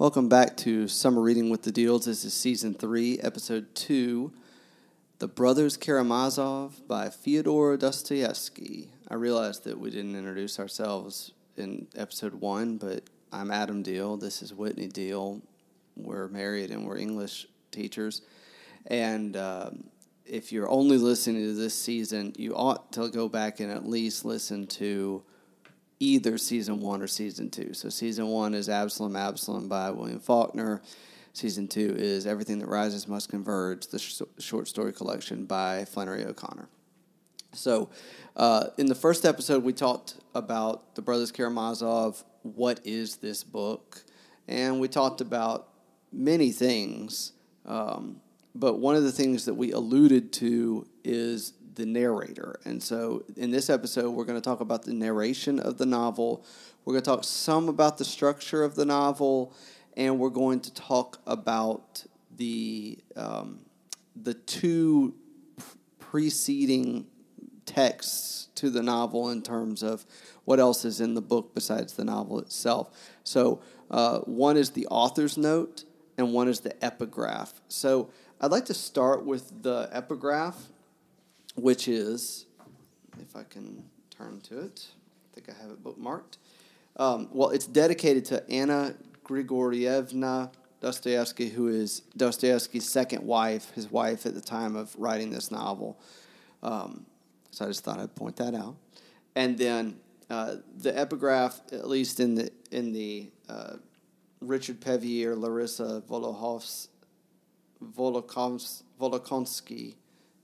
Welcome back to Summer Reading with the Deals. This is season three, episode two The Brothers Karamazov by Fyodor Dostoevsky. I realized that we didn't introduce ourselves in episode one, but I'm Adam Deal. This is Whitney Deal. We're married and we're English teachers. And um, if you're only listening to this season, you ought to go back and at least listen to either season one or season two. So season one is Absalom, Absalom by William Faulkner. Season two is Everything That Rises Must Converge, the sh- short story collection by Flannery O'Connor. So, uh, in the first episode, we talked about the Brothers Karamazov. What is this book? And we talked about many things. Um, but one of the things that we alluded to is the narrator. And so in this episode, we're going to talk about the narration of the novel. We're going to talk some about the structure of the novel, and we're going to talk about the um, the two preceding texts to the novel in terms of what else is in the book besides the novel itself. So uh, one is the author's note, and one is the epigraph. So I'd like to start with the epigraph which is, if I can turn to it, I think I have it bookmarked. Um, well, it's dedicated to Anna Grigorievna Dostoevsky, who is Dostoevsky's second wife, his wife at the time of writing this novel. Um, so I just thought I'd point that out. And then uh, the epigraph, at least in the in the uh, Richard Pevear, Larissa Volohovs, Volokhonsky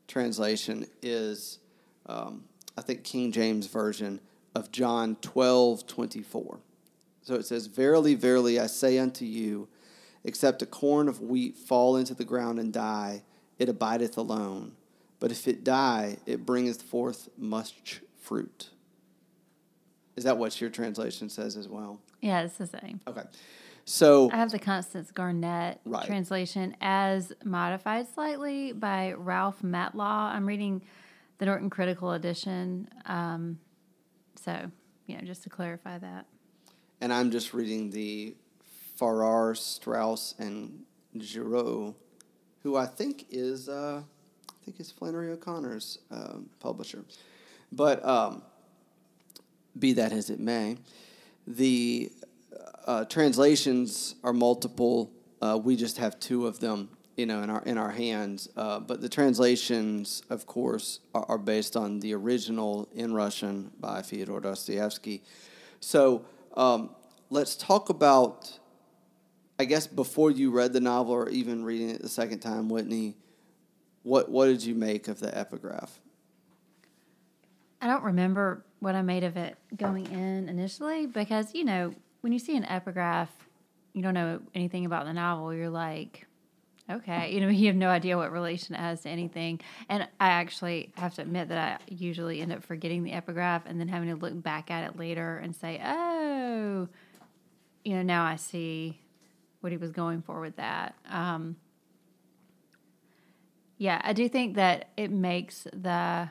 translation is, um, I think, King James Version of John 12 24. So it says, Verily, verily, I say unto you, except a corn of wheat fall into the ground and die, it abideth alone. But if it die, it bringeth forth much fruit. Is that what your translation says as well? Yeah, it's the same. Okay. So I have the Constance Garnett Right. translation as modified slightly by Ralph Matlaw. I'm reading the Norton Critical Edition. Um, so, you know, just to clarify that. and I'm just reading the Farrar, Straus, and Giroux, who I think is uh, I think is Flannery O'Connor's um, publisher. But um, be that as it may, the uh, translations are multiple. Uh, we just have two of them, you know, in our in our hands. Uh, but the translations, of course, are, are based on the original in Russian by Fyodor Dostoevsky. So um, let's talk about. I guess before you read the novel or even reading it the second time, Whitney, what what did you make of the epigraph? I don't remember what I made of it going in initially because, you know, when you see an epigraph, you don't know anything about the novel. You're like, okay, you know, you have no idea what relation it has to anything. And I actually have to admit that I usually end up forgetting the epigraph and then having to look back at it later and say, oh, you know, now I see what he was going for with that. Um, yeah, I do think that it makes the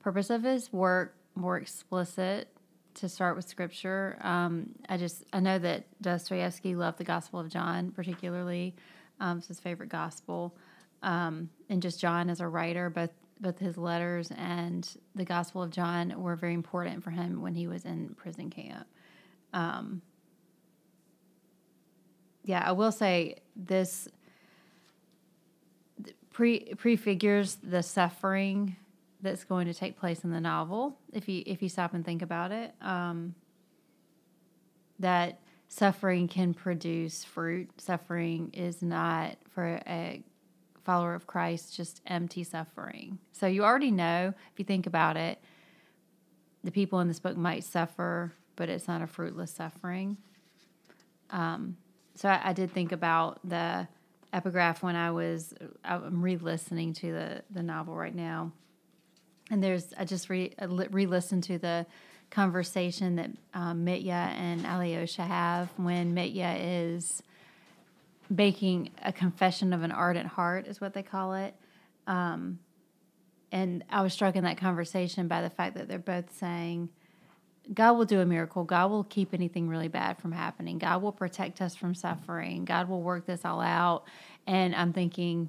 purpose of his work more explicit to start with scripture. Um, I just I know that Dostoevsky loved the Gospel of John particularly. Um, it's his favorite gospel, um, and just John as a writer, both both his letters and the Gospel of John were very important for him when he was in prison camp. Um, yeah, I will say this pre prefigures the suffering that's going to take place in the novel if you if you stop and think about it um, that suffering can produce fruit. Suffering is not for a follower of christ just empty suffering. So you already know if you think about it the people in this book might suffer but it's not a fruitless suffering. Um, so I, I did think about the epigraph when i was i'm re-listening to the the novel right now and there's I just re re listened to the conversation that um, Mitya and Alyosha have when Mitya is making a confession of an ardent heart, is what they call it. Um, and I was struck in that conversation by the fact that they're both saying God will do a miracle. God will keep anything really bad from happening. God will protect us from suffering. God will work this all out. And I'm thinking,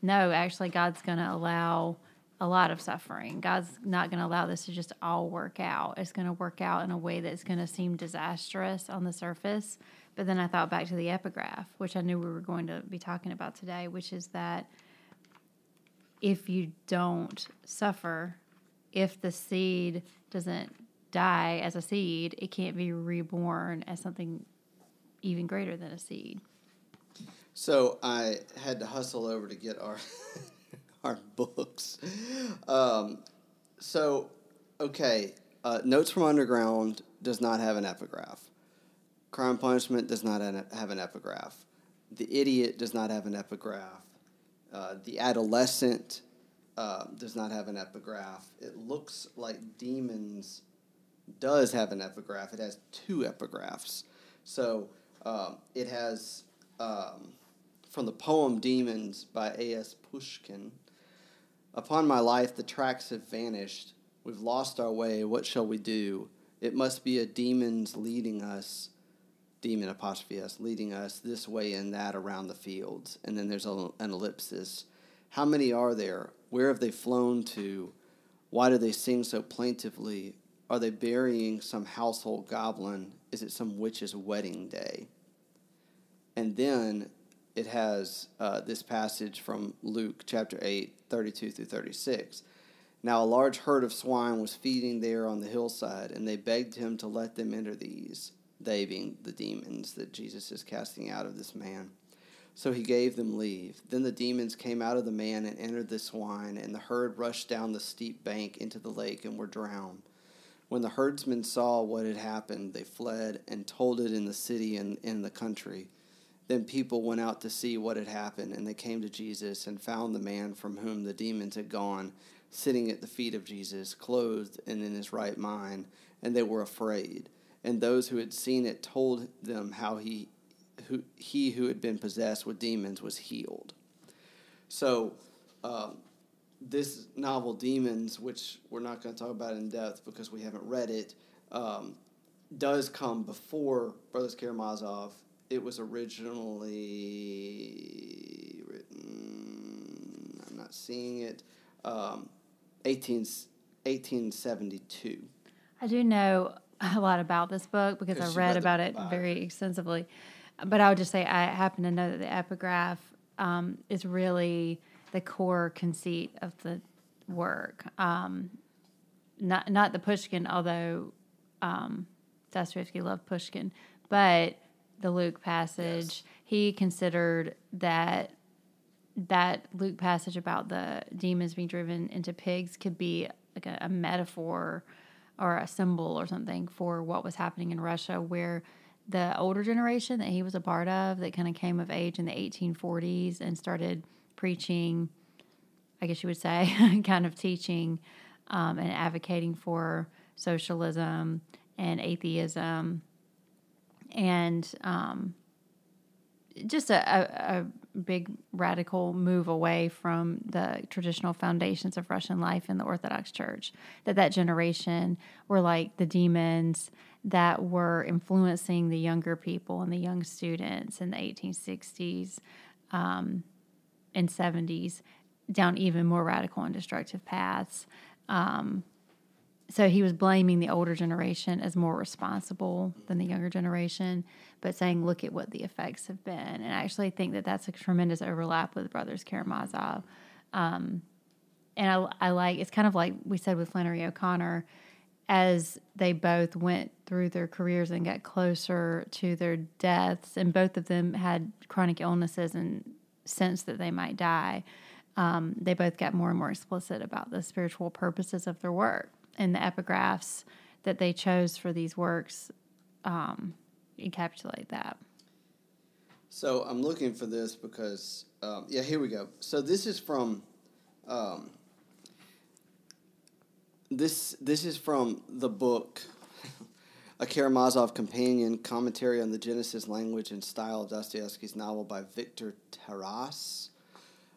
no, actually, God's going to allow a lot of suffering. God's not going to allow this to just all work out. It's going to work out in a way that's going to seem disastrous on the surface. But then I thought back to the epigraph, which I knew we were going to be talking about today, which is that if you don't suffer, if the seed doesn't die as a seed, it can't be reborn as something even greater than a seed. So I had to hustle over to get our our books. Um, so, okay, uh, Notes from Underground does not have an epigraph. Crime Punishment does not have an epigraph. The Idiot does not have an epigraph. Uh, the Adolescent uh, does not have an epigraph. It looks like Demons does have an epigraph. It has two epigraphs. So um, it has um, from the poem Demons by A.S. Pushkin. Upon my life, the tracks have vanished. We've lost our way. What shall we do? It must be a demon's leading us, demon apostrophe us, leading us this way and that around the fields. And then there's an ellipsis. How many are there? Where have they flown to? Why do they sing so plaintively? Are they burying some household goblin? Is it some witch's wedding day? And then it has uh, this passage from Luke chapter 8, 32 through 36. Now a large herd of swine was feeding there on the hillside, and they begged him to let them enter these, they being the demons that Jesus is casting out of this man. So he gave them leave. Then the demons came out of the man and entered the swine, and the herd rushed down the steep bank into the lake and were drowned. When the herdsmen saw what had happened, they fled and told it in the city and in the country. Then people went out to see what had happened, and they came to Jesus and found the man from whom the demons had gone sitting at the feet of Jesus, clothed and in his right mind, and they were afraid. And those who had seen it told them how he who he who had been possessed with demons was healed. So, um, this novel, Demons, which we're not going to talk about in depth because we haven't read it, um, does come before Brothers Karamazov it was originally written, I'm not seeing it, um, 18, 1872. I do know a lot about this book because I read, read about it very extensively. But I would just say I happen to know that the epigraph um, is really the core conceit of the work. Um, not not the Pushkin, although um, Dostoevsky loved Pushkin, but the Luke passage, yes. he considered that that Luke passage about the demons being driven into pigs could be like a, a metaphor or a symbol or something for what was happening in Russia, where the older generation that he was a part of that kind of came of age in the 1840s and started preaching, I guess you would say, kind of teaching um, and advocating for socialism and atheism and um, just a, a, a, big radical move away from the traditional foundations of Russian life in the Orthodox Church. That that generation were like the demons that were influencing the younger people and the young students in the 1860s um, and 70s down even more radical and destructive paths. Um, so he was blaming the older generation as more responsible than the younger generation, but saying, look at what the effects have been. And I actually think that that's a tremendous overlap with Brothers Karamazov. Um, and I, I like, it's kind of like we said with Flannery O'Connor, as they both went through their careers and got closer to their deaths, and both of them had chronic illnesses and sensed that they might die, um, they both got more and more explicit about the spiritual purposes of their work and the epigraphs that they chose for these works um, encapsulate that. So I'm looking for this because, um, yeah, here we go. So this is from, um, this this is from the book, a Karamazov companion commentary on the Genesis language and style of Dostoevsky's novel by Victor Terras.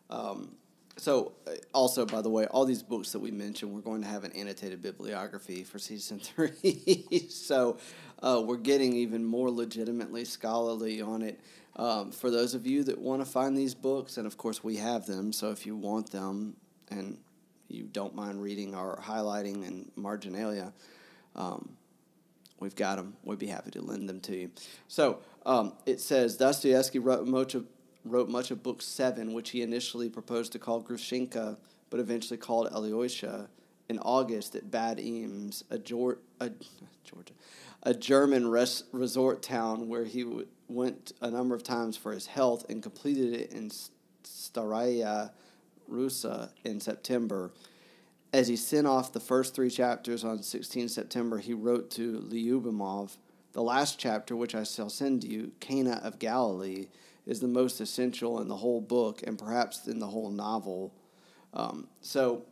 Um, so, uh, also, by the way, all these books that we mentioned, we're going to have an annotated bibliography for season three. so, uh, we're getting even more legitimately scholarly on it. Um, for those of you that want to find these books, and of course, we have them. So, if you want them and you don't mind reading our highlighting and marginalia, um, we've got them. We'd be happy to lend them to you. So, um, it says Dostoevsky wrote much of wrote much of Book Seven, which he initially proposed to call Grushenka, but eventually called Alyosha, in August at Bad Ems, a, Geor- a Georgia, a German res- resort town where he w- went a number of times for his health and completed it in Staraya Russa in September. As he sent off the first three chapters on 16 September, he wrote to Lyubimov, the last chapter, which I shall send you, Cana of Galilee, is the most essential in the whole book and perhaps in the whole novel. Um, so,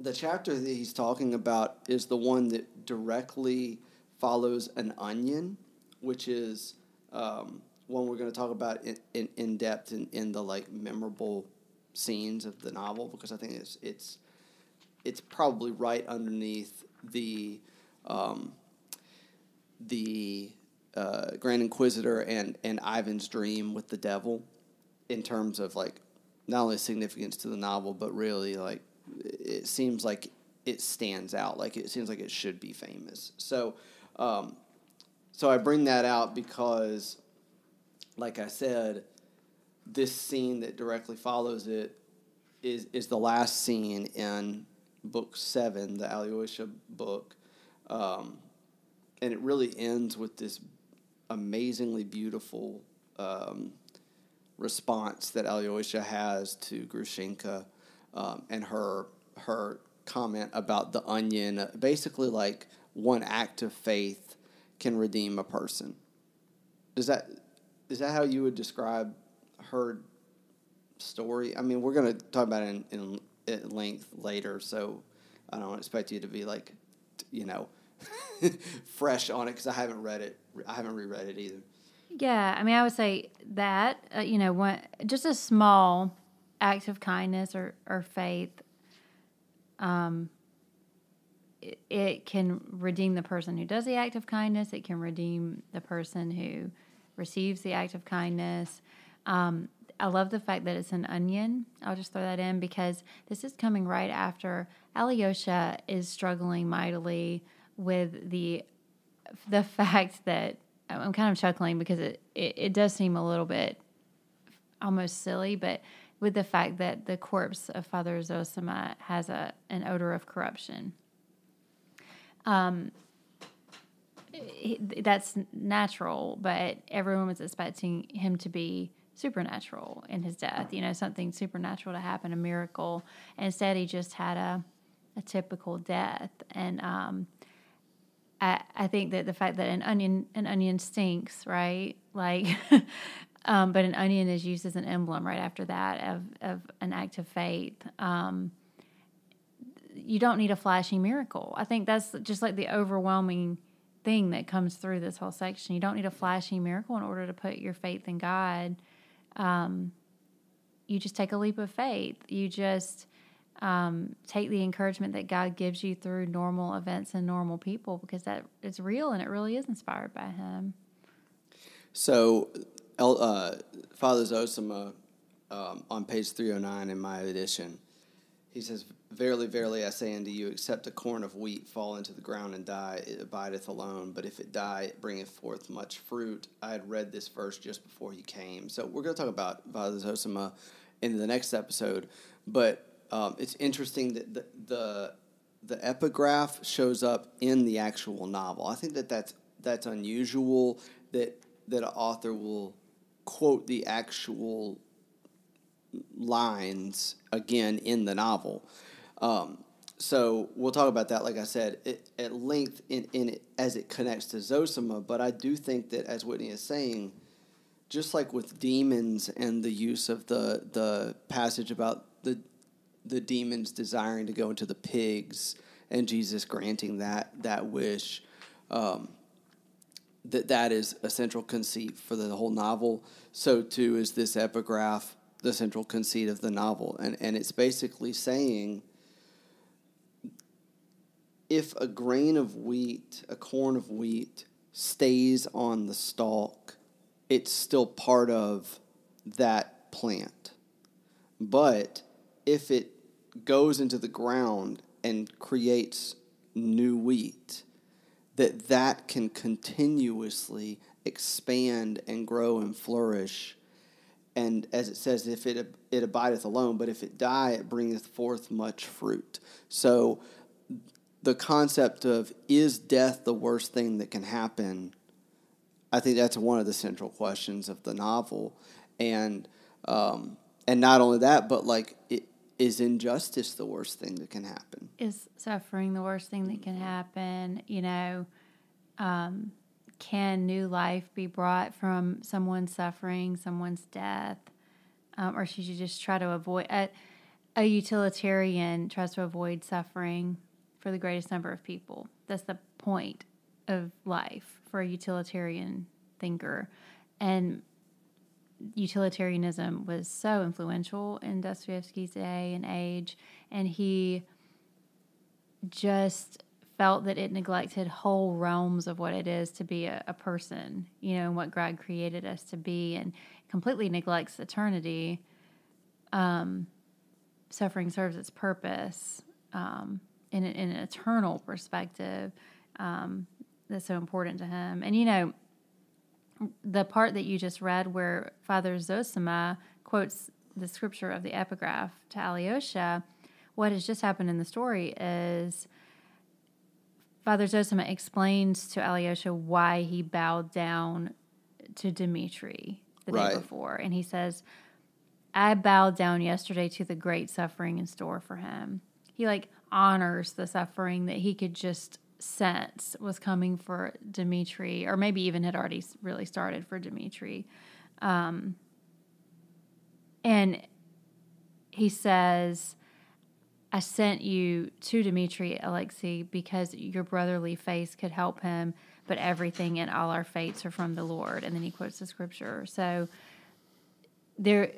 the chapter that he's talking about is the one that directly follows an onion, which is um, one we're going to talk about in, in, in depth in, in the like memorable scenes of the novel because I think it's it's it's probably right underneath the um, the uh, Grand Inquisitor and and Ivan's dream with the devil, in terms of like not only significance to the novel, but really like it seems like it stands out. Like it seems like it should be famous. So, um, so I bring that out because, like I said, this scene that directly follows it is is the last scene in book seven, the Alyosha book, um, and it really ends with this amazingly beautiful um, response that Alyosha has to Grushenka um, and her her comment about the onion. Basically, like one act of faith can redeem a person. Does that is that how you would describe her story? I mean, we're going to talk about it in, in at length later, so I don't expect you to be like, you know, fresh on it because I haven't read it. I haven't reread it either. Yeah, I mean, I would say that uh, you know, one just a small act of kindness or or faith, um, it, it can redeem the person who does the act of kindness. It can redeem the person who receives the act of kindness. Um, I love the fact that it's an onion. I'll just throw that in because this is coming right after Alyosha is struggling mightily with the the fact that I'm kind of chuckling because it, it, it does seem a little bit almost silly, but with the fact that the corpse of Father Zosima has a an odor of corruption. Um, that's natural, but everyone was expecting him to be supernatural in his death. You know, something supernatural to happen, a miracle. Instead, he just had a a typical death, and um, I, I think that the fact that an onion an onion stinks, right? Like, um, but an onion is used as an emblem right after that of of an act of faith. Um, you don't need a flashy miracle. I think that's just like the overwhelming thing that comes through this whole section. You don't need a flashy miracle in order to put your faith in God. Um, you just take a leap of faith. You just um, take the encouragement that God gives you through normal events and normal people because that is real and it really is inspired by Him. So, uh, Father Zosima, um, on page 309 in my edition, he says, Verily, verily, I say unto you, except a corn of wheat fall into the ground and die, it abideth alone. But if it die, it bringeth forth much fruit. I had read this verse just before he came. So we're going to talk about Father Zosima in the next episode. But um, it's interesting that the, the the epigraph shows up in the actual novel. I think that that's that's unusual that that an author will quote the actual lines again in the novel. Um, so we'll talk about that, like I said, it, at length in, in it, as it connects to Zosima. But I do think that, as Whitney is saying, just like with demons and the use of the the passage about the the demons desiring to go into the pigs and Jesus granting that that wish. Um, that that is a central conceit for the whole novel. So too is this epigraph the central conceit of the novel, and and it's basically saying if a grain of wheat, a corn of wheat, stays on the stalk, it's still part of that plant. But if it goes into the ground and creates new wheat, that that can continuously expand and grow and flourish. And as it says, if it it abideth alone, but if it die, it bringeth forth much fruit. So the concept of is death the worst thing that can happen? I think that's one of the central questions of the novel, and um, and not only that, but like it, is injustice the worst thing that can happen? Is suffering the worst thing that can happen? You know, um, can new life be brought from someone's suffering, someone's death, um, or should you just try to avoid? A, a utilitarian tries to avoid suffering for the greatest number of people. That's the point of life for a utilitarian thinker. And utilitarianism was so influential in Dostoevsky's day and age, and he just felt that it neglected whole realms of what it is to be a, a person, you know, and what God created us to be, and completely neglects eternity. Um, suffering serves its purpose. Um, in, in an eternal perspective um, that's so important to him. And you know, the part that you just read where Father Zosima quotes the scripture of the epigraph to Alyosha, what has just happened in the story is Father Zosima explains to Alyosha why he bowed down to Dmitri the right. day before. And he says, I bowed down yesterday to the great suffering in store for him. He like honors the suffering that he could just sense was coming for Dmitri, or maybe even had already really started for Dmitri. Um, and he says, I sent you to Dmitri, Alexei, because your brotherly face could help him, but everything and all our fates are from the Lord. And then he quotes the scripture. So there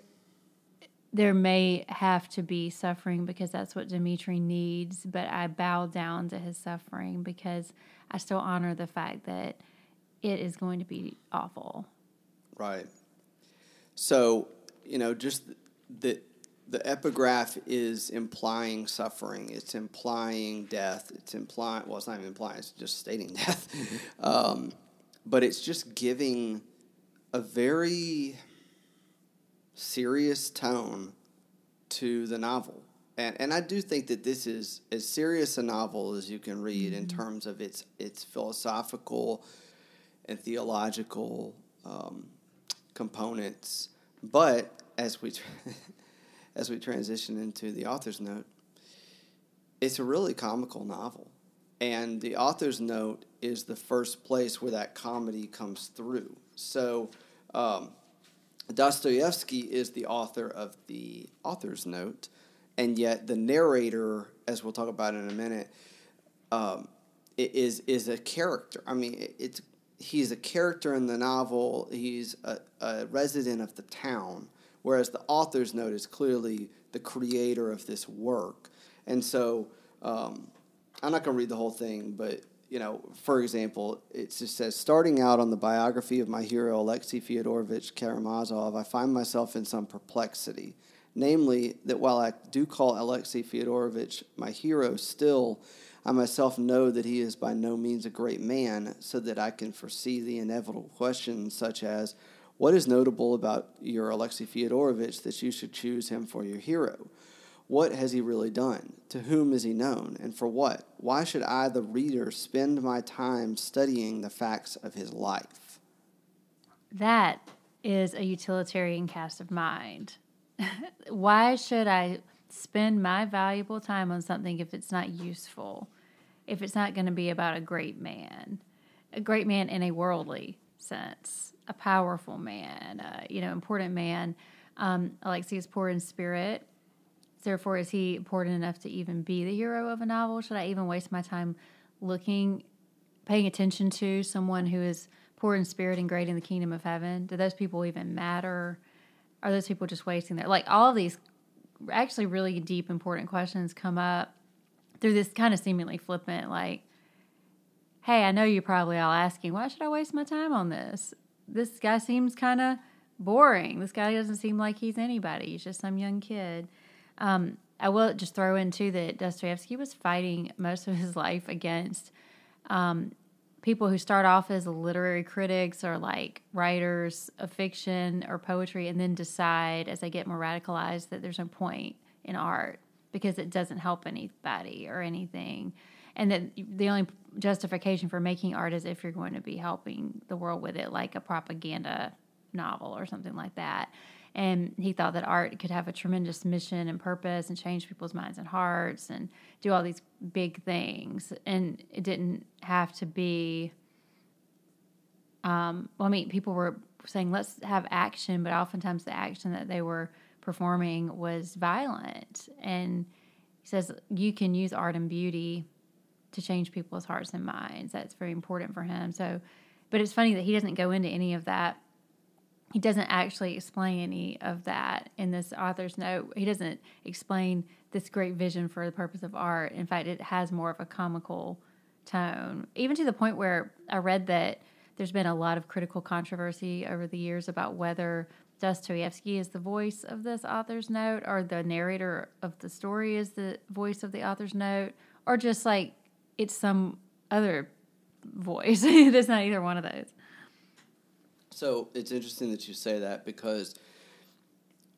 there may have to be suffering because that's what Dmitri needs, but I bow down to his suffering because I still honor the fact that it is going to be awful. Right. So, you know, just the the epigraph is implying suffering. It's implying death. It's implying well, it's not even implying. It's just stating death. um, but it's just giving a very serious tone to the novel. And, and I do think that this is as serious a novel as you can read mm-hmm. in terms of its its philosophical and theological um, components. But as we as we transition into the author's note, it's a really comical novel, and the author's note is the first place where that comedy comes through. So. Um, Dostoevsky is the author of the author's note, and yet the narrator, as we'll talk about in a minute, um, is is a character. I mean, it's he's a character in the novel. He's a, a resident of the town, whereas the author's note is clearly the creator of this work. And so, um, I'm not going to read the whole thing, but you know, for example, it just says, starting out on the biography of my hero, Alexei Fyodorovich Karamazov, I find myself in some perplexity. Namely, that while I do call Alexei Fyodorovich my hero, still, I myself know that he is by no means a great man, so that I can foresee the inevitable questions such as, what is notable about your Alexei Fyodorovich that you should choose him for your hero? What has he really done? To whom is he known? And for what? Why should I, the reader, spend my time studying the facts of his life? That is a utilitarian cast of mind. Why should I spend my valuable time on something if it's not useful? If it's not going to be about a great man? A great man in a worldly sense, a powerful man, a, you know, important man. Um, Alexei is poor in spirit Therefore, is he important enough to even be the hero of a novel? Should I even waste my time looking, paying attention to someone who is poor in spirit and great in the kingdom of heaven? Do those people even matter? are those people just wasting their like all of these actually really deep important questions come up through this kind of seemingly flippant like hey i know you're probably all asking why should i waste my time on this this guy seems kind of boring this guy doesn't seem like he's anybody he's just some young kid um, i will just throw in too that dostoevsky was fighting most of his life against um, people who start off as literary critics or like writers of fiction or poetry and then decide as they get more radicalized that there's no point in art because it doesn't help anybody or anything. And that the only justification for making art is if you're going to be helping the world with it like a propaganda novel or something like that and he thought that art could have a tremendous mission and purpose and change people's minds and hearts and do all these big things. And it didn't have to be um, well i mean people were saying let's have action but oftentimes the action that they were performing was violent. And he says you can use art and beauty to change people's hearts and minds. That's very important for him. So but it's funny that he doesn't go into any of that he doesn't actually explain any of that in this author's note. He doesn't explain this great vision for the purpose of art. In fact, it has more of a comical tone, even to the point where I read that there's been a lot of critical controversy over the years about whether Dostoevsky is the voice of this author's note or the narrator of the story is the voice of the author's note or just like it's some other voice. it's not either one of those. So it's interesting that you say that because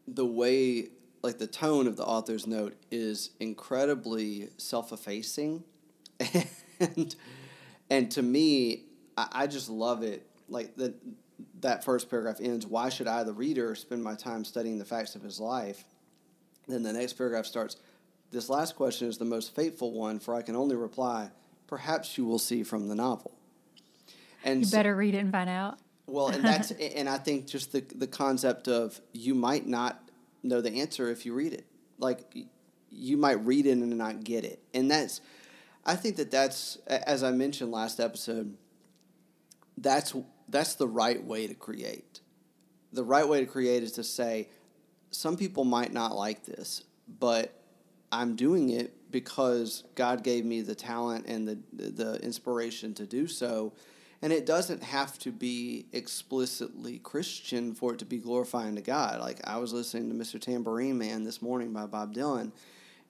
the way, like the tone of the author's note is incredibly self-effacing, and and to me, I, I just love it. Like that that first paragraph ends. Why should I, the reader, spend my time studying the facts of his life? Then the next paragraph starts. This last question is the most fateful one, for I can only reply, perhaps you will see from the novel. And you better so, read it and find out. Well, and that's and I think just the the concept of you might not know the answer if you read it. Like you might read it and not get it. And that's I think that that's as I mentioned last episode that's that's the right way to create. The right way to create is to say some people might not like this, but I'm doing it because God gave me the talent and the the inspiration to do so and it doesn't have to be explicitly Christian for it to be glorifying to God. Like I was listening to Mr. Tambourine Man this morning by Bob Dylan,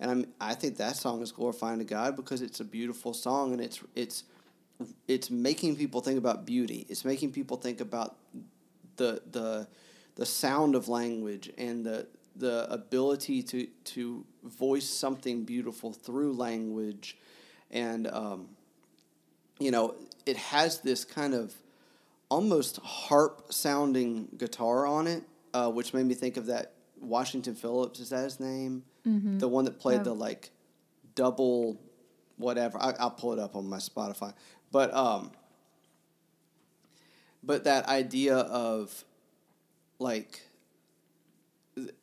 and I'm I think that song is glorifying to God because it's a beautiful song and it's it's it's making people think about beauty. It's making people think about the the the sound of language and the the ability to to voice something beautiful through language and um, you know it has this kind of almost harp sounding guitar on it, uh, which made me think of that Washington Phillips. Is that his name? Mm-hmm. The one that played the like double whatever. I, will pull it up on my Spotify. But um, but that idea of like th-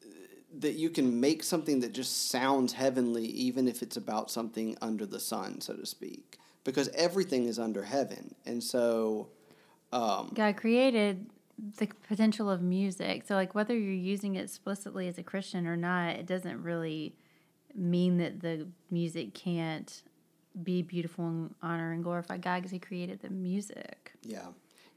that you can make something that just sounds heavenly, even if it's about something under the sun, so to speak because everything is under heaven. And so um, God created the potential of music. So, like, whether you're using it explicitly as a Christian or not, it doesn't really mean that the music can't be beautiful and honor and glorify God because He created the music. Yeah.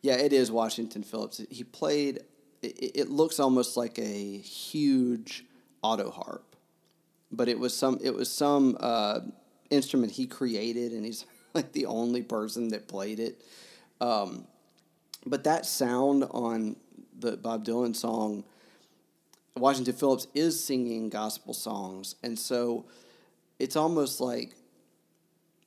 Yeah, it is Washington Phillips. He played, it, it looks almost like a huge auto harp, but it was some, it was some, uh, instrument he created and he's like the only person that played it. Um, but that sound on the Bob Dylan song, Washington Phillips is singing gospel songs. And so it's almost like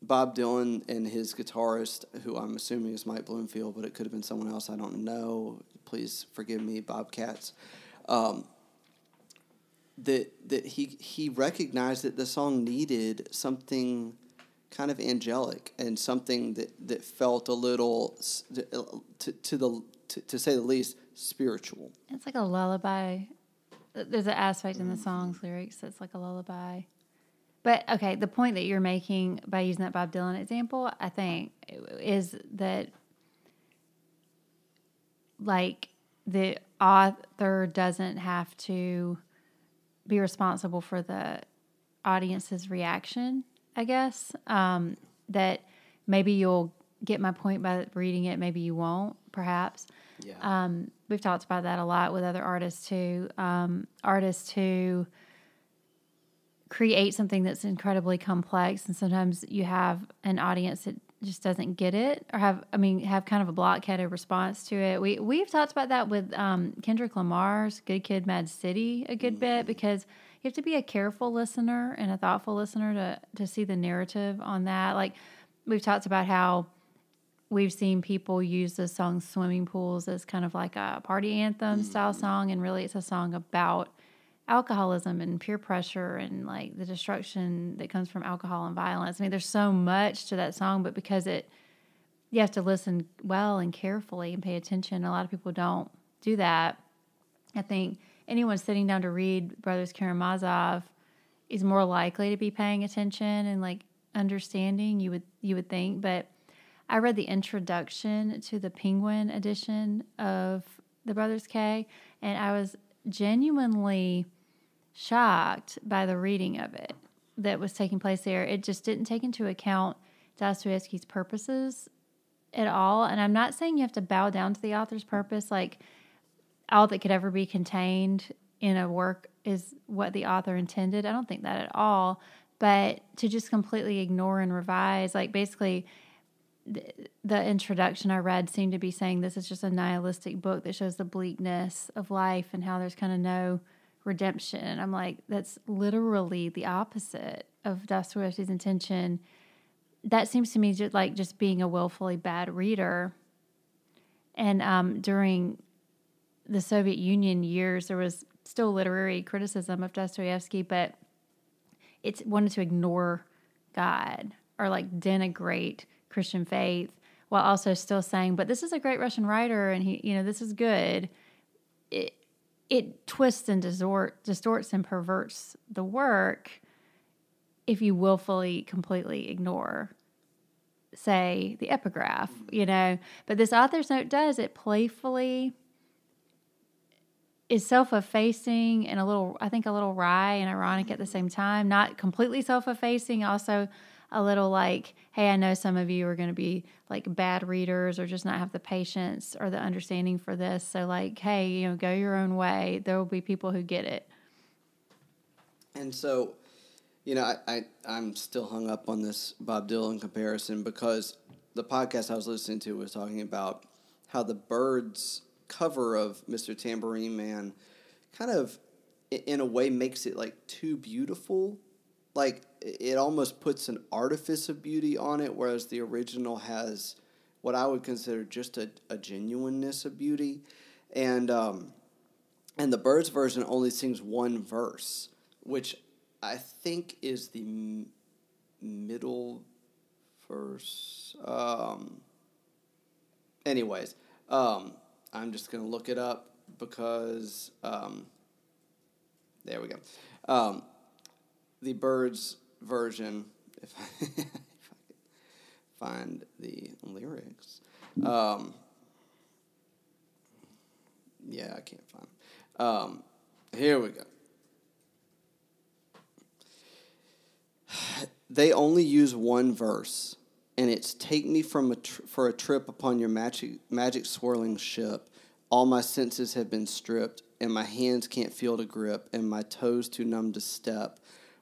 Bob Dylan and his guitarist, who I'm assuming is Mike Bloomfield, but it could have been someone else. I don't know. Please forgive me, Bobcats. Um, that that he he recognized that the song needed something kind of angelic and something that, that felt a little uh, to, to the to, to say the least spiritual. It's like a lullaby. There's an aspect in the song's lyrics that's like a lullaby. But okay the point that you're making by using that bob dylan example i think is that like the author doesn't have to be responsible for the audience's reaction, I guess. Um, that maybe you'll get my point by reading it, maybe you won't, perhaps. Yeah. Um, we've talked about that a lot with other artists too. Um, artists who create something that's incredibly complex, and sometimes you have an audience that just doesn't get it, or have I mean have kind of a blockheaded response to it. We we've talked about that with um, Kendrick Lamar's "Good Kid, Mad City" a good bit because you have to be a careful listener and a thoughtful listener to to see the narrative on that. Like we've talked about how we've seen people use the song swimming pools as kind of like a party anthem mm. style song and really it's a song about alcoholism and peer pressure and like the destruction that comes from alcohol and violence. I mean there's so much to that song but because it you have to listen well and carefully and pay attention. A lot of people don't do that. I think anyone sitting down to read brothers karamazov is more likely to be paying attention and like understanding you would you would think but I read the introduction to the Penguin edition of the Brothers K, and I was genuinely shocked by the reading of it that was taking place there. It just didn't take into account Dostoevsky's purposes at all. And I'm not saying you have to bow down to the author's purpose, like all that could ever be contained in a work is what the author intended. I don't think that at all. But to just completely ignore and revise, like basically, the introduction I read seemed to be saying this is just a nihilistic book that shows the bleakness of life and how there's kind of no redemption. I'm like, that's literally the opposite of Dostoevsky's intention. That seems to me just like just being a willfully bad reader. And um, during the Soviet Union years, there was still literary criticism of Dostoevsky, but it wanted to ignore God or like denigrate Christian faith while also still saying, but this is a great Russian writer and he, you know, this is good. It, it twists and distort, distorts and perverts the work if you willfully completely ignore say the epigraph you know but this author's note does it playfully is self-effacing and a little i think a little wry and ironic at the same mm-hmm. time not completely self-effacing also a little like, hey, I know some of you are going to be like bad readers or just not have the patience or the understanding for this. So, like, hey, you know, go your own way. There will be people who get it. And so, you know, I, I I'm still hung up on this Bob Dylan comparison because the podcast I was listening to was talking about how the Byrds cover of Mr. Tambourine Man kind of in a way makes it like too beautiful like it almost puts an artifice of beauty on it, whereas the original has what I would consider just a, a genuineness of beauty, and um, and the Byrds version only sings one verse, which I think is the m- middle verse. Um, anyways, um, I'm just gonna look it up because um, there we go. Um, the Byrds version, if I, if I find the lyrics. Um, yeah, I can't find. Them. Um, here we go. They only use one verse, and it's "Take me from a tr- for a trip upon your magic magic swirling ship. All my senses have been stripped, and my hands can't feel to grip, and my toes too numb to step."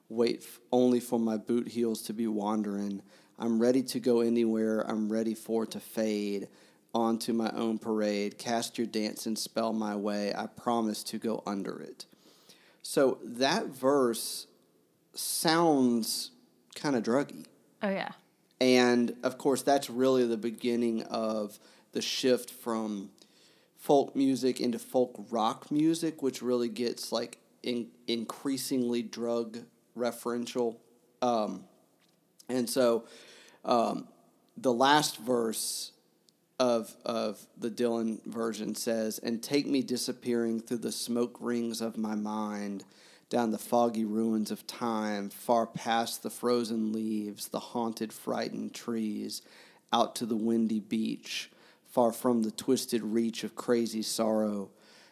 wait f- only for my boot heels to be wandering. I'm ready to go anywhere. I'm ready for to fade onto my own parade. Cast your dance and spell my way. I promise to go under it. So that verse sounds kind of druggy. Oh, yeah. And of course, that's really the beginning of the shift from folk music into folk rock music, which really gets like in, increasingly drug referential. Um, and so um, the last verse of, of the Dylan version says, And take me disappearing through the smoke rings of my mind, down the foggy ruins of time, far past the frozen leaves, the haunted, frightened trees, out to the windy beach, far from the twisted reach of crazy sorrow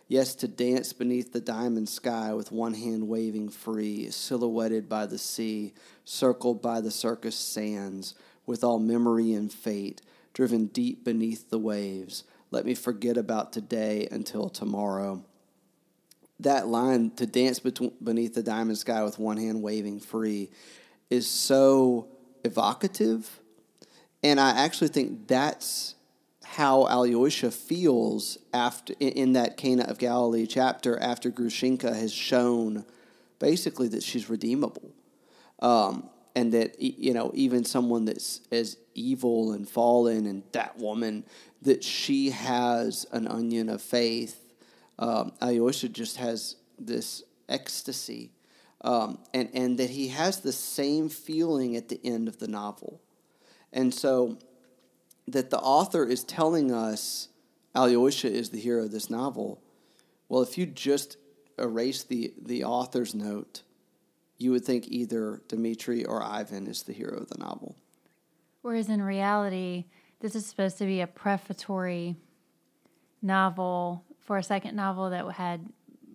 Yes, to dance beneath the diamond sky with one hand waving free, silhouetted by the sea, circled by the circus sands, with all memory and fate, driven deep beneath the waves. Let me forget about today until tomorrow. That line, to dance beneath the diamond sky with one hand waving free, is so evocative. And I actually think that's how Alyosha feels after in that Cana of Galilee chapter after Grushenka has shown basically that she's redeemable. Um, and that you know even someone that's as evil and fallen and that woman that she has an onion of faith um, Alyosha just has this ecstasy um, and and that he has the same feeling at the end of the novel and so that the author is telling us Alyosha is the hero of this novel well if you just erase the the author's note you would think either Dmitri or Ivan is the hero of the novel. Whereas in reality, this is supposed to be a prefatory novel for a second novel that had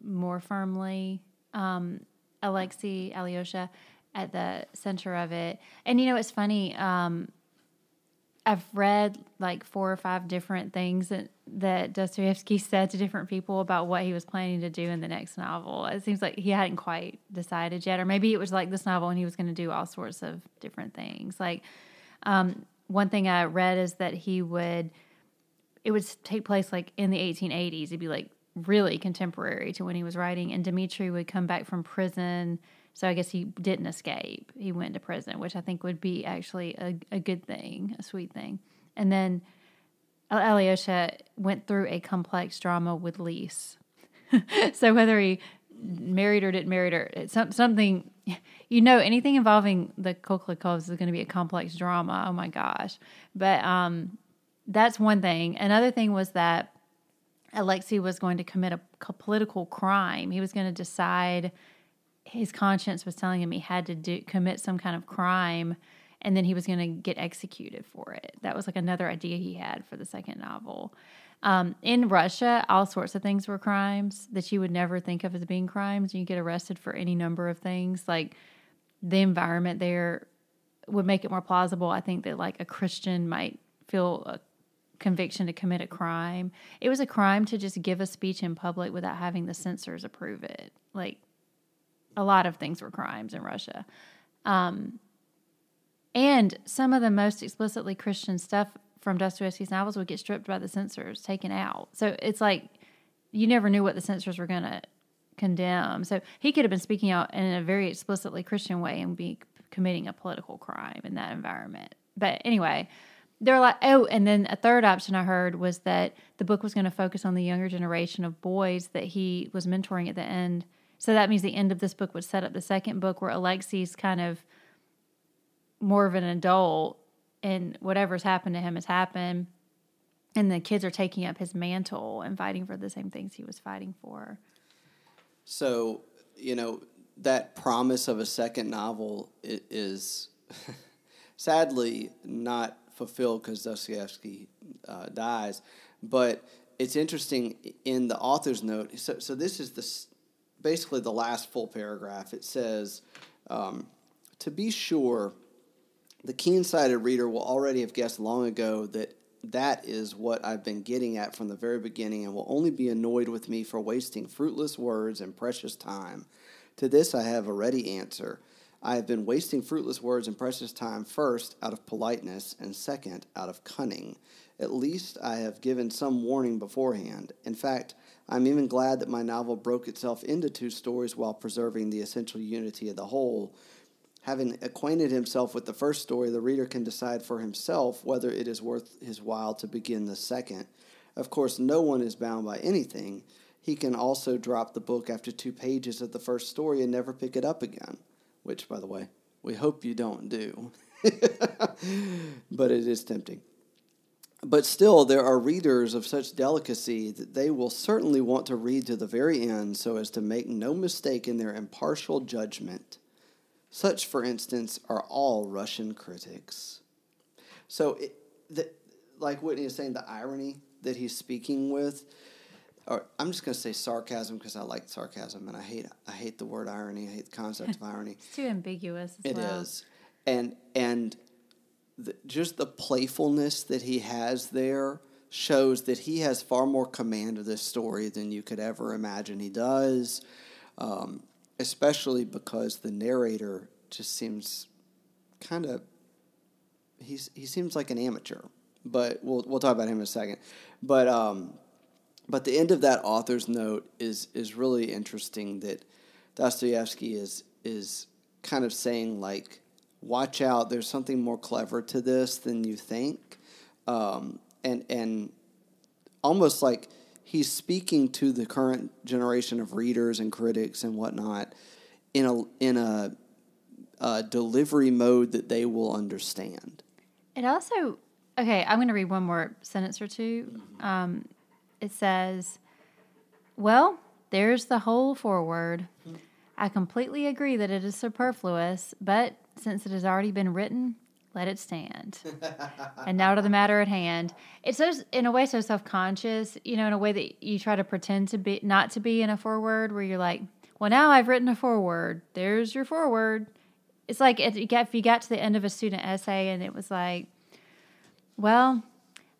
more firmly um, Alexei Alyosha at the center of it. And you know, it's funny. Um, I've read like four or five different things that, that Dostoevsky said to different people about what he was planning to do in the next novel. It seems like he hadn't quite decided yet, or maybe it was like this novel and he was going to do all sorts of different things. Like um, one thing I read is that he would, it would take place like in the 1880s. It'd be like really contemporary to when he was writing, and Dmitri would come back from prison so I guess he didn't escape. He went to prison, which I think would be actually a, a good thing, a sweet thing. And then Alyosha went through a complex drama with Lise. so whether he married or didn't marry her, it's some, something, you know, anything involving the Khokhlakovs is going to be a complex drama. Oh my gosh. But um, that's one thing. Another thing was that Alexei was going to commit a political crime. He was going to decide – his conscience was telling him he had to do commit some kind of crime and then he was going to get executed for it. That was like another idea he had for the second novel. Um, in Russia, all sorts of things were crimes that you would never think of as being crimes. You get arrested for any number of things. Like the environment there would make it more plausible. I think that like a Christian might feel conviction to commit a crime. It was a crime to just give a speech in public without having the censors approve it. Like a lot of things were crimes in Russia. Um, and some of the most explicitly Christian stuff from Dostoevsky's novels would get stripped by the censors, taken out. So it's like you never knew what the censors were going to condemn. So he could have been speaking out in a very explicitly Christian way and be committing a political crime in that environment. But anyway, they're like, oh, and then a third option I heard was that the book was going to focus on the younger generation of boys that he was mentoring at the end so that means the end of this book would set up the second book where Alexei's kind of more of an adult and whatever's happened to him has happened. And the kids are taking up his mantle and fighting for the same things he was fighting for. So, you know, that promise of a second novel is sadly not fulfilled because Dostoevsky uh, dies. But it's interesting in the author's note. So, so this is the basically the last full paragraph. It says, um, To be sure, the keen sighted reader will already have guessed long ago that that is what I've been getting at from the very beginning and will only be annoyed with me for wasting fruitless words and precious time. To this I have a ready answer. I have been wasting fruitless words and precious time first out of politeness and second out of cunning. At least I have given some warning beforehand. In fact, I'm even glad that my novel broke itself into two stories while preserving the essential unity of the whole. Having acquainted himself with the first story, the reader can decide for himself whether it is worth his while to begin the second. Of course, no one is bound by anything. He can also drop the book after two pages of the first story and never pick it up again, which, by the way, we hope you don't do. but it is tempting. But still, there are readers of such delicacy that they will certainly want to read to the very end so as to make no mistake in their impartial judgment. Such, for instance, are all Russian critics. So, it, the, like Whitney is saying, the irony that he's speaking with, or I'm just going to say sarcasm because I like sarcasm and I hate I hate the word irony. I hate the concept of irony. It's too ambiguous. As It is, well. and and the, just the playfulness that he has there shows that he has far more command of this story than you could ever imagine he does. Um, especially because the narrator just seems kind of he's he seems like an amateur. But we'll we'll talk about him in a second. But um, but the end of that author's note is is really interesting. That Dostoevsky is is kind of saying like, watch out. There's something more clever to this than you think, um, and and almost like he's speaking to the current generation of readers and critics and whatnot in a in a, a delivery mode that they will understand. It also okay. I'm going to read one more sentence or 2 Um, it says, "Well, there's the whole foreword. I completely agree that it is superfluous, but since it has already been written, let it stand. and now to the matter at hand. It's so in a way so self conscious, you know, in a way that you try to pretend to be not to be in a foreword where you're like, well, now I've written a foreword. There's your foreword. It's like if you got, if you got to the end of a student essay and it was like, well,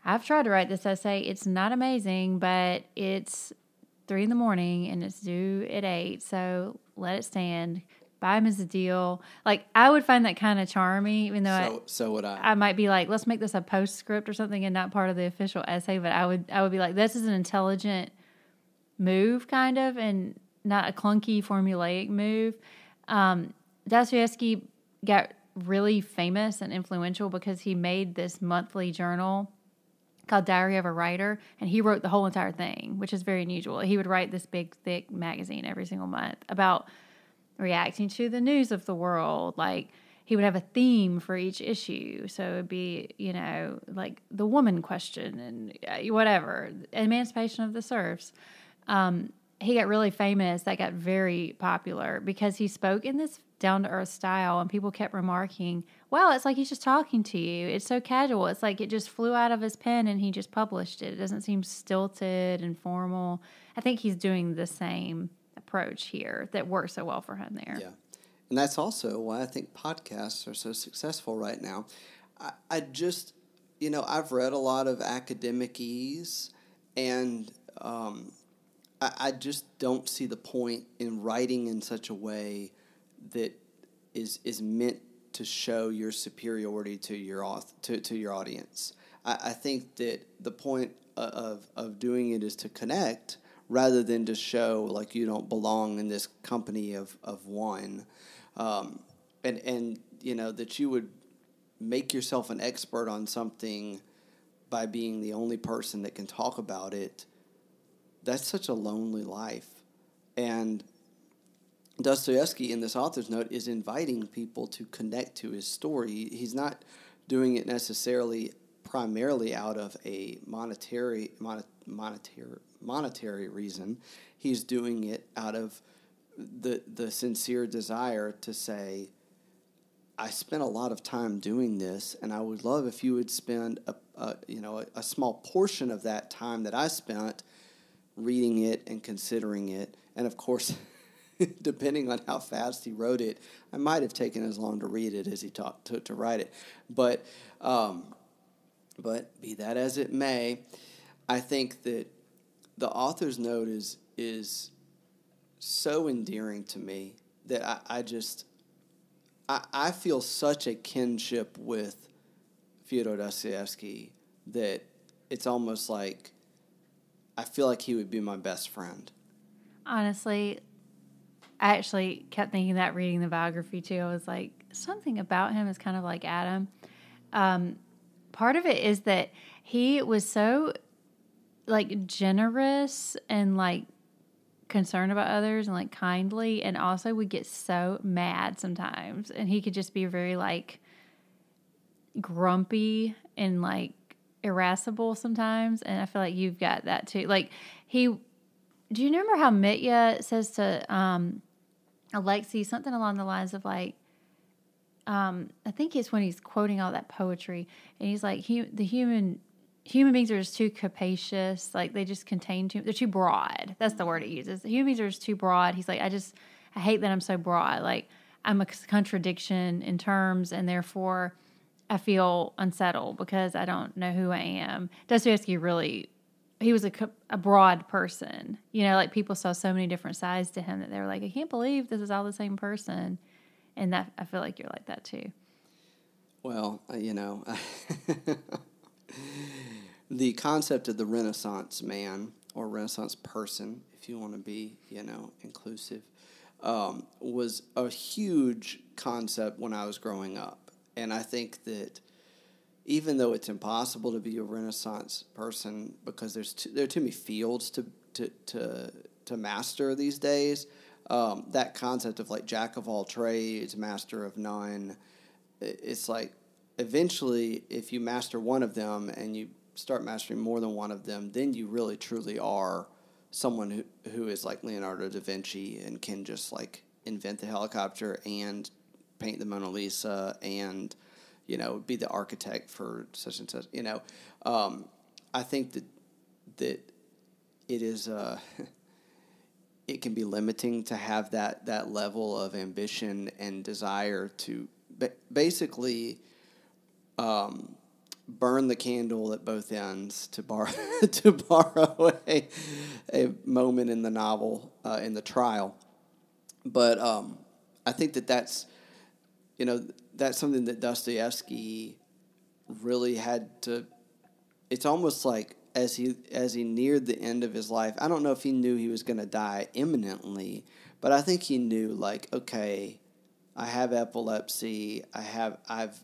I've tried to write this essay. It's not amazing, but it's three in the morning and it's due at eight. So let it stand. Buy them as a deal. Like I would find that kind of charming, even though So so would I. I, I might be like, let's make this a postscript or something and not part of the official essay. But I would I would be like, this is an intelligent move, kind of, and not a clunky formulaic move. Um, Dostoevsky got really famous and influential because he made this monthly journal called Diary of a Writer, and he wrote the whole entire thing, which is very unusual. He would write this big, thick magazine every single month about reacting to the news of the world. Like he would have a theme for each issue, so it'd be you know like the woman question and uh, whatever, emancipation of the serfs. Um, he got really famous. That got very popular because he spoke in this down to earth style, and people kept remarking, "Well, it's like he's just talking to you. It's so casual. It's like it just flew out of his pen and he just published it. It doesn't seem stilted and formal." I think he's doing the same approach here that works so well for him there. Yeah. And that's also why I think podcasts are so successful right now. I, I just, you know, I've read a lot of academic ease, and um, I, I just don't see the point in writing in such a way that is is meant to show your superiority to your to, to your audience. I, I think that the point of, of doing it is to connect rather than to show like you don't belong in this company of, of one. Um, and, and, you know, that you would make yourself an expert on something by being the only person that can talk about it. That's such a lonely life. And Dostoevsky, in this author's note, is inviting people to connect to his story. He's not doing it necessarily primarily out of a monetary mon- monetary monetary reason. He's doing it out of the the sincere desire to say, I spent a lot of time doing this, and I would love if you would spend a, a you know a, a small portion of that time that I spent reading it and considering it, and of course. depending on how fast he wrote it, I might have taken as long to read it as he taught, took to write it. But, um, but be that as it may, I think that the author's note is is so endearing to me that I, I just I, I feel such a kinship with Fyodor Dostoevsky that it's almost like I feel like he would be my best friend. Honestly, I actually kept thinking that reading the biography too. I was like, something about him is kind of like Adam. Um, part of it is that he was so like generous and like concerned about others and like kindly and also would get so mad sometimes and he could just be very like grumpy and like irascible sometimes and i feel like you've got that too like he do you remember how mitya says to um alexei something along the lines of like um, I think it's when he's quoting all that poetry, and he's like, he, "The human human beings are just too capacious. Like they just contain too. They're too broad. That's the word he uses. Human beings are just too broad. He's like, I just I hate that I'm so broad. Like I'm a contradiction in terms, and therefore I feel unsettled because I don't know who I am. Dostoevsky really. He was a, a broad person, you know. Like people saw so many different sides to him that they were like, "I can't believe this is all the same person," and that I feel like you're like that too. Well, uh, you know, the concept of the Renaissance man or Renaissance person, if you want to be, you know, inclusive, um, was a huge concept when I was growing up. And I think that even though it's impossible to be a Renaissance person because there's too, there are too many fields to, to, to, to master these days, um, that concept of like jack of all trades, master of none, it's like eventually, if you master one of them and you start mastering more than one of them, then you really truly are someone who, who is like Leonardo da Vinci and can just like invent the helicopter and paint the Mona Lisa and you know be the architect for such and such. You know, um, I think that that it is. Uh, it can be limiting to have that that level of ambition and desire to basically um, burn the candle at both ends to borrow to borrow a, a moment in the novel uh, in the trial. But um, I think that that's you know that's something that Dostoevsky really had to. It's almost like as he as he neared the end of his life. I don't know if he knew he was going to die imminently, but I think he knew like okay, I have epilepsy. I have I've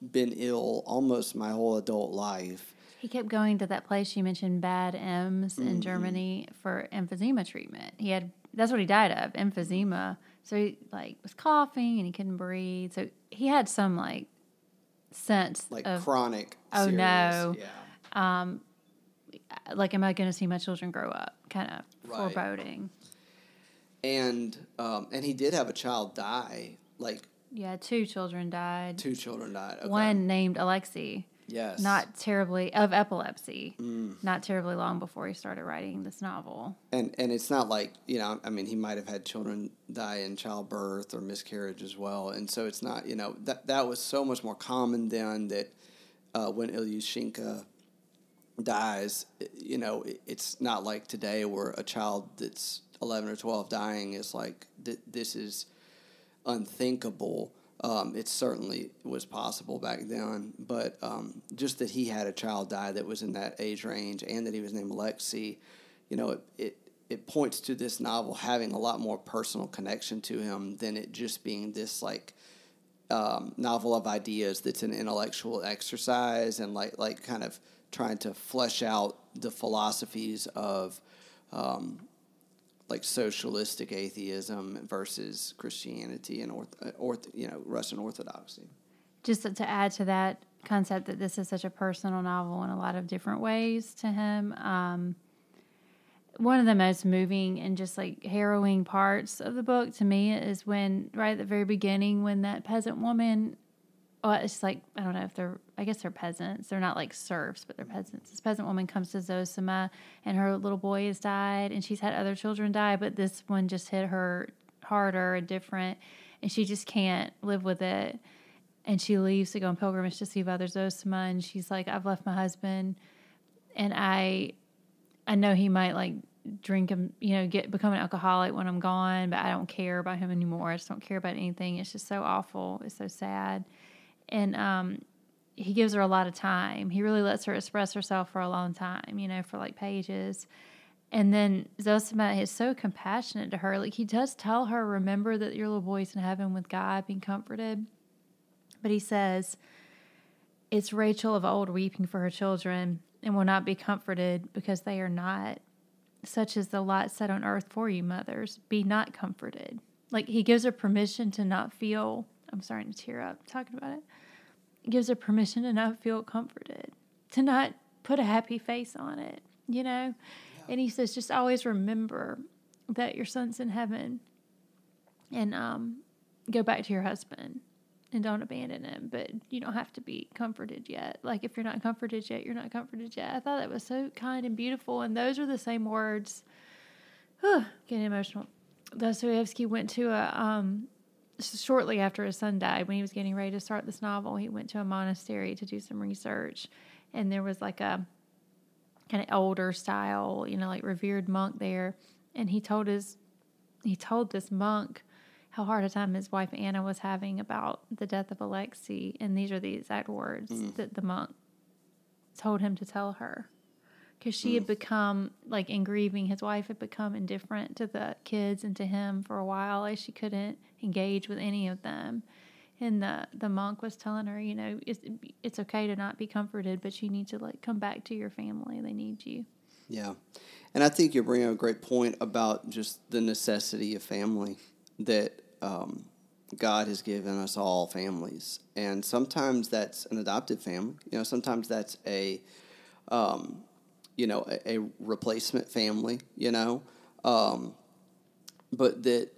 been ill almost my whole adult life. He kept going to that place you mentioned, Bad Ems in mm-hmm. Germany for emphysema treatment. He had that's what he died of, emphysema. So he like was coughing and he couldn't breathe. So he had some like sense like of chronic. Oh serious, no. Yeah. Um, like, am I going to see my children grow up? Kind of right. foreboding. And um, and he did have a child die like yeah, two children died. Two children died. Okay. One named Alexei. Yes. Not terribly of epilepsy. Mm. Not terribly long before he started writing this novel. And and it's not like you know I mean he might have had children die in childbirth or miscarriage as well, and so it's not you know that that was so much more common then that uh, when Ilyushechka dies, you know it's not like today where a child that's eleven or twelve dying is like th- this is unthinkable. Um, it certainly was possible back then, but um, just that he had a child die that was in that age range and that he was named Alexei, you know, it, it, it points to this novel having a lot more personal connection to him than it just being this like um, novel of ideas that's an intellectual exercise and like like kind of trying to flesh out the philosophies of um, like socialistic atheism versus Christianity and orth, uh, orth, you know Russian Orthodoxy. Just to add to that concept that this is such a personal novel in a lot of different ways to him. Um, one of the most moving and just like harrowing parts of the book to me is when right at the very beginning when that peasant woman well, it's like I don't know if they're. I guess they're peasants. They're not like serfs, but they're peasants. This peasant woman comes to Zosima, and her little boy has died, and she's had other children die, but this one just hit her harder and different, and she just can't live with it. And she leaves to go on pilgrimage to see Father Zosima, and she's like, "I've left my husband, and I, I know he might like drink him, you know, get become an alcoholic when I'm gone, but I don't care about him anymore. I just don't care about anything. It's just so awful. It's so sad." and um, he gives her a lot of time. He really lets her express herself for a long time, you know, for like pages. And then Zosima is so compassionate to her. Like he does tell her, remember that your little boy's in heaven with God being comforted. But he says, It's Rachel of old weeping for her children and will not be comforted because they are not. Such as the lot set on earth for you, mothers. Be not comforted. Like he gives her permission to not feel. I'm starting to tear up talking about it gives her permission to not feel comforted, to not put a happy face on it, you know? Yeah. And he says, just always remember that your son's in heaven and um, go back to your husband. and don't abandon him, but you don't have to be comforted yet. Like if you're not comforted yet, you're not comforted yet. I thought that was so kind and beautiful, and those are the same words. getting emotional. Dostoevsky went to a um, shortly after his son died, when he was getting ready to start this novel. He went to a monastery to do some research, and there was like a kind of older style, you know, like revered monk there, and he told his he told this monk how hard a time his wife Anna was having about the death of Alexei, and these are the exact words mm. that the monk told him to tell her, because she mm. had become like in grieving, his wife had become indifferent to the kids and to him for a while, as she couldn't engage with any of them. And the the monk was telling her, you know, it's it's okay to not be comforted, but you need to like come back to your family. They need you. Yeah, and I think you're bringing a great point about just the necessity of family that um, God has given us all families, and sometimes that's an adopted family. You know, sometimes that's a, um, you know, a, a, replacement family. You know, um, but that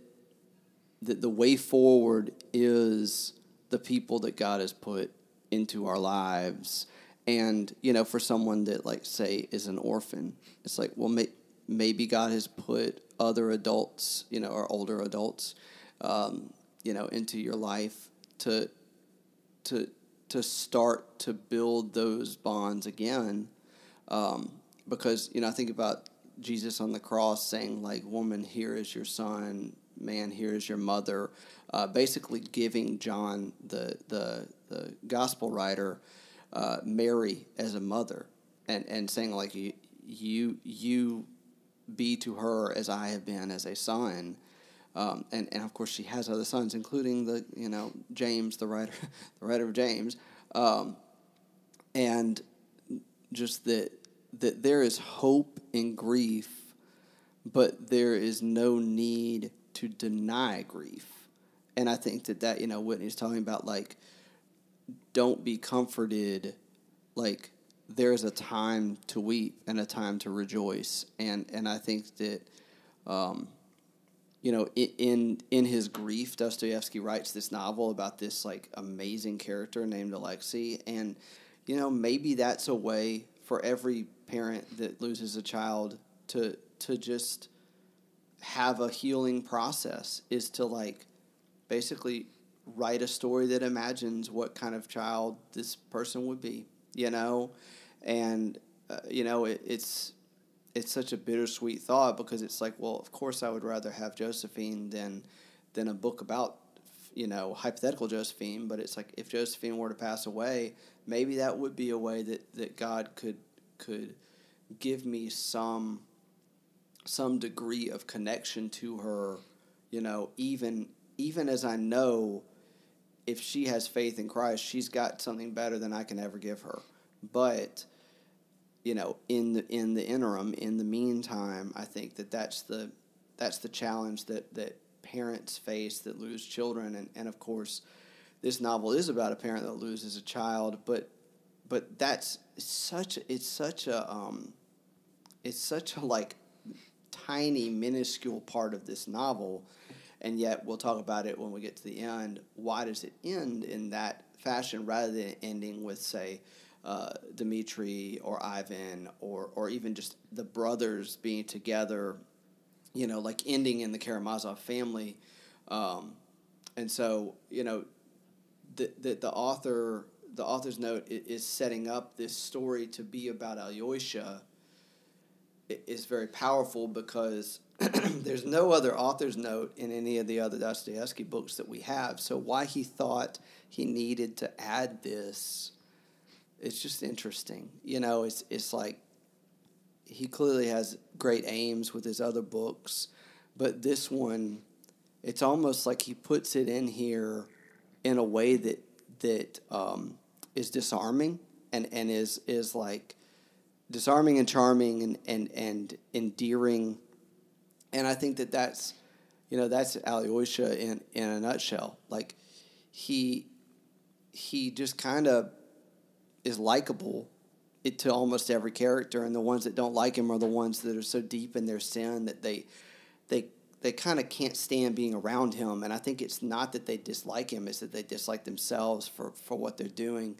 that the way forward is the people that God has put into our lives. And, you know, for someone that, like, say, is an orphan, it's like, well, may, maybe God has put other adults, you know, or older adults um, you know, into your life to to to start to build those bonds again. Um, because you know, I think about Jesus on the cross saying, like, "Woman, here is your son. Man, here is your mother." Uh, basically, giving John the the the gospel writer uh, Mary as a mother, and and saying like, "You you you be to her as I have been as a son." Um, and, and of course, she has other sons, including the you know James, the writer, the writer of James, um, and just that that there is hope in grief, but there is no need to deny grief. And I think that that you know Whitney's talking about like, don't be comforted, like there is a time to weep and a time to rejoice, and and I think that. Um, you know, in in his grief, Dostoevsky writes this novel about this like amazing character named Alexei, and you know maybe that's a way for every parent that loses a child to to just have a healing process is to like basically write a story that imagines what kind of child this person would be, you know, and uh, you know it, it's it's such a bittersweet thought because it's like, well, of course I would rather have Josephine than than a book about you know hypothetical Josephine. But it's like if Josephine were to pass away, maybe that would be a way that that God could could give me some some degree of connection to her. You know, even even as I know if she has faith in Christ, she's got something better than I can ever give her. But you know, in the in the interim, in the meantime, I think that that's the that's the challenge that that parents face that lose children, and and of course, this novel is about a parent that loses a child, but but that's such it's such a um, it's such a like tiny minuscule part of this novel and yet we'll talk about it when we get to the end. Why does it end in that fashion rather than ending with say uh, Dmitri or Ivan or or even just the brothers being together, you know, like ending in the Karamazov family, um, and so you know, the, the the author the author's note is setting up this story to be about Alyosha is very powerful because there's no other author's note in any of the other Dostoevsky books that we have. So why he thought he needed to add this it's just interesting. You know, it's it's like he clearly has great aims with his other books, but this one, it's almost like he puts it in here in a way that that um, is disarming and and is is like disarming and charming and and and endearing, and I think that that's you know that's Alyosha in in a nutshell. Like he he just kind of is likable to almost every character, and the ones that don't like him are the ones that are so deep in their sin that they they they kind of can't stand being around him. And I think it's not that they dislike him; it's that they dislike themselves for for what they're doing.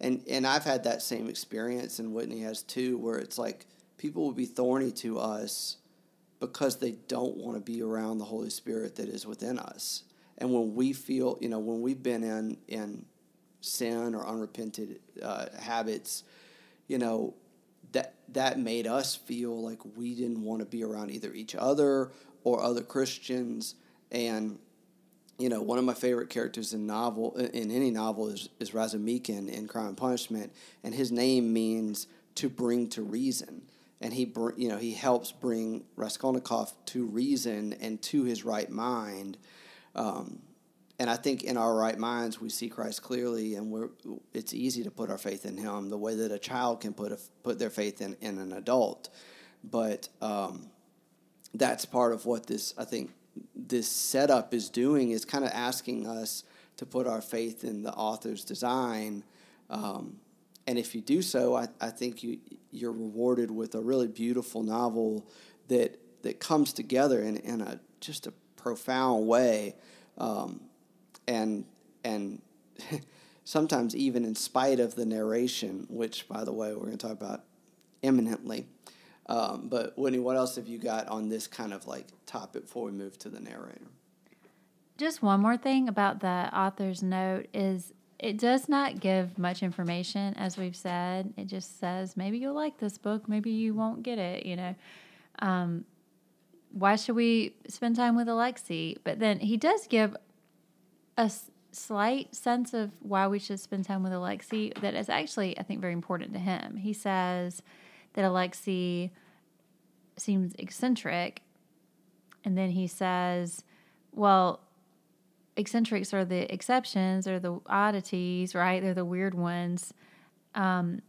And and I've had that same experience, and Whitney has too, where it's like people will be thorny to us because they don't want to be around the Holy Spirit that is within us. And when we feel, you know, when we've been in in sin or unrepented uh, habits, you know, that that made us feel like we didn't want to be around either each other or other Christians. And you know, one of my favorite characters in novel in any novel is is Razumikhin in Crime and Punishment, and his name means to bring to reason. And he, you know, he helps bring Raskolnikov to reason and to his right mind. Um, and I think in our right minds we see Christ clearly, and we're it's easy to put our faith in Him the way that a child can put a, put their faith in, in an adult. But um, that's part of what this I think this setup is doing is kind of asking us to put our faith in the author's design. Um, and if you do so, I, I think you you're rewarded with a really beautiful novel that that comes together in, in a just a profound way. Um, and and sometimes even in spite of the narration, which by the way we're going to talk about imminently. Um, but Whitney, what else have you got on this kind of like topic before we move to the narrator? Just one more thing about the author's note is it does not give much information, as we've said. It just says maybe you'll like this book, maybe you won't get it. You know, um, why should we spend time with Alexei? But then he does give a slight sense of why we should spend time with Alexei that is actually, I think, very important to him. He says that Alexei seems eccentric, and then he says, well, eccentrics are the exceptions, or the oddities, right? They're the weird ones. Um,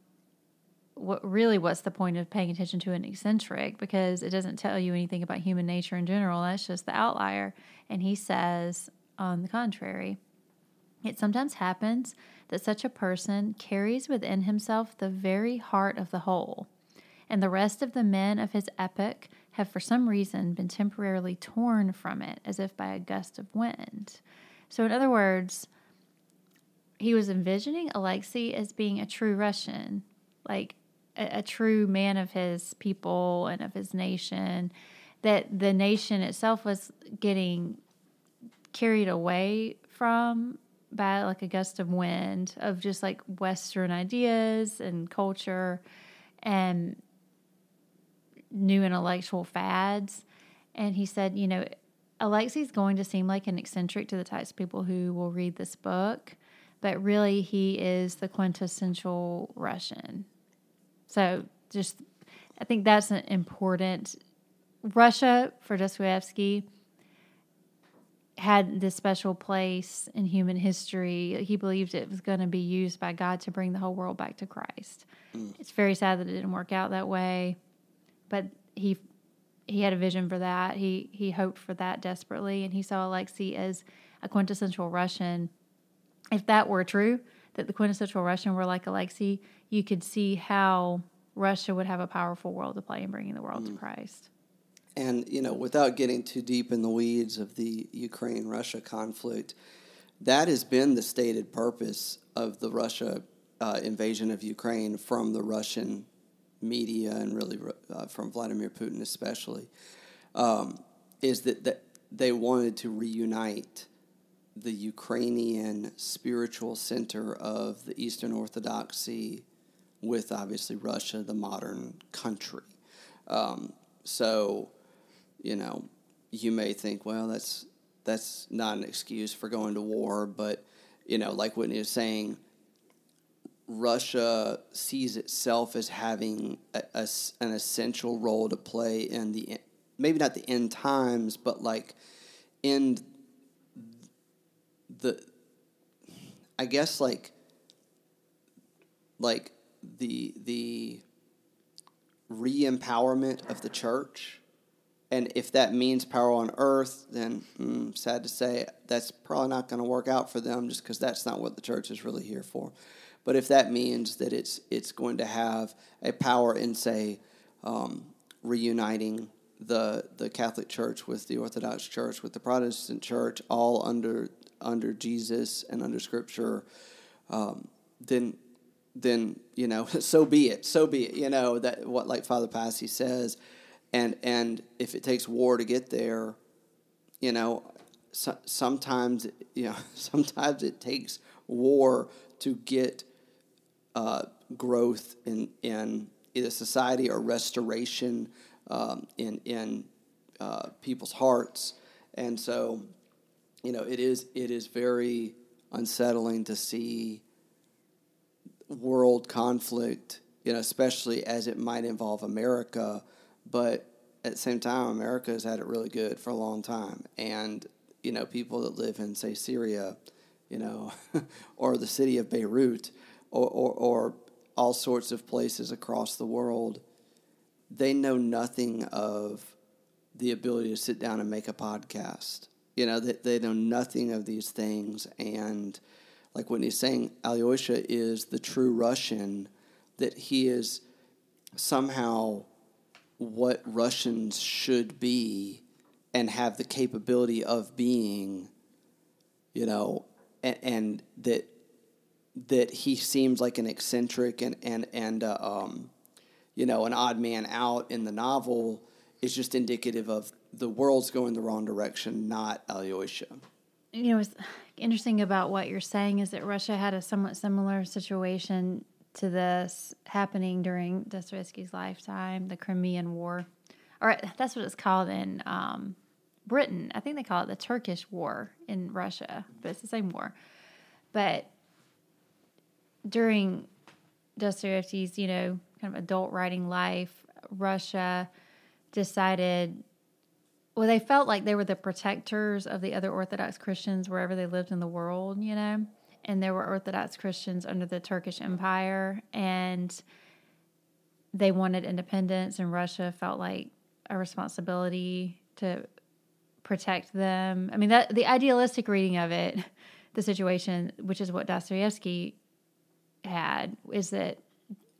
what really what's the point of paying attention to an eccentric? Because it doesn't tell you anything about human nature in general. That's just the outlier. And he says on the contrary, it sometimes happens that such a person carries within himself the very heart of the whole, and the rest of the men of his epoch have for some reason been temporarily torn from it as if by a gust of wind. So, in other words, he was envisioning Alexei as being a true Russian, like a, a, true man of his people and of his nation, that the nation itself was getting carried away from by like a gust of wind of just like Western ideas and culture and new intellectual fads. And he said, you know, Alexei's going to seem like an eccentric to the types of people who will read this book, but really he is the quintessential Russian. So just, I think that's an important. Russia for Dostoevsky had this special place in human history. He believed it was going to be used by God to bring the whole world back to Christ. Mm. It's very sad that it didn't work out that way, but he he had a vision for that. He he hoped for that desperately, and he saw Alexei as a quintessential Russian. If that were true, that the quintessential Russian were like Alexei, you could see how Russia would have a powerful role to play in bringing the world mm. to Christ. And, you know, without getting too deep in the weeds of the Ukraine Russia conflict, that has been the stated purpose of the Russia uh, invasion of Ukraine from the Russian media and really uh, from Vladimir Putin especially, um, is that, that they wanted to reunite the Ukrainian spiritual center of the Eastern Orthodoxy with obviously Russia, the modern country. Um, so you know, you may think, well, that's that's not an excuse for going to war, but you know, like Whitney is saying, Russia sees itself as having a, a, an essential role to play in the maybe not the end times, but like in the I guess like like the the re-empowerment of the church and if that means power on earth, then mm, sad to say, that's probably not going to work out for them just because that's not what the church is really here for. But if that means that it's, it's going to have a power in, say, um, reuniting the the Catholic Church with the Orthodox Church with the Protestant Church all under under Jesus and under Scripture, um, then then you know so be it. So be it. You know that what like Father Paissy says, and and if it takes war to get there, you know, so, sometimes you know sometimes it takes war to get uh, growth in in either society or restoration um, in in uh, people's hearts, and so you know it is it is very unsettling to see world conflict, you know, especially as it might involve America, but at the same time, America has had it really good for a long time, and you know, people that live in say Syria, you know, or the city of Beirut, or, or, or all sorts of places across the world, they know nothing of the ability to sit down and make a podcast. You know, they, they know nothing of these things. And like when he's saying Alyosha is the true Russian, that he is somehow what Russians should be and have the capability of being, you know, and, and that that he seems like an eccentric and and and uh, um, you know an odd man out in the novel is just indicative of the world's going the wrong direction, not Alyosha. You know, what's interesting about what you're saying is that Russia had a somewhat similar situation to this happening during Dostoevsky's lifetime, the Crimean War, or that's what it's called in um, Britain. I think they call it the Turkish War in Russia, but it's the same war. But during Dostoevsky's, you know, kind of adult writing life, Russia decided, well, they felt like they were the protectors of the other Orthodox Christians wherever they lived in the world, you know, and there were Orthodox Christians under the Turkish Empire, and they wanted independence, and Russia felt like a responsibility to protect them. I mean, that the idealistic reading of it, the situation, which is what Dostoevsky had is that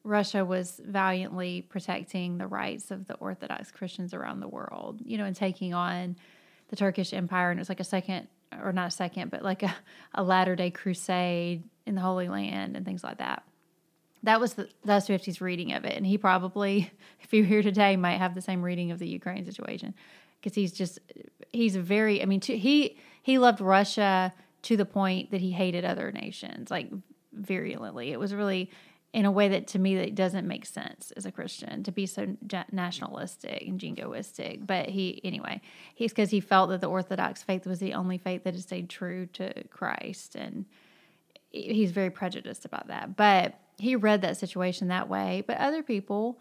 Russia was valiantly protecting the rights of the Orthodox Christians around the world, you know, and taking on the Turkish Empire. And it was like a second, or not a second, but like a, a latter day crusade in the Holy Land and things like that. That was the, Dostoevsky's reading of it. And he probably, if you're here today, might have the same reading of the Ukraine situation because he's just, he's very, I mean, to, he, he loved Russia to the point that he hated other nations. Like virulently. It was really in a way that to me that doesn't make sense as a Christian to be so nationalistic and jingoistic. But he anyway, he's because he felt that the Orthodox faith was the only faith that had stayed true to Christ, and he's very prejudiced about that. But he read that situation that way. But other people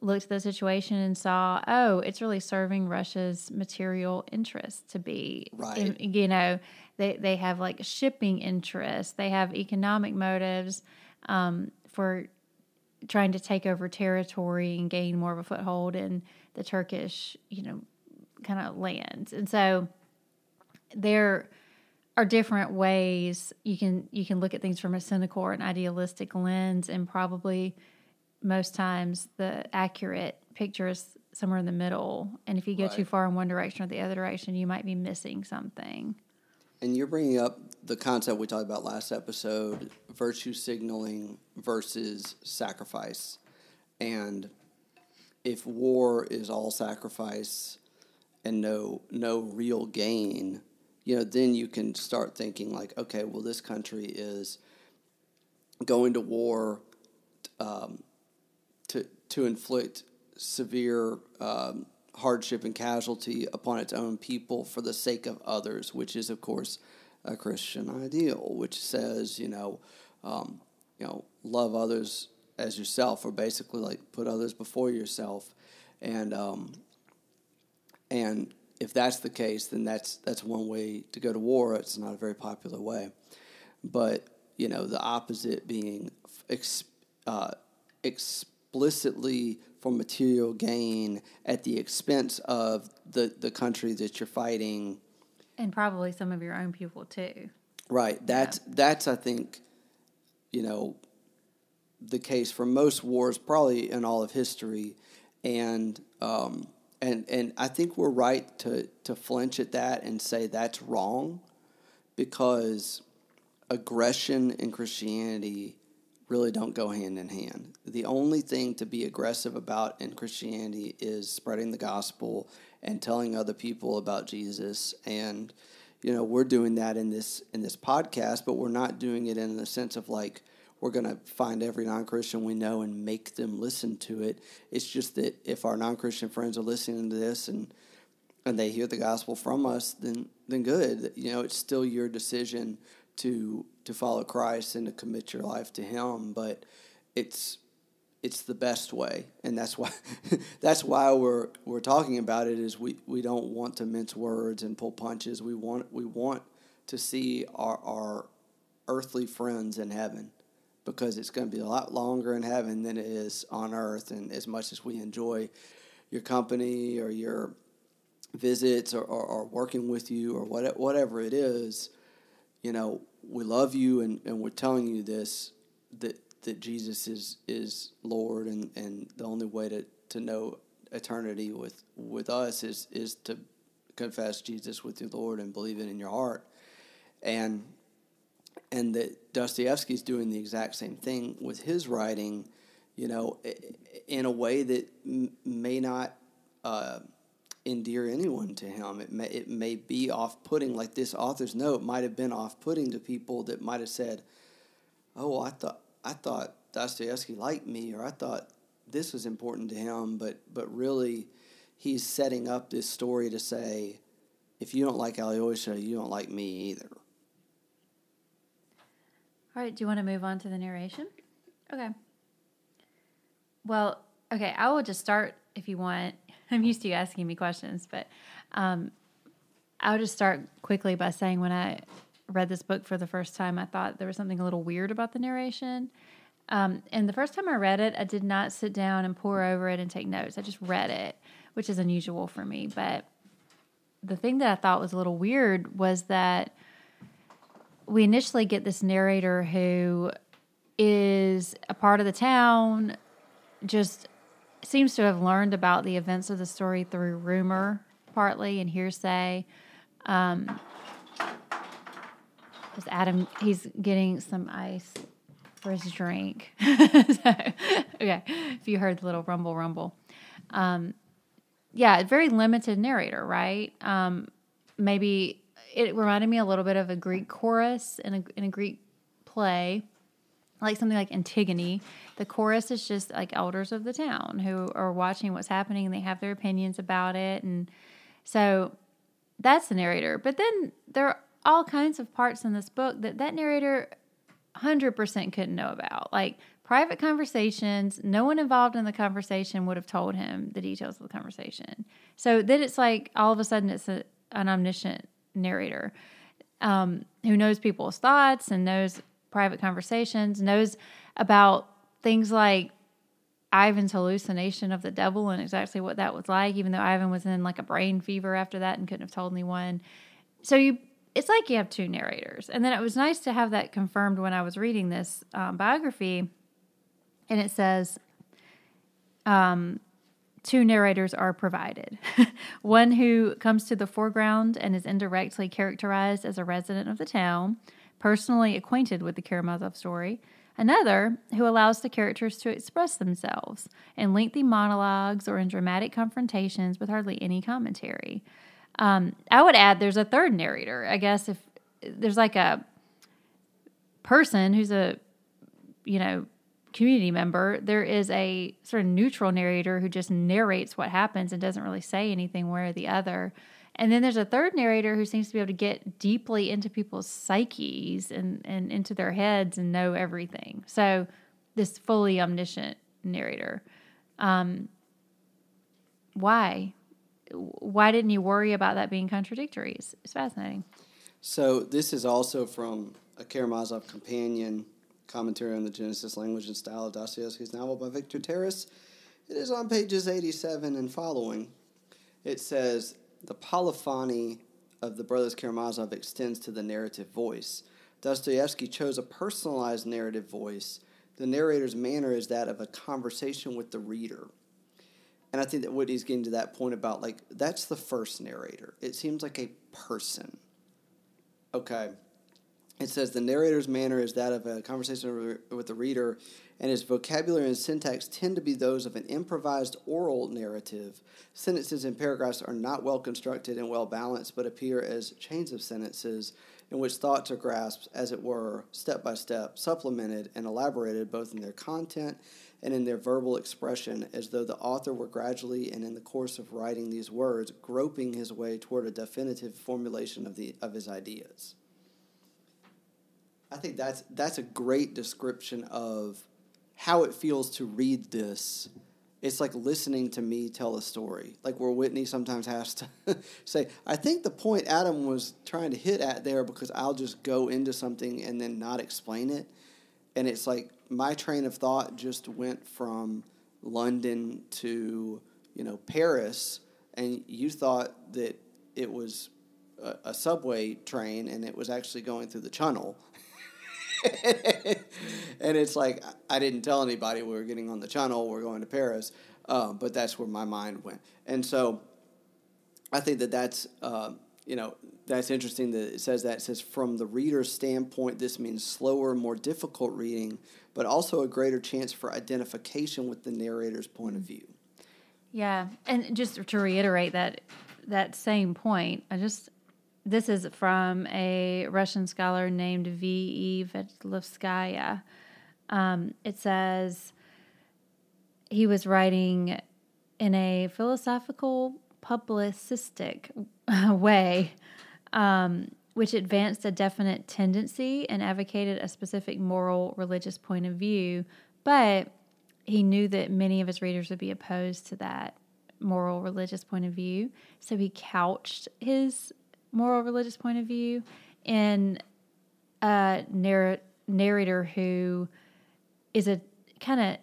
looked at the situation and saw, oh, it's really serving Russia's material interests to be, right. you know, they, they have like shipping interests, they have economic motives um, for trying to take over territory and gain more of a foothold in the Turkish, you know, kind of lands. And so there are different ways you can you can look at things from a cynical or an idealistic lens and probably most times the accurate picture is somewhere in the middle and if you go right. too far in one direction or the other direction you might be missing something and you're bringing up the concept we talked about last episode virtue signaling versus sacrifice. And if war is all sacrifice and no no real gain, you know, then you can start thinking like, okay, well, this country is going to war um, to to inflict severe um, hardship and casualty upon its own people for the sake of others, which is, of course, a Christian ideal, which says, you know, um, you know, love others as yourself, or basically like put others before yourself, and um, and if that's the case, then that's that's one way to go to war. It's not a very popular way, but you know, the opposite being ex, uh, explicitly for material gain at the expense of the, the country that you're fighting. And probably some of your own people too. Right. That's yeah. that's I think, you know, the case for most wars, probably in all of history, and um, and and I think we're right to to flinch at that and say that's wrong, because aggression in Christianity really don't go hand in hand. The only thing to be aggressive about in Christianity is spreading the gospel and telling other people about Jesus. And you know we're doing that in this in this podcast but we're not doing it in the sense of like we're going to find every non-christian we know and make them listen to it. It's just that if our non-christian friends are listening to this and and they hear the gospel from us then then good. You know it's still your decision to to follow Christ and to commit your life to him but it's it's the best way. And that's why that's why we're we're talking about it is we, we don't want to mince words and pull punches. We want we want to see our our earthly friends in heaven because it's going to be a lot longer in heaven than it is on earth. And as much as we enjoy your company or your visits or, or, or working with you or what, whatever it is you know we love you and, and we're telling you this that that Jesus is is Lord and, and the only way to, to know eternity with with us is is to confess Jesus with your Lord and believe it in your heart. And and that Dostoevsky's doing the exact same thing with his writing, you know, in a way that may not uh, endear anyone to him. It may it may be off putting, like this author's note might have been off putting to people that might have said, "Oh, I thought I thought Dostoevsky liked me, or I thought this was important to him, but but really, he's setting up this story to say, if you don't like Alyosha, you don't like me either. All right, do you want to move on to the narration? Okay. Well, okay, I will just start if you want. I'm used to you asking me questions, but um, I'll just start quickly by saying when I read this book for the first time, I thought there was something a little weird about the narration. Um, and the first time I read it, I did not sit down and pore over it and take notes. I just read it, which is unusual for me. But the thing that I thought was a little weird was that we initially get this narrator who is a part of the town, just seems to have learned about the events of the story through rumor, partly, and hearsay. Um, Adam, he's getting some ice for his drink. so, okay, if you heard the little rumble, rumble. Um, yeah, a very limited narrator, right? Um, maybe it reminded me a little bit of a Greek chorus in a, in a Greek play, like something like Antigone. The chorus is just like elders of the town who are watching what's happening and they have their opinions about it. And so that's the narrator. But then there are all kinds of parts in this book that that narrator 100% couldn't know about. Like private conversations, no one involved in the conversation would have told him the details of the conversation. So then it's like all of a sudden it's a, an omniscient narrator um, who knows people's thoughts and knows private conversations, knows about things like Ivan's hallucination of the devil and exactly what that was like, even though Ivan was in like a brain fever after that and couldn't have told anyone. So you it's like you have two narrators. And then it was nice to have that confirmed when I was reading this um, biography. And it says, um, two narrators are provided one who comes to the foreground and is indirectly characterized as a resident of the town, personally acquainted with the Karamazov story. Another who allows the characters to express themselves in lengthy monologues or in dramatic confrontations with hardly any commentary. Um, I would add there's a third narrator. I guess if there's like a person who's a, you know, community member, there is a sort of neutral narrator who just narrates what happens and doesn't really say anything one way or the other. And then there's a third narrator who seems to be able to get deeply into people's psyches and, and into their heads and know everything. So, this fully omniscient narrator. Um, why? why didn't you worry about that being contradictory? It's, it's fascinating. So this is also from a Karamazov companion commentary on the Genesis language and style of Dostoevsky's novel by Victor Terras. It is on pages 87 and following. It says, The polyphony of the brothers Karamazov extends to the narrative voice. Dostoevsky chose a personalized narrative voice. The narrator's manner is that of a conversation with the reader. And I think that Whitney's getting to that point about like that's the first narrator. It seems like a person. Okay. It says the narrator's manner is that of a conversation with the reader, and his vocabulary and syntax tend to be those of an improvised oral narrative. Sentences and paragraphs are not well constructed and well balanced, but appear as chains of sentences in which thoughts are grasped, as it were, step by step, supplemented and elaborated both in their content and in their verbal expression, as though the author were gradually and in the course of writing these words, groping his way toward a definitive formulation of, the, of his ideas. I think that's that's a great description of how it feels to read this. It's like listening to me tell a story, like where Whitney sometimes has to say, "I think the point Adam was trying to hit at there because I'll just go into something and then not explain it." And it's like my train of thought just went from London to, you know, Paris and you thought that it was a, a subway train and it was actually going through the channel and it's like I didn't tell anybody we were getting on the channel. We're going to Paris, uh, but that's where my mind went. And so I think that that's uh, you know that's interesting that it says that it says from the reader's standpoint, this means slower, more difficult reading, but also a greater chance for identification with the narrator's point of view. Yeah, and just to reiterate that that same point, I just this is from a Russian scholar named V.E. Vetlovskaya. Um, it says he was writing in a philosophical, publicistic way, um, which advanced a definite tendency and advocated a specific moral, religious point of view. But he knew that many of his readers would be opposed to that moral, religious point of view. So he couched his moral religious point of view and a narr- narrator who is a kind of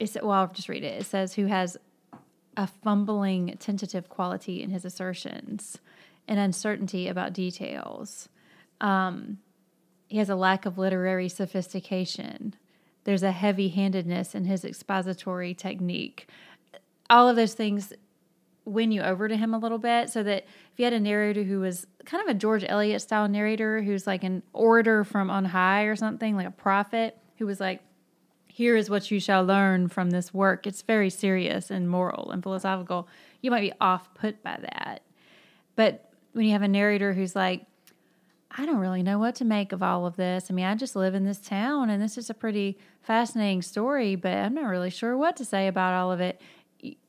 it's well I'll just read it. It says who has a fumbling tentative quality in his assertions and uncertainty about details. Um, he has a lack of literary sophistication. There's a heavy handedness in his expository technique. All of those things win you over to him a little bit so that if you had a narrator who was kind of a George Eliot style narrator who's like an orator from on high or something, like a prophet who was like, here is what you shall learn from this work. It's very serious and moral and philosophical. You might be off put by that. But when you have a narrator who's like, I don't really know what to make of all of this. I mean, I just live in this town and this is a pretty fascinating story, but I'm not really sure what to say about all of it.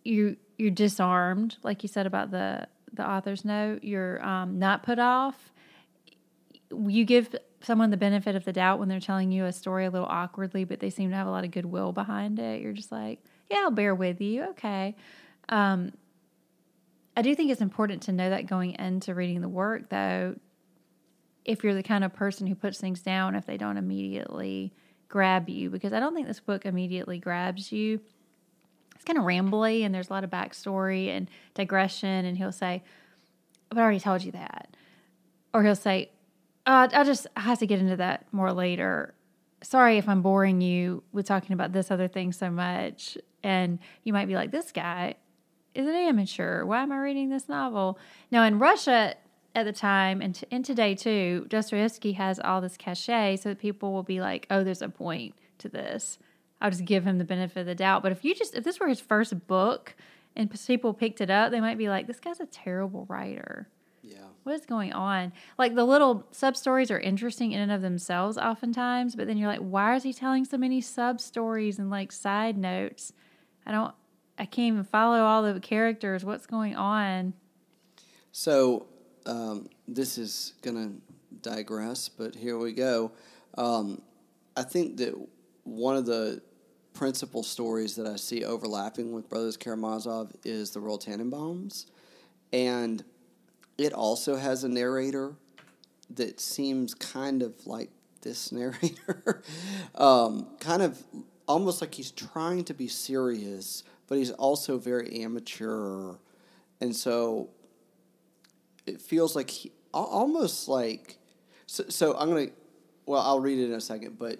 You you're disarmed, like you said about the the author's note. You're um, not put off. You give someone the benefit of the doubt when they're telling you a story a little awkwardly, but they seem to have a lot of goodwill behind it. You're just like, yeah, I'll bear with you. Okay. Um, I do think it's important to know that going into reading the work, though, if you're the kind of person who puts things down if they don't immediately grab you, because I don't think this book immediately grabs you it's kind of rambly and there's a lot of backstory and digression. And he'll say, but I already told you that. Or he'll say, uh, I just I have to get into that more later. Sorry if I'm boring you with talking about this other thing so much. And you might be like, this guy is an amateur. Why am I reading this novel? Now, in Russia at the time, and, t- today too, Dostoevsky has all this cachet so that people will be like, oh, there's a point to this. I'll just give him the benefit of the doubt. But if you just if this were his first book and people picked it up, they might be like, "This guy's a terrible writer." Yeah. What is going on? Like the little sub stories are interesting in and of themselves, oftentimes, but then you're like, why is he telling so many sub stories and like side notes? I don't. I can't even follow all the characters. What's going on? So um, this is gonna digress, but here we go. Um, I think that one of the principal stories that I see overlapping with Brothers Karamazov is the Royal Tenenbaums, And it also has a narrator that seems kind of like this narrator. um, kind of almost like he's trying to be serious, but he's also very amateur. And so it feels like he almost like. So, so I'm to, well, I'll read it in a second, but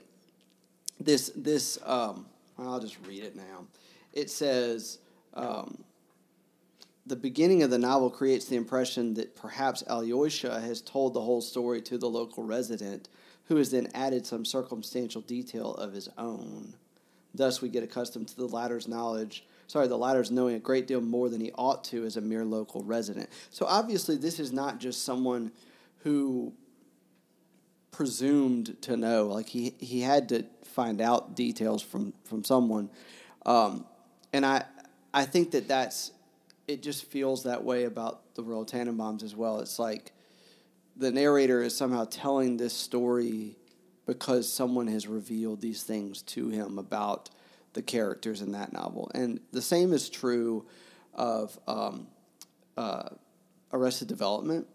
this this um, I'll just read it now. it says um, the beginning of the novel creates the impression that perhaps Alyosha has told the whole story to the local resident, who has then added some circumstantial detail of his own. Thus, we get accustomed to the latter's knowledge. Sorry, the latter's knowing a great deal more than he ought to as a mere local resident. So, obviously, this is not just someone who presumed to know. Like he he had to find out details from from someone, um, and I I think that that's it. Just feels that way about the Royal Tenenbaums as well. It's like the narrator is somehow telling this story because someone has revealed these things to him about the characters in that novel, and the same is true of um, uh, Arrested Development.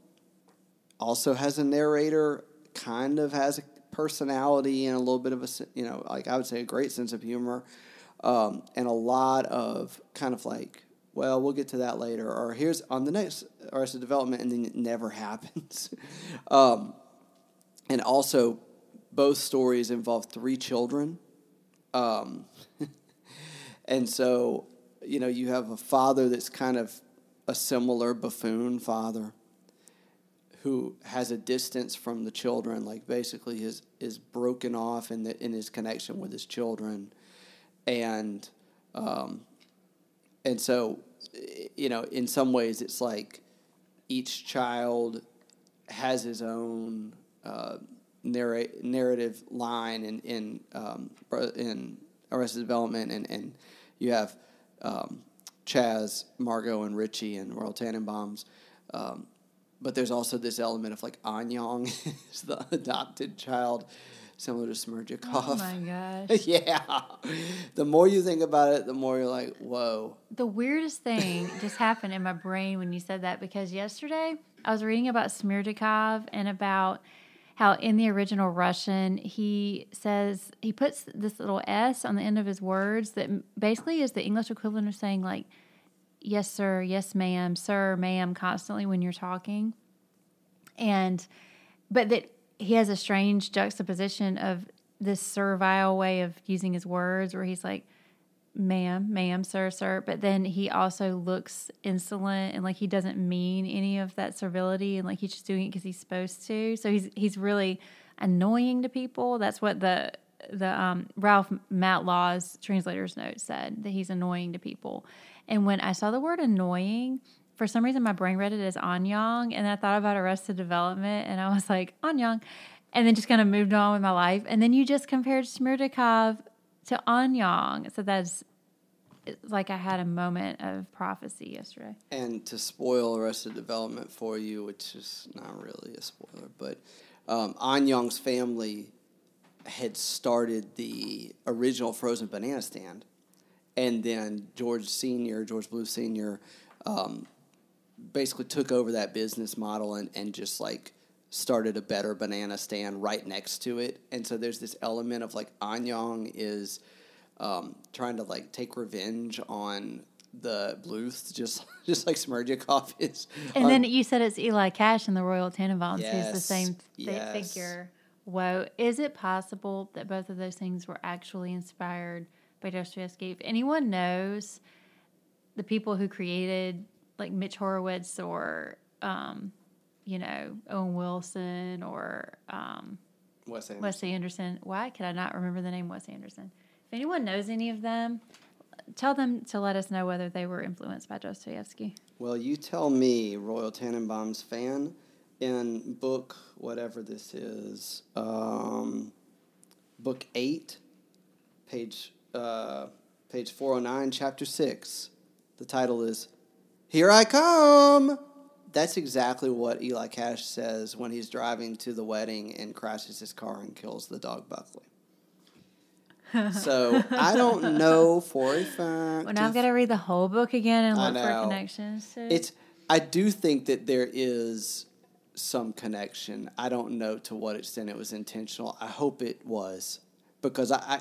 Also has a narrator kind of has a personality and a little bit of a you know like I would say a great sense of humor, um, and a lot of kind of like well we'll get to that later or here's on the next Arrested Development and then it never happens, um, and also both stories involve three children, um, and so you know you have a father that's kind of a similar buffoon father who has a distance from the children, like basically is is broken off in the in his connection with his children, and um, and so you know in some ways it's like each child has his own uh, narrate, narrative line in in um, in Arrested Development, and and you have um, Chas, Margot, and Richie and Royal Tenenbaums. Um, but there's also this element of like Annyong is the adopted child, similar to Smerdyakov. Oh my gosh. yeah. The more you think about it, the more you're like, whoa. The weirdest thing just happened in my brain when you said that because yesterday I was reading about Smerdyakov and about how in the original Russian he says he puts this little S on the end of his words that basically is the English equivalent of saying like yes, sir, yes, ma'am, sir, ma'am, constantly when you're talking. And, but that he has a strange juxtaposition of this servile way of using his words where he's like, ma'am, ma'am, sir, sir. But then he also looks insolent and like he doesn't mean any of that servility and like he's just doing it because he's supposed to. So he's, he's really annoying to people. That's what the, the um, Ralph Matlaw's translator's note said that he's annoying to people. And when I saw the word annoying, for some reason my brain read it as Annyong, and I thought about Arrested Development, and I was like Annyong, and then just kind of moved on with my life. And then you just compared Smerdyakov to Annyong, so that's like I had a moment of prophecy yesterday. And to spoil Arrested Development for you, which is not really a spoiler, but um, Annyong's family had started the original frozen banana stand and then George Senior, George Bluth Senior, um, basically took over that business model and, and just like started a better banana stand right next to it. And so there's this element of like Annyong is um, trying to like take revenge on the Bluths, just just like Smerdyakov is. And on, then you said it's Eli Cash and the Royal Tenenbaums, yes, who's the same th- yes. figure. Whoa, is it possible that both of those things were actually inspired – by Dostoevsky. If anyone knows the people who created like Mitch Horowitz or um, you know Owen Wilson or um, Wes Anderson. Wes Anderson. Why could I not remember the name Wes Anderson? If anyone knows any of them, tell them to let us know whether they were influenced by Dostoevsky. Well, you tell me, Royal Tenenbaums fan, in book whatever this is, um, book eight, page uh, page 409, chapter 6. The title is Here I Come! That's exactly what Eli Cash says when he's driving to the wedding and crashes his car and kills the dog Buckley. so I don't know for a fact. Well, now I've got to read the whole book again and look for connections. To... It's. I do think that there is some connection. I don't know to what extent it was intentional. I hope it was because I, I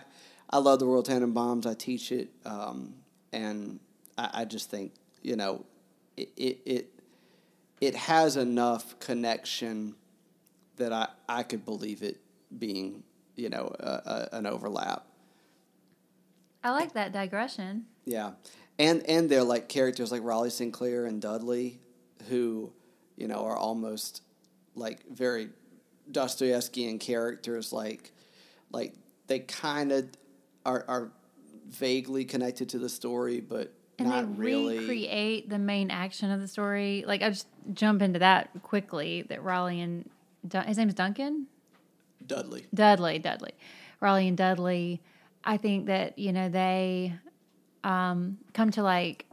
I love the Royal Tenenbaums. I teach it, um, and I, I, just think you know it, it it it has enough connection that I I could believe it being you know a, a, an overlap. I like that digression. Yeah, and and they're like characters like Raleigh St. Clair and Dudley, who, you know, are almost like very Dostoevskian characters. Like, like they kind of are are vaguely connected to the story, but And not they really. recreate the main action of the story. Like I just jump into that quickly. That Raleigh and Dun- his name's Duncan. Dudley. Dudley, Dudley, Raleigh and Dudley. I think that you know they um, come to like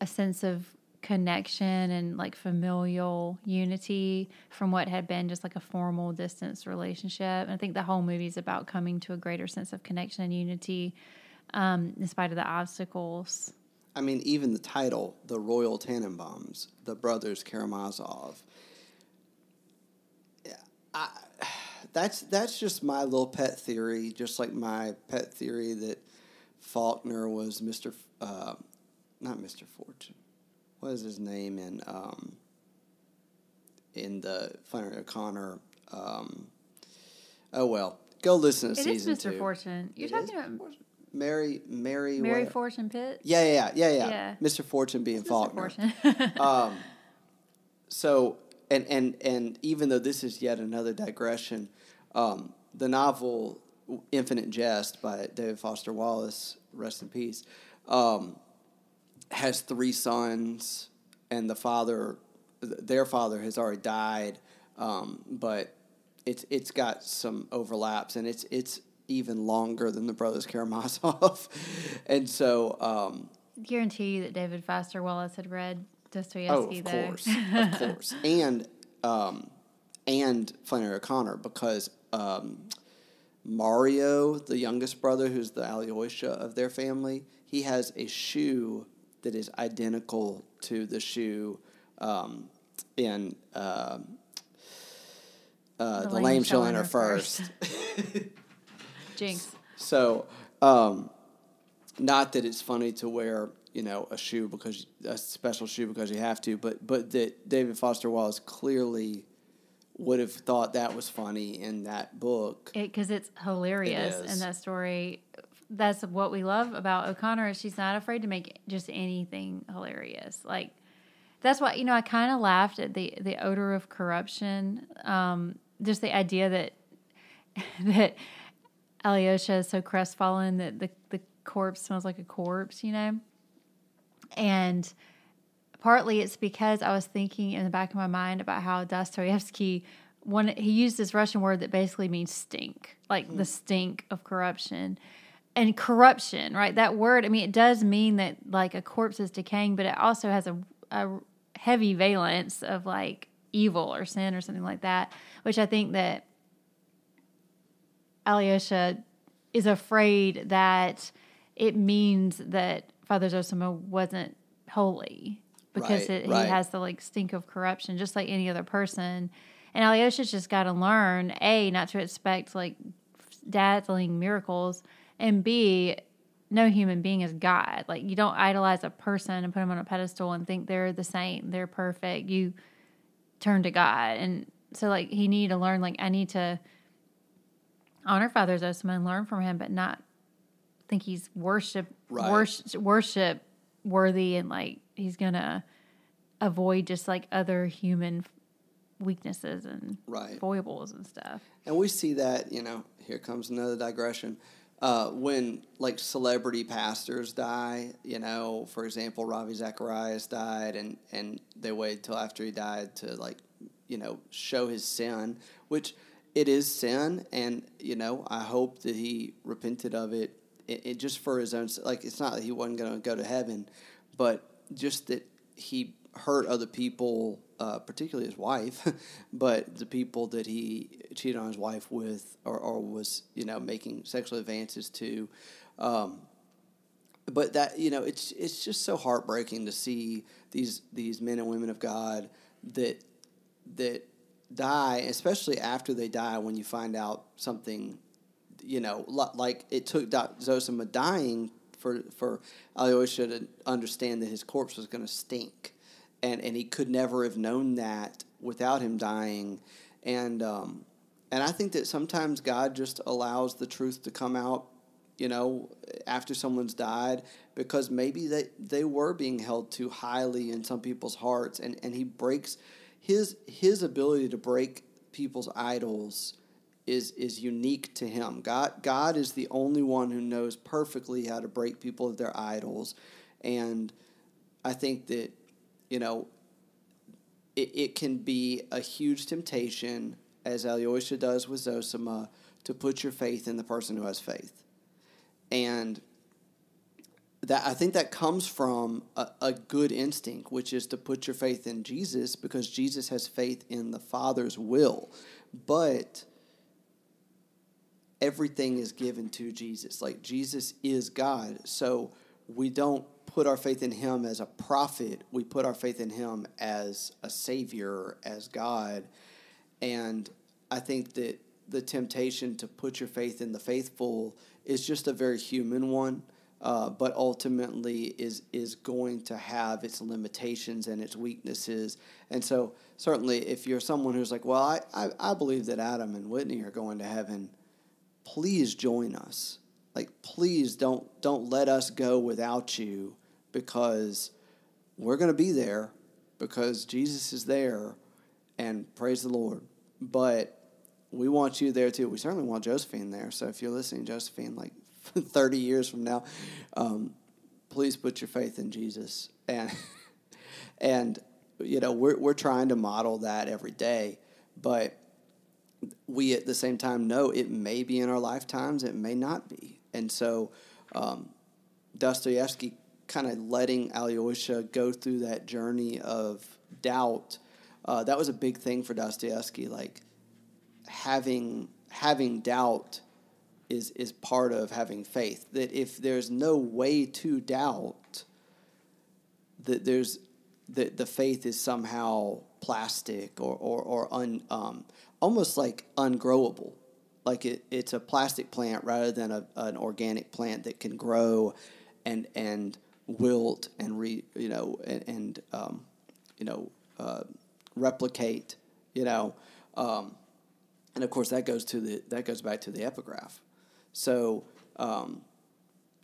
a sense of connection and like familial unity from what had been just like a formal distance relationship. And I think the whole movie is about coming to a greater sense of connection and unity um, in spite of the obstacles. I mean, even the title, the Royal Tenenbaums, the brothers Karamazov. Yeah, I, that's that's just my little pet theory. Just like my pet theory that Faulkner was Mister, uh, not Mister Fortune. What is his name in um, in the Flannery O'Connor? Um, oh well, go listen to It is season Mr. two. Fortune. You're It talking is about Mary, Mary, Mary what? Fortune Pitt. Yeah, yeah, yeah, yeah, yeah. Mr. Fortune being Mr. Faulkner. Fortune. Um, so, and and and even though this is yet another digression, um, the novel "Infinite Jest" by David Foster Wallace, rest in peace, um, has three sons, and the father, their father, has already died, um, but it's it's got some overlaps, and it's it's even longer than the Brothers Karamazov, and so. Um, Guarantee you that David Foster Wallace had read Dostoevsky. Oh, of though. course, of course, and um, and Flannery O'Connor because um, Mario, the youngest brother, who's the Alyosha of their family, he has a shoe that is identical to the shoe um, in uh, uh, the, lame shall enter first. Jinx. So, um, not that it's funny to wear, you know, a shoe because a special shoe because you have to, but but that David Foster Wallace clearly would have thought that was funny in that book. because it's hilarious It in that story. That's what we love about O'Connor. Is she's not afraid to make just anything hilarious. Like that's why you know I kind of laughed at the the odor of corruption. Um, just the idea that that Alyosha is so crestfallen that the the corpse smells like a corpse. You know, and partly it's because I was thinking in the back of my mind about how Dostoevsky one he used this Russian word that basically means stink, like the stink of corruption. And corruption, right? That word, I mean, it does mean that like a corpse is decaying, but it also has a, a heavy valence of like evil or sin or something like that, which I think that Alyosha is afraid that it means that Father Zosima wasn't holy because Right, it, right. he has the like stink of corruption, just like any other person. And Alyosha's just got to learn a not to expect like dazzling miracles, and b no human being is God. Like you don't idolize a person and put them on a pedestal and think they're the same, they're perfect. You turn to God, and so like he need to learn. Like I need to honor Father Zosima and learn from him, but not think he's worship Right. worship, worship worthy and like he's gonna avoid just like other human weaknesses and Right. foibles and stuff. And we see that, you know, here comes another digression. Uh, when like celebrity pastors die, you know, for example, Ravi Zacharias died, and and they waited till after he died to like, you know, show his sin, which it is sin, and you know, I hope that he repented of it, it, it just for his own. Like, it's not that he wasn't going to go to heaven, but just that he hurt other people, uh, particularly his wife, but the people that he cheated on his wife with or, or was, you know, making sexual advances to. Um, but that you know, it's it's just so heartbreaking to see these these men and women of God that that die, especially after they die, when you find out something, you know, like it took Zosima dying for for Alyosha to understand that his corpse was going to stink, and and he could never have known that without him dying, and um, and I think that sometimes God just allows the truth to come out you know, after someone's died, because maybe they, they were being held too highly in some people's hearts, and, and he breaks his his ability to break people's idols is is unique to him. God God is the only one who knows perfectly how to break people of their idols, and I think that you know it, it can be a huge temptation, as Alyosha does with Zosima, to put your faith in the person who has faith. And that I think that comes from a, a, good instinct, which is to put your faith in Jesus because Jesus has faith in the Father's will. But everything is given to Jesus. Like Jesus is God. So we don't put our faith in him as a prophet, we put our faith in him as a savior, as God. And I think that the temptation to put your faith in the faithful is just a very human one. Uh, but ultimately is is going to have its limitations and its weaknesses. And so, certainly, if you're someone who's like, "Well, I, I, I believe that Adam and Whitney are going to heaven," please join us. Like, please don't don't let us go without you because we're going to be there because Jesus is there, and praise the Lord. But we want you there too. We certainly want Josephine there. So if you're listening, Josephine, like 30 years from now, um, please put your faith in Jesus. And, and you know, we're, we're trying to model that every day. But we at the same time know it may be in our lifetimes, it may not be. And so um, Dostoevsky kind of letting Alyosha go through that journey of doubt, uh, that was a big thing for Dostoevsky. Like having having doubt is is part of having faith. That if there's no way to doubt, that there's that the faith is somehow plastic or or, or un, um, almost like ungrowable. Like it, it's a plastic plant rather than a, an organic plant that can grow and and wilt and re you know and, and um, you know uh, replicate you know um, and of course that goes to the that goes back to the epigraph. So um,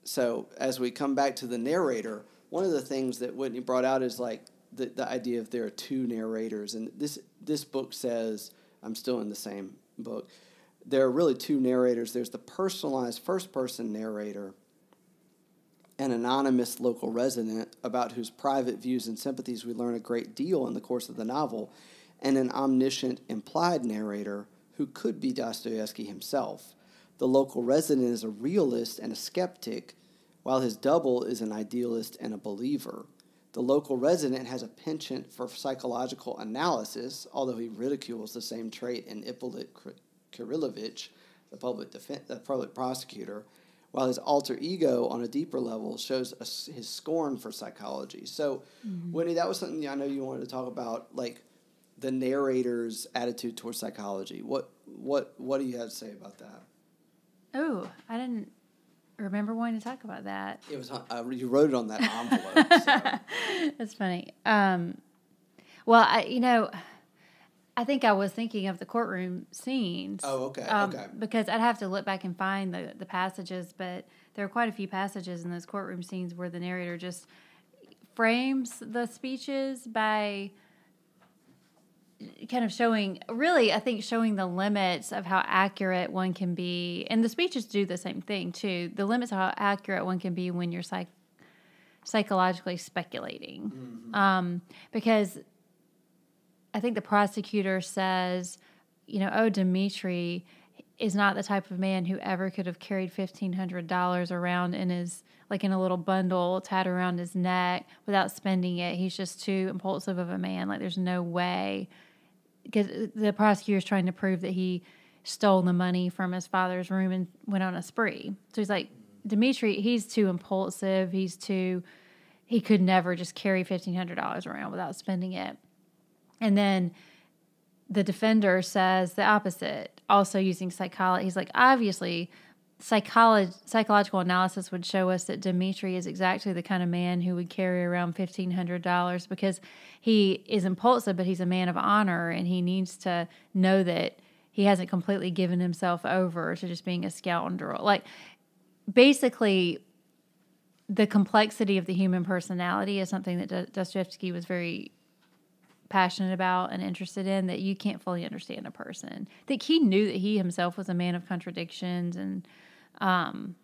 so as we come back to the narrator one of the things that Whitney brought out is like the, the idea of there are two narrators and this this book says I'm still in the same book there are really two narrators. There's the personalized first person narrator an anonymous local resident about whose private views and sympathies we learn a great deal in the course of the novel, and an omniscient implied narrator who could be Dostoevsky himself. The local resident is a realist and a skeptic, while his double is an idealist and a believer. The local resident has a penchant for psychological analysis, although he ridicules the same trait in Ippolit Kirillovich, the public, the public prosecutor, while his alter ego on a deeper level shows a, his scorn for psychology. So, mm-hmm. Whitney, that was something I know you wanted to talk about, like the narrator's attitude towards psychology. What what what do you have to say about that? Oh, I didn't remember wanting to talk about that. It was uh, you wrote it on that envelope. so. That's funny. Um, well, I you know I think I was thinking of the courtroom scenes. Oh, okay, um, okay. Because I'd have to look back and find the, the passages, but there are quite a few passages in those courtroom scenes where the narrator just frames the speeches by kind of showing really i think showing the limits of how accurate one can be and the speeches do the same thing too the limits of how accurate one can be when you're psych- psychologically speculating mm-hmm. um, because I think the prosecutor says, you know, oh, Dimitri is not the type of man who ever could have carried fifteen hundred dollars around in his like in a little bundle tied around his neck without spending it. He's just too impulsive of a man. Like there's no way because the prosecutor is trying to prove that he stole the money from his father's room and went on a spree. So he's like, Dimitri, he's too impulsive. He's too, he could never just carry $1,500 around without spending it. And then the defender says the opposite, also using psychology. He's like, obviously, psycholo- psychological analysis would show us that Dimitri is exactly the kind of man who would carry around $1,500 because he is impulsive, but he's a man of honor and he needs to know that he hasn't completely given himself over to just being a scoundrel. Like, basically the complexity of the human personality is something that Dostoevsky was very passionate about and interested in that you can't fully understand a person. I think he knew that he himself was a man of contradictions and um,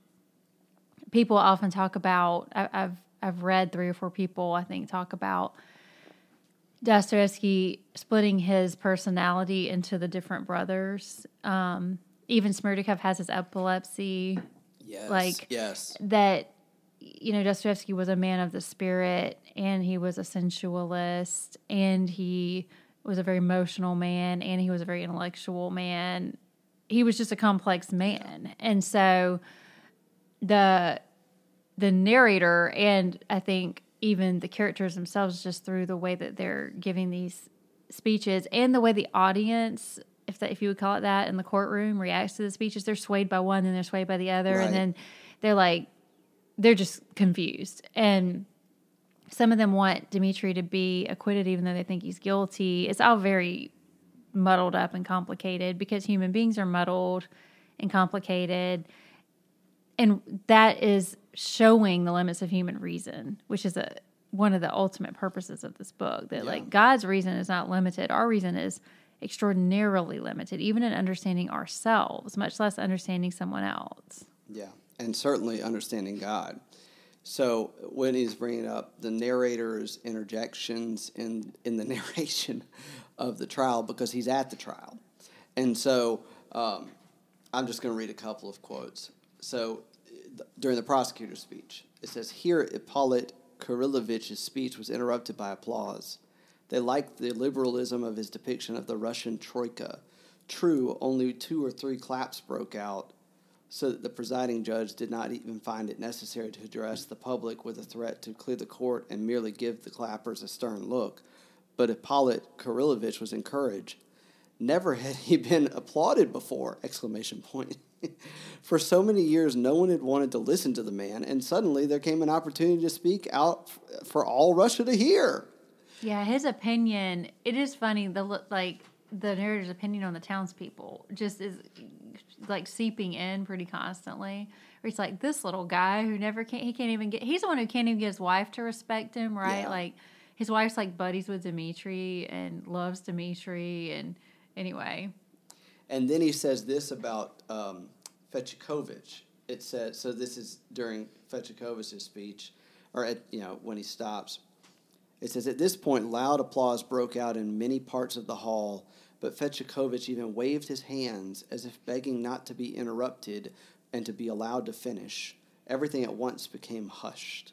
people often talk about I, I've I've read three or four people I think talk about Dostoevsky splitting his personality into the different brothers. Um, even Smerdyakov has his epilepsy. Yes. Like yes. that you know, Dostoevsky was a man of the spirit and he was a sensualist and he was a very emotional man and he was a very intellectual man. He was just a complex man. And so the the narrator and I think even the characters themselves just through the way that they're giving these speeches and the way the audience if that if you would call it that in the courtroom reacts to the speeches they're swayed by one and they're swayed by the other Right. and then they're like they're just confused. And some of them want Dimitri to be acquitted even though they think he's guilty. It's all very muddled up and complicated because human beings are muddled and complicated. And that is showing the limits of human reason which is a one of the ultimate purposes of this book that Yeah. like god's reason is not limited. Our reason is extraordinarily limited even in understanding ourselves much less understanding someone else. Yeah, and certainly understanding God. So when he's bringing up the narrator's interjections in in the narration of the trial, because he's at the trial, and so um, I'm just going to read a couple of quotes. So th- during the prosecutor's speech, it says here Ippolit Kirillovich's speech was interrupted by applause. They liked the liberalism of his depiction of the Russian troika. True, only two or three claps broke out, so that the presiding judge did not even find it necessary to address the public with a threat to clear the court and merely give the clappers a stern look. But Ippolit Kirillovich was encouraged. Never had he been applauded before! Exclamation point. For so many years, no one had wanted to listen to the man, and suddenly there came an opportunity to speak out for all Russia to hear. Yeah, his opinion. It is funny. The li- like the narrator's opinion on the townspeople just is like seeping in pretty constantly. Where he's like this little guy who never can't He can't even get. He's the one who can't even get his wife to respect him. Right? Yeah. Like his wife's like buddies with Dimitri and loves Dimitri. And anyway, And then he says this about um, Fetyukovich. It says so. This is during Fetyukovich's speech, or at you know when he stops. It says at this point, loud applause broke out in many parts of the hall, but Fetyukovich even waved his hands as if begging not to be interrupted and to be allowed to finish. Everything at once became hushed,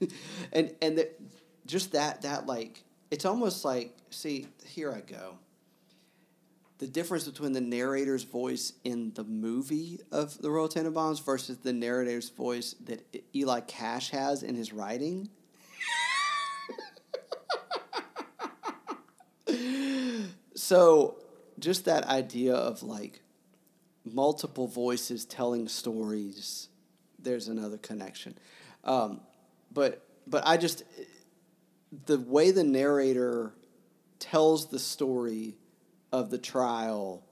and and the, just that that like it's almost like see here I go the difference between the narrator's voice in the movie of the Royal Tenenbaums versus the narrator's voice that Eli Cash has in his writing. So, just that idea of like multiple voices telling stories, there's another connection. Um, but but I just the way the narrator tells the story of the trial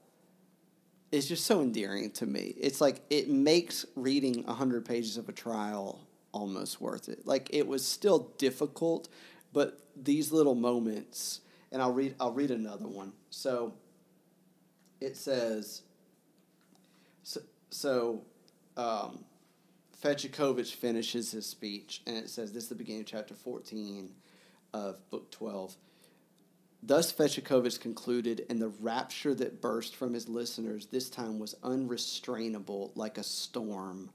is just so endearing to me. It's like it makes reading 100 pages of a trial almost worth it. Like it was still difficult, but these little moments and I'll read I'll read another one. So it says so, so um, Fetyukovich finishes his speech, and it says this is the beginning of chapter 14 of book 12. Thus Fetyukovich concluded, and the rapture that burst from his listeners this time was unrestrainable like a storm.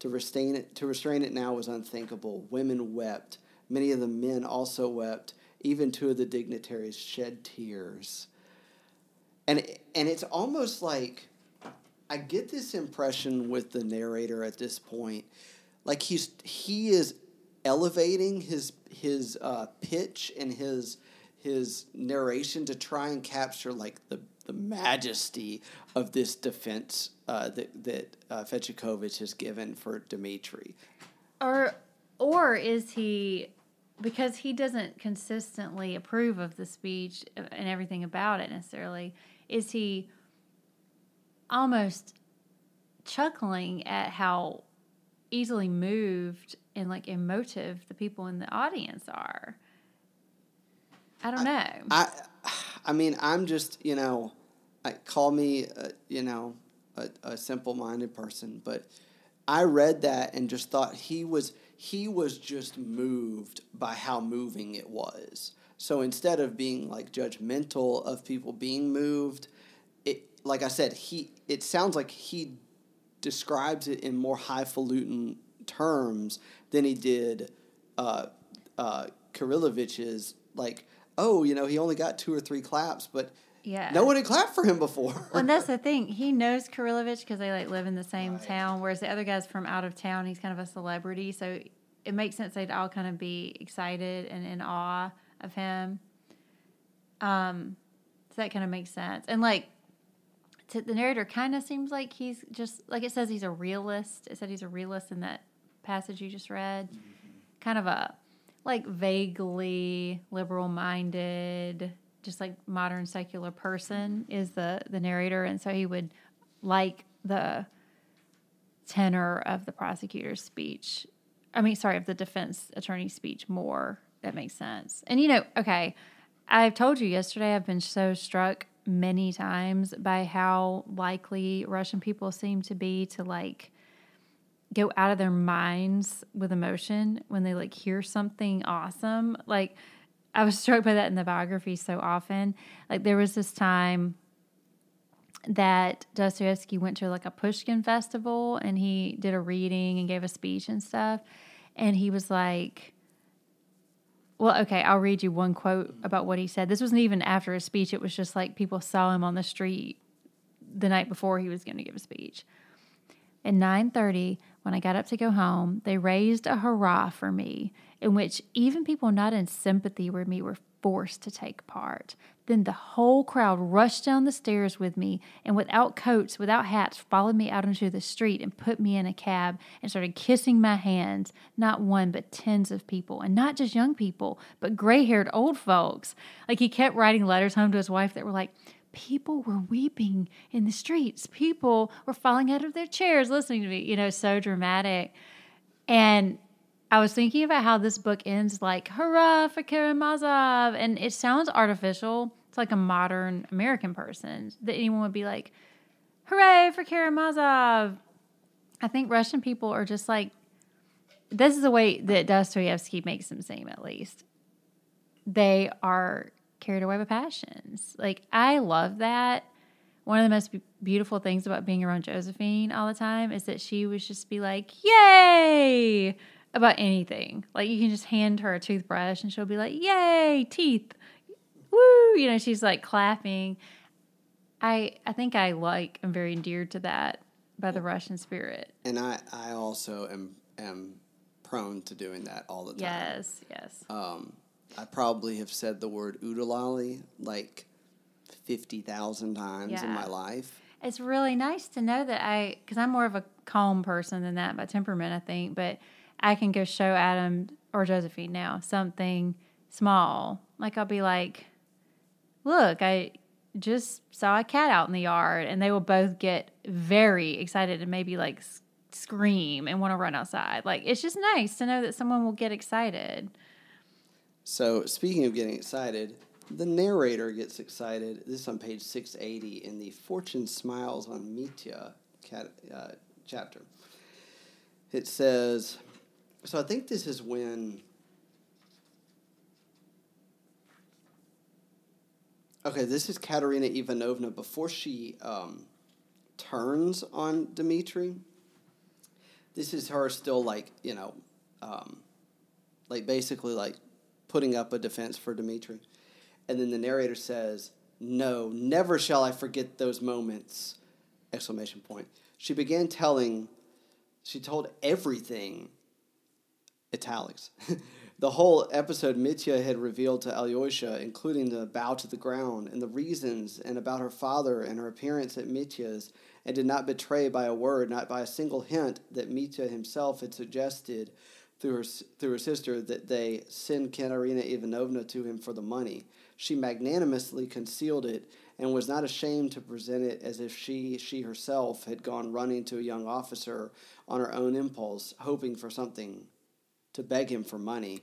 To restrain it, to restrain it now was unthinkable. Women wept. Many of the men also wept. Even two of the dignitaries shed tears. And, and it's almost like I get this impression with the narrator at this point, like he's he is elevating his his uh, pitch and his his narration to try and capture like the the majesty of this defense uh, that that uh, Fetyukovich has given for Dmitri. or or is he because he doesn't consistently approve of the speech and everything about it necessarily is he almost chuckling at how easily moved and like emotive the people in the audience are. I don't know. I, I mean, I'm just you know, I call me uh, you know a, a simple minded person, but I read that and just thought he was he was just moved by how moving it was. So instead of being like judgmental of people being moved, it like I said, he it sounds like he describes it in more highfalutin terms than he did uh, uh, Kirillovich's like, oh, you know, he only got two or three claps, but yeah. no one had clapped for him before. Well, and that's the thing. He knows Kirillovich because they like live in the same right. town, whereas the other guy's from out of town. He's kind of a celebrity, so it makes sense they'd all kind of be excited and in awe of him. Um, so that kind of makes sense. And like to, the narrator kind of seems like he's just like it says he's a realist. It said he's a realist in that passage you just read. Mm-hmm. Kind of a like vaguely liberal minded, just like modern secular person is the the narrator, and so he would like the tenor of the prosecutor's speech. I mean, sorry, of the defense attorney's speech more. That makes sense. And you know, okay, I've told you yesterday. I've been so struck many times by how likely Russian people seem to be to like go out of their minds with emotion when they like hear something awesome. Like I was struck by that in the biography so often. Like there was this time that Dostoevsky went to like a Pushkin festival and he did a reading and gave a speech and stuff. And he was like, well, okay, I'll read you one quote about what he said. This wasn't even after a speech, it was just like people saw him on the street the night before he was going to give a speech. At 9:30, when I got up to go home, they raised a hurrah for me in which even people not in sympathy with me were forced to take part. Then the whole crowd rushed down the stairs with me and without coats, without hats, followed me out into the street and put me in a cab and started kissing my hands. Not one, but tens of people. And not just young people, but gray haired old folks. Like he kept writing letters home to his wife that were like, people were weeping in the streets. People were falling out of their chairs listening to me, you know, so dramatic. And I was thinking about how this book ends like, hurrah for Karamazov. And it sounds artificial. It's like a modern American person that anyone would be like, hooray for Karamazov. I think Russian people are just like, this is the way that Dostoevsky makes them seem, at least. They are carried away by passions. Like, I love that. One of the most beautiful things about being around Josephine all the time is that she would just be like, yay! About anything. Like you can just hand her a toothbrush and she'll be like, "Yay, teeth!" Woo! You know, she's like clapping. I I think I like I'm very endeared to that by the Russian spirit. And I I also am am prone to doing that all the time. Yes, yes. Um, I probably have said the word oodalali like fifty thousand times yeah. in my life. It's really nice to know that I, because I'm more of a calm person than that by temperament, I think, but I can go show Adam or Josephine now something small. Like I'll be like, look, I just saw a cat out in the yard. And they will both get very excited and maybe like scream and want to run outside. Like it's just nice to know that someone will get excited. So, speaking of getting excited, the narrator gets excited. This is on page 680 in the Fortune Smiles on Mitya cat, uh, chapter. It says, so I think this is when. Okay, this is Katerina Ivanovna before she um, turns on Dmitri. This is her still like you know, um, like basically like putting up a defense for Dmitri, and then the narrator says, "No, never shall I forget those moments!" Exclamation point. She began telling. She told everything italics. the whole episode Mitya had revealed to Alyosha, including the bow to the ground and the reasons, and about her father and her appearance at Mitya's, and did not betray by a word, not by a single hint, that Mitya himself had suggested through her, through her sister that they send Katerina Ivanovna to him for the money. She magnanimously concealed it and was not ashamed to present it as if she she herself had gone running to a young officer on her own impulse, hoping for something to beg him for money.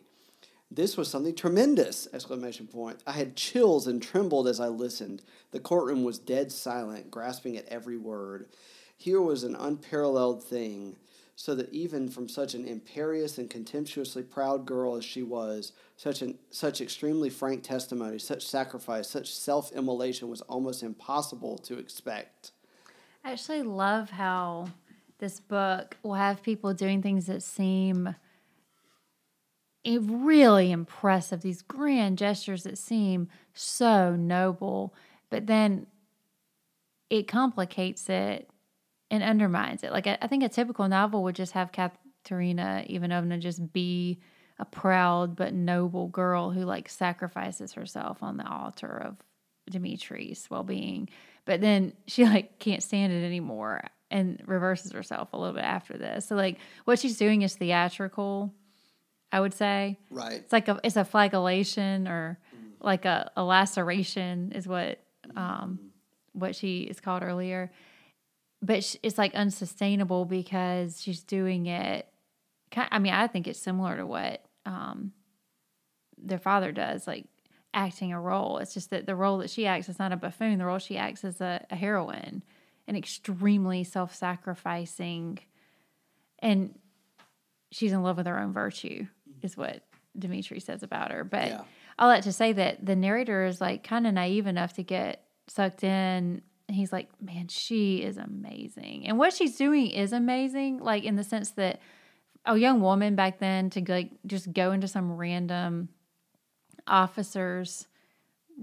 This was something tremendous! Exclamation point. I had chills and trembled as I listened. The courtroom was dead silent, grasping at every word. Here was an unparalleled thing, so that even from such an imperious and contemptuously proud girl as she was, such an such extremely frank testimony, such sacrifice, such self immolation was almost impossible to expect. I actually love how this book will have people doing things that seem it really impressive, these grand gestures that seem so noble, but then it complicates it and undermines it. Like I, I think a typical novel would just have Katerina Ivanovna just be a proud but noble girl who like sacrifices herself on the altar of Dimitri's well-being. But then she like can't stand it anymore and reverses herself a little bit after this. So like what she's doing is theatrical I would say. Right. It's like a it's a flagellation or like a, a laceration is what um what she is called earlier. But it's like unsustainable because she's doing it. I mean, I think it's similar to what um, their father does, like acting a role. It's just that the role that she acts is not a buffoon. The role she acts is a, a heroine, an extremely self-sacrificing, and she's in love with her own virtue is what Dimitri says about her. But yeah. all that to say that the narrator is like kind of naive enough to get sucked in. He's like, man, she is amazing. And what she's doing is amazing, like in the sense that a young woman back then to like just go into some random officer's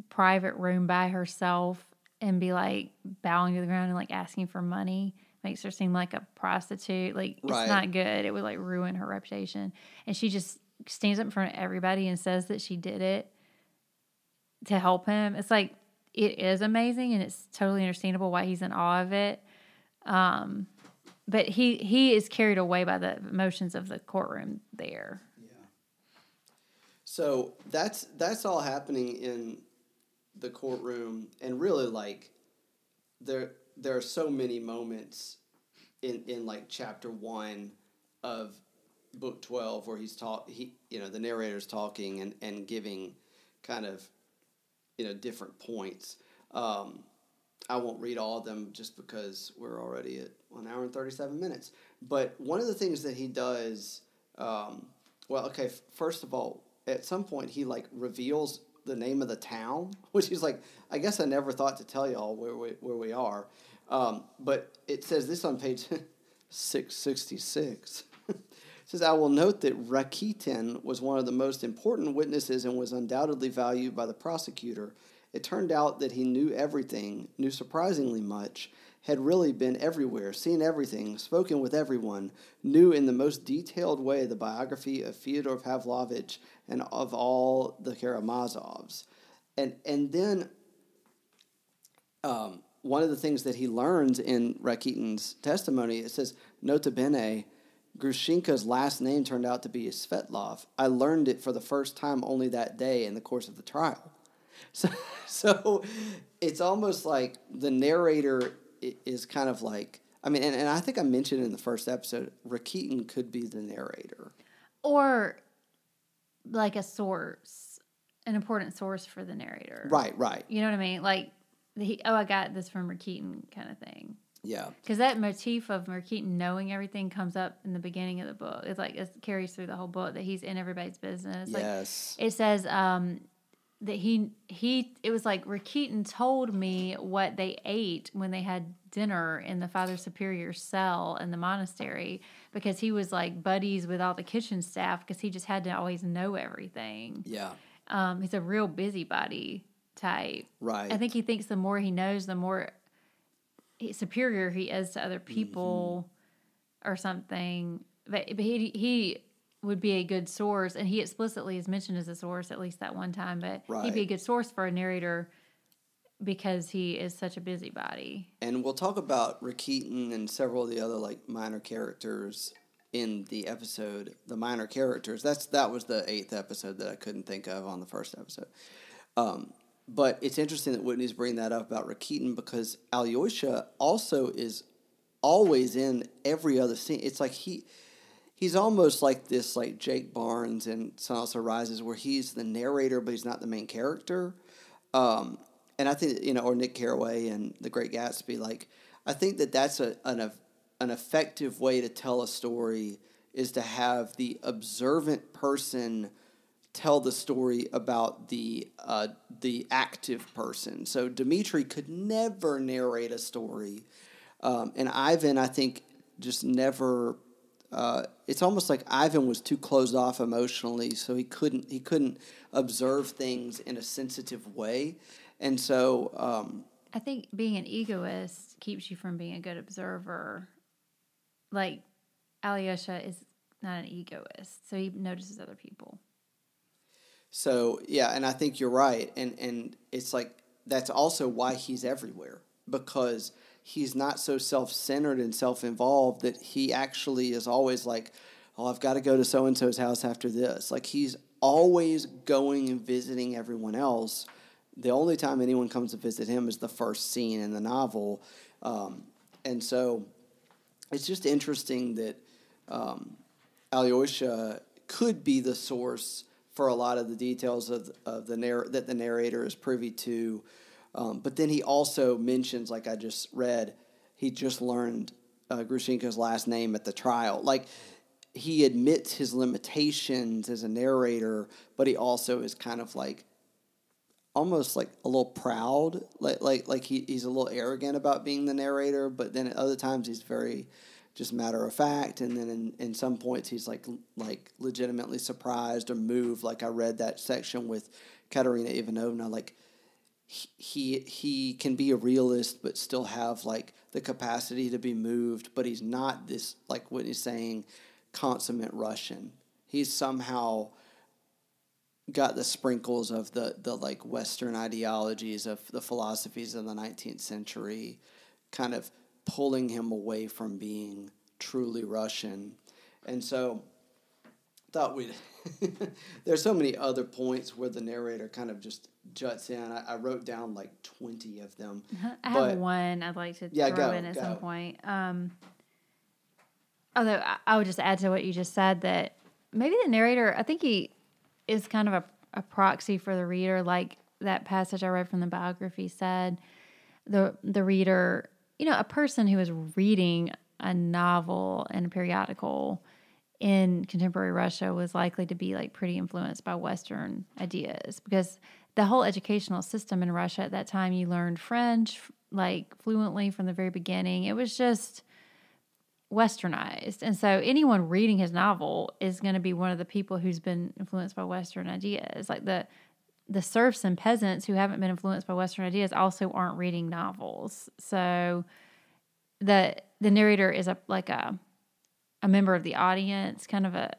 private room by herself and be like bowing to the ground and like asking for money makes her seem like a prostitute. Like right. it's not good. It would like ruin her reputation. And she just stands up in front of everybody and says that she did it to help him. It's like it is amazing and it's totally understandable why he's in awe of it. Um, but he he is carried away by the emotions of the courtroom there. Yeah. So that's that's all happening in the courtroom, and really like there there are so many moments in in like chapter one of book 12 where he's talk he you know the narrator's talking and and giving kind of you know different points. Um, i won't read all of them just because we're already at one hour and 37 minutes. But one of the things that he does um, well okay f- first of all at some point he like reveals the name of the town which is like i guess i never thought to tell y'all where we, where we are. Um, but it says this on page 666 says, I will note that Rakitin was one of the most important witnesses and was undoubtedly valued by the prosecutor. It turned out that he knew everything, knew surprisingly much, had really been everywhere, seen everything, spoken with everyone, knew in the most detailed way the biography of Fyodor Pavlovich and of all the Karamazovs. And, and then um, one of the things that he learns in Rakitin's testimony, it says, nota bene, Grushenka's last name turned out to be Svetlov. I learned it for the first time only that day in the course of the trial. So, so it's almost like the narrator is kind of like, I mean, and, and I think I mentioned in the first episode, Rakitin could be the narrator. Or like a source, an important source for the narrator. Right, right. You know what I mean? Like, the, oh, I got this from Rakitin kind of thing. Yeah. Because that motif of Rakitin knowing everything comes up in the beginning of the book. It's like it carries through the whole book that he's in everybody's business. Yes. Like, it says um, that he he it was like Rakitin told me what they ate when they had dinner in the Father Superior's cell in the monastery because he was like buddies with all the kitchen staff because he just had to always know everything. Yeah. Um, he's a real busybody type. Right. I think he thinks the more he knows, the more superior he is to other people mm-hmm. or something. But, but he he would be a good source, and he explicitly is mentioned as a source at least that one time. But right. he'd be a good source for a narrator because he is such a busybody. And we'll talk about Rakitin and several of the other like minor characters in the episode. The minor characters. That's that was the eighth episode that I couldn't think of on the first episode. Um, but it's interesting that Whitney's bringing that up about Rakitin because Alyosha also is always in every other scene. It's like he he's almost like this like Jake Barnes in Sun Also Rises where he's the narrator but he's not the main character. Um, and I think you know, or Nick Carraway and The Great Gatsby. Like I think that that's a an an effective way to tell a story is to have the observant person tell the story about the uh, the active person. So Dmitri could never narrate a story, um, and Ivan, I think, just never. Uh, it's almost like Ivan was too closed off emotionally, so he couldn't he couldn't observe things in a sensitive way, and so. Um, I think being an egoist keeps you from being a good observer. Like Alyosha is not an egoist, so he notices other people. So yeah, and I think you're right, and and it's like that's also why he's everywhere because he's not so self-centered and self-involved that he actually is always like, oh, I've got to go to so and so's house after this. Like he's always going and visiting everyone else. The only time anyone comes to visit him is the first scene in the novel, um, and so it's just interesting that um, Alyosha could be the source for a lot of the details of, of the narr- that the narrator is privy to. Um, but then he also mentions, like I just read, he just learned uh, Grushenka's last name at the trial. Like he admits his limitations as a narrator, but he also is kind of like almost like a little proud, like like like he, he's a little arrogant about being the narrator. But then at other times he's very just matter of fact. And then in, in some points he's like like legitimately surprised or moved. Like i read that section with katerina ivanovna like he he can be a realist but still have like the capacity to be moved. But he's not this like what he's saying consummate russian. He's somehow got the sprinkles of the the like western ideologies of the philosophies of the 19th century kind of pulling him away from being truly Russian. And so thought we'd there's so many other points where the narrator kind of just juts in. I, I wrote down like twenty of them. I have one I'd like to yeah, throw go, in at go. some point. Um, although I, I would just add to what you just said that maybe the narrator, I think he is kind of a, a proxy for the reader, like that passage I read from the biography said. The the reader you know, a person who is reading a novel and a periodical in contemporary Russia was likely to be like pretty influenced by Western ideas because the whole educational system in Russia at that time, you learned French like fluently from the very beginning. It was just westernized. And so anyone reading his novel is going to be one of the people who's been influenced by Western ideas. Like the the serfs and peasants who haven't been influenced by Western ideas also aren't reading novels. So the the narrator is a like a a member of the audience, kind of a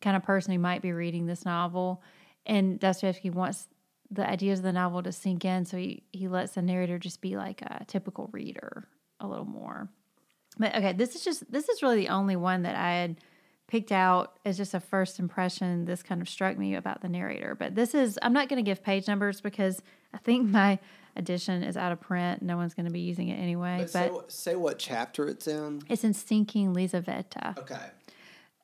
kind of person who might be reading this novel. And Dostoevsky wants the ideas of the novel to sink in, so he, he lets the narrator just be like a typical reader a little more. But okay, this is just this is really the only one that I had picked out as just a first impression. This kind of struck me about the narrator. But this is, I'm not going to give page numbers because I think my edition is out of print. No one's going to be using it anyway. But, but say, say, what chapter it's in. It's in Stinking Lizaveta. Okay.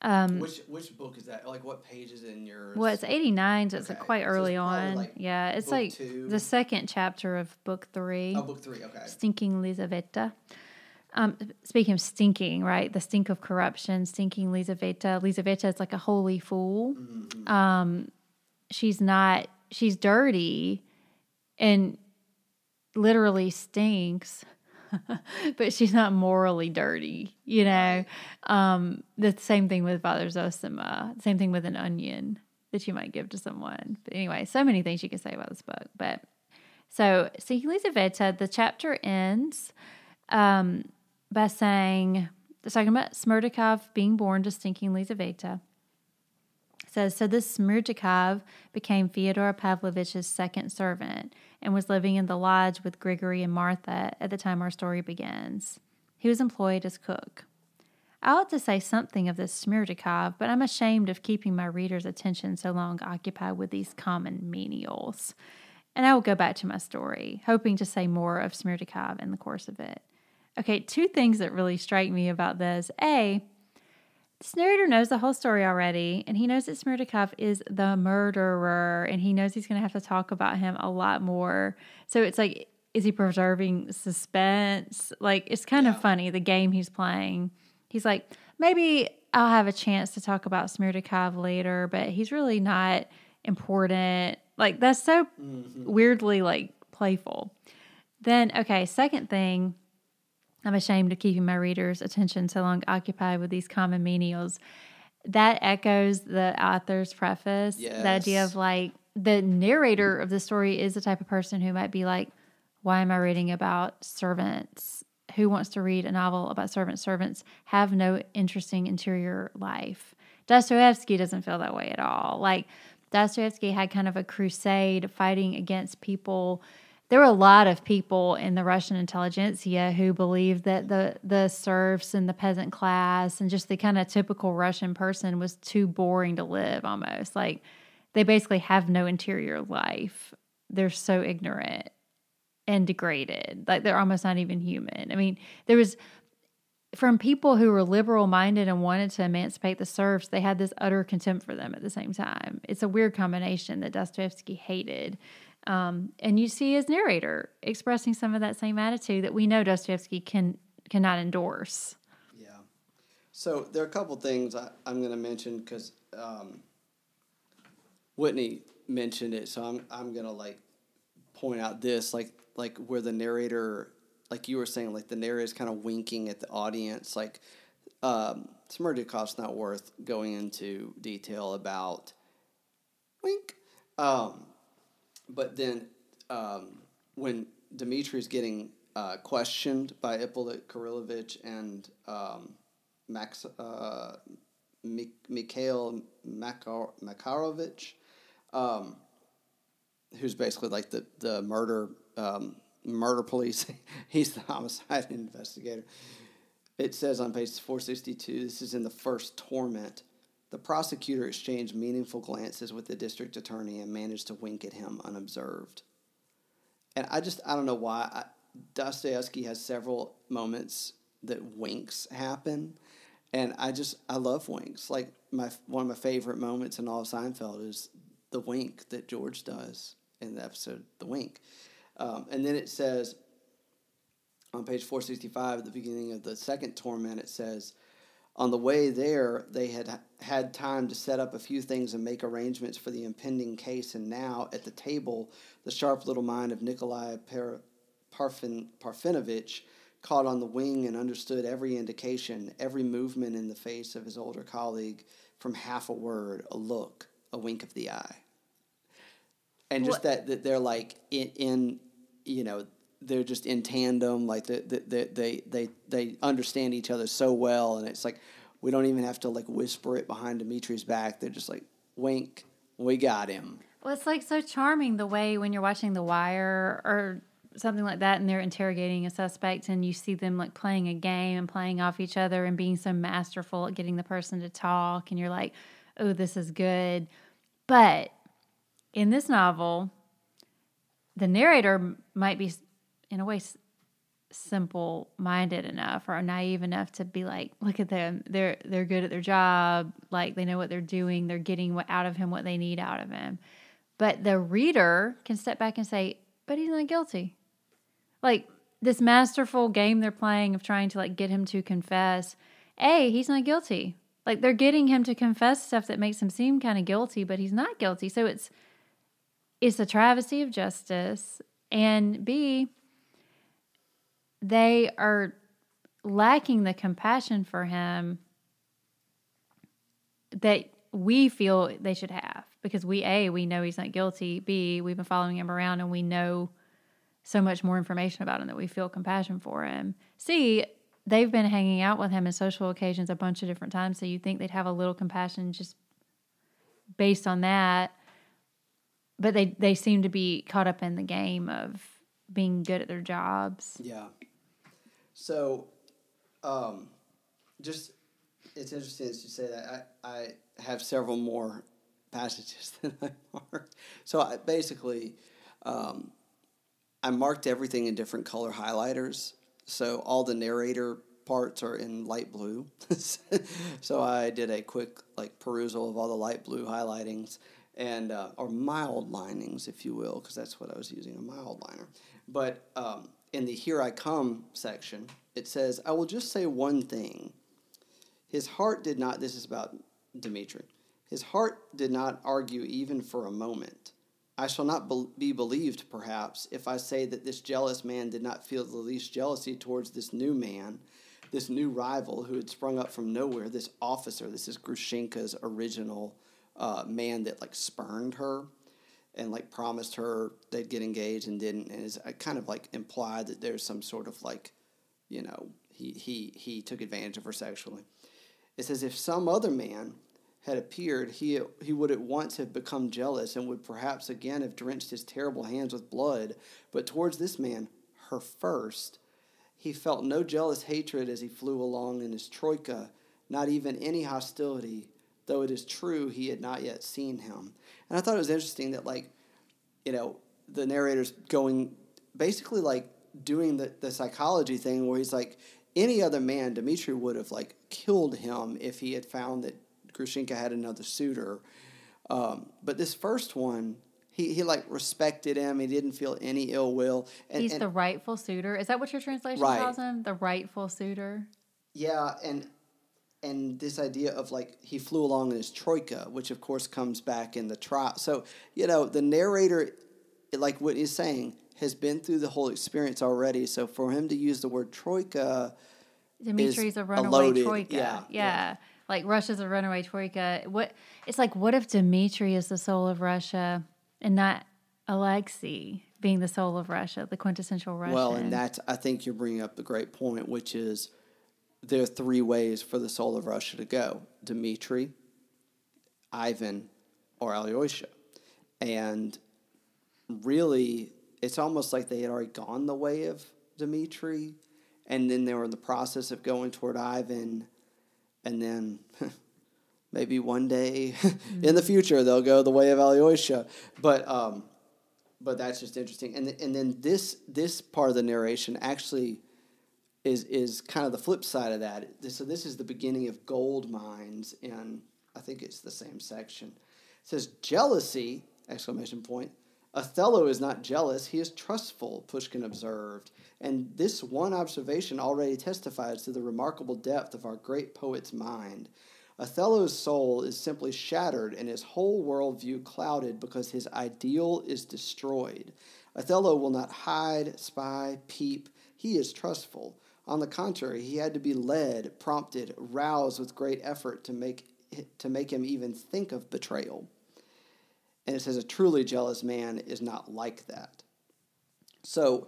Um, which which book is that? Like what page is in your? Well, it's eighty nine, so it's okay. quite early so it's on. Like yeah, it's like two. the second chapter of book three. Oh, book three. Okay. Stinking Lizaveta. Um, speaking of stinking, right? The stink of corruption, stinking Lizaveta. Lizaveta is like a holy fool. Mm-hmm. Um, she's not, she's dirty and literally stinks, but she's not morally dirty, you know? Um, the same thing with Father Zosima, same thing with an onion that you might give to someone. But anyway, so many things you can say about this book. But so, Stinking Lizaveta, the chapter ends. Um, by saying, talking about Smerdyakov being born to stinking Lizaveta. says, so this Smerdyakov became Fyodor Pavlovich's second servant and was living in the lodge with Grigory and Martha at the time our story begins. He was employed as cook. I ought to say something of this Smerdyakov, but I'm ashamed of keeping my reader's attention so long occupied with these common menials. And I will go back to my story, hoping to say more of Smerdyakov in the course of it. Okay, two things that really strike me about this. A, this narrator knows the whole story already, and he knows that Smerdyakov is the murderer, and he knows he's going to have to talk about him a lot more. So it's like, is he preserving suspense? Like, it's kind yeah. of funny the game he's playing. He's like, maybe I'll have a chance to talk about Smerdyakov later, but he's really not important. Like, that's so mm-hmm. weirdly like playful. Then, okay, second thing I'm ashamed of keeping my readers' attention so long occupied with these common menials. That echoes the author's preface. Yes. The idea of like the narrator of the story is the type of person who might be like, Why am I reading about servants? Who wants to read a novel about servants? Servants have no interesting interior life. Dostoevsky doesn't feel that way at all. Like, Dostoevsky had kind of a crusade fighting against people there were a lot of people in the Russian intelligentsia who believed that the the serfs and the peasant class and just the kind of typical Russian person was too boring to live almost. Like they basically have no interior life. They're so ignorant and degraded. Like they're almost not even human. I mean, there was from people who were liberal minded and wanted to emancipate the serfs, they had this utter contempt for them at the same time. It's a weird combination that Dostoevsky hated. Um, and you see his narrator expressing some of that same attitude that we know Dostoevsky can cannot endorse. Yeah. So there are a couple things I, am going to mention because um, Whitney mentioned it, so I'm I'm going to like point out this like like where the narrator like you were saying like the narrator is kind of winking at the audience like um, Smerdyakov's not worth going into detail about wink um, but then um, when is getting uh, questioned by Ippolit Kirillovich and um, Max, uh, Mikhail Makar- Makarovich, um, who's basically like the, the murder um, murder police. He's the homicide investigator. It says on page 462, this is in the first torment. The prosecutor exchanged meaningful glances with the district attorney and managed to wink at him unobserved. And I just, I don't know why. I, Dostoevsky has several moments that winks happen. And I just, I love winks. Like, my one of my favorite moments in all of Seinfeld is the wink that George does in the episode, The Wink. Um, and then it says on page 465 at the beginning of the second torment, it says, on the way there, they had had time to set up a few things and make arrangements for the impending case. And now, at the table, the sharp little mind of Nikolai Parfin- Parfenovich caught on the wing and understood every indication, every movement in the face of his older colleague from half a word, a look, a wink of the eye. And just that, that they're like in, in, you know, they're just in tandem, like they, they, they, they, they understand each other so well. And it's like, we don't even have to like whisper it behind Dimitri's back. They're just like, wink, we got him. Well, it's like so charming the way when you're watching The Wire or something like that and they're interrogating a suspect and you see them like playing a game and playing off each other and being so masterful at getting the person to talk and you're like, "Oh, this is good." But in this novel, the narrator might be in a way simple minded enough or naive enough to be like look at them. They're they're good at their job. Like they know what they're doing. They're getting what out of him what they need out of him. But the reader can step back and say but he's not guilty. Like this masterful game they're playing of trying to like get him to confess a he's not guilty. Like they're getting him to confess stuff that makes him seem kind of guilty but he's not guilty. So it's it's a travesty of justice. And b they are lacking the compassion for him that we feel they should have. Because we a we know he's not guilty. B we've been following him around and we know so much more information about him that we feel compassion for him. C they've been hanging out with him in social occasions a bunch of different times so you think they'd have a little compassion just based on that. But they they seem to be caught up in the game of being good at their jobs. Yeah so, um, just it's interesting as you say that. I, I have several more passages than I marked. So I, basically, Um, I marked everything in different color highlighters, so all the narrator parts are in light blue. so I did a quick like perusal of all the light blue highlightings and uh, or mild linings, if you will, because that's what I was using a mild liner. But um, in the "Here I Come" section, it says, "I will just say one thing. His heart did not. This is about Dimitri. His heart did not argue even for a moment." I shall not be believed, perhaps, if I say that this jealous man did not feel the least jealousy towards this new man, this new rival who had sprung up from nowhere, this officer. This is Grushenka's original uh, man that like spurned her and like promised her they'd get engaged and didn't, and is uh, kind of like implied that there's some sort of like, you know, he he he took advantage of her sexually. It says if some other man had appeared, he, he would at once have become jealous and would perhaps again have drenched his terrible hands with blood. But towards this man, her first, he felt no jealous hatred as he flew along in his troika, not even any hostility, though it is true he had not yet seen him. And I thought it was interesting that, like, you know, the narrator's going basically like doing the, the psychology thing where he's like, any other man, Dimitri would have like killed him if he had found that Grushenka had another suitor. Um, but this first one, he, he like respected him. He didn't feel any ill will. And, He's and, the rightful suitor. Is that what your translation right. calls him? The rightful suitor. Yeah, and and this idea of like he flew along in his troika, which of course comes back in the trial. So you know the narrator, like what he's saying, has been through the whole experience already. So for him to use the word troika, Dimitri's a runaway loaded, troika. Yeah, yeah. yeah like Russia's a runaway troika. What it's like? What if Dmitri is the soul of Russia and not Alexei being the soul of Russia, the quintessential Russian? Well, and that's I think you're bringing up a great point, which is there are three ways for the soul of Russia to go: Dmitri, Ivan, or Alyosha, and really, it's almost like they had already gone the way of Dmitri, and then they were in the process of going toward Ivan and then maybe one day in the future they'll go the way of Alyosha. But um, but that's just interesting. And and then this this part of the narration actually is is kind of the flip side of that. So this is the beginning of gold mines, and I think it's the same section. It says jealousy exclamation point Othello is not jealous, he is trustful, Pushkin observed. And this one observation already testifies to the remarkable depth of our great poet's mind. Othello's soul is simply shattered and his whole worldview clouded because his ideal is destroyed. Othello will not hide, spy, peep. He is trustful. On the contrary, he had to be led, prompted, roused with great effort to make, to make him even think of betrayal. And it says, a truly jealous man is not like that. So,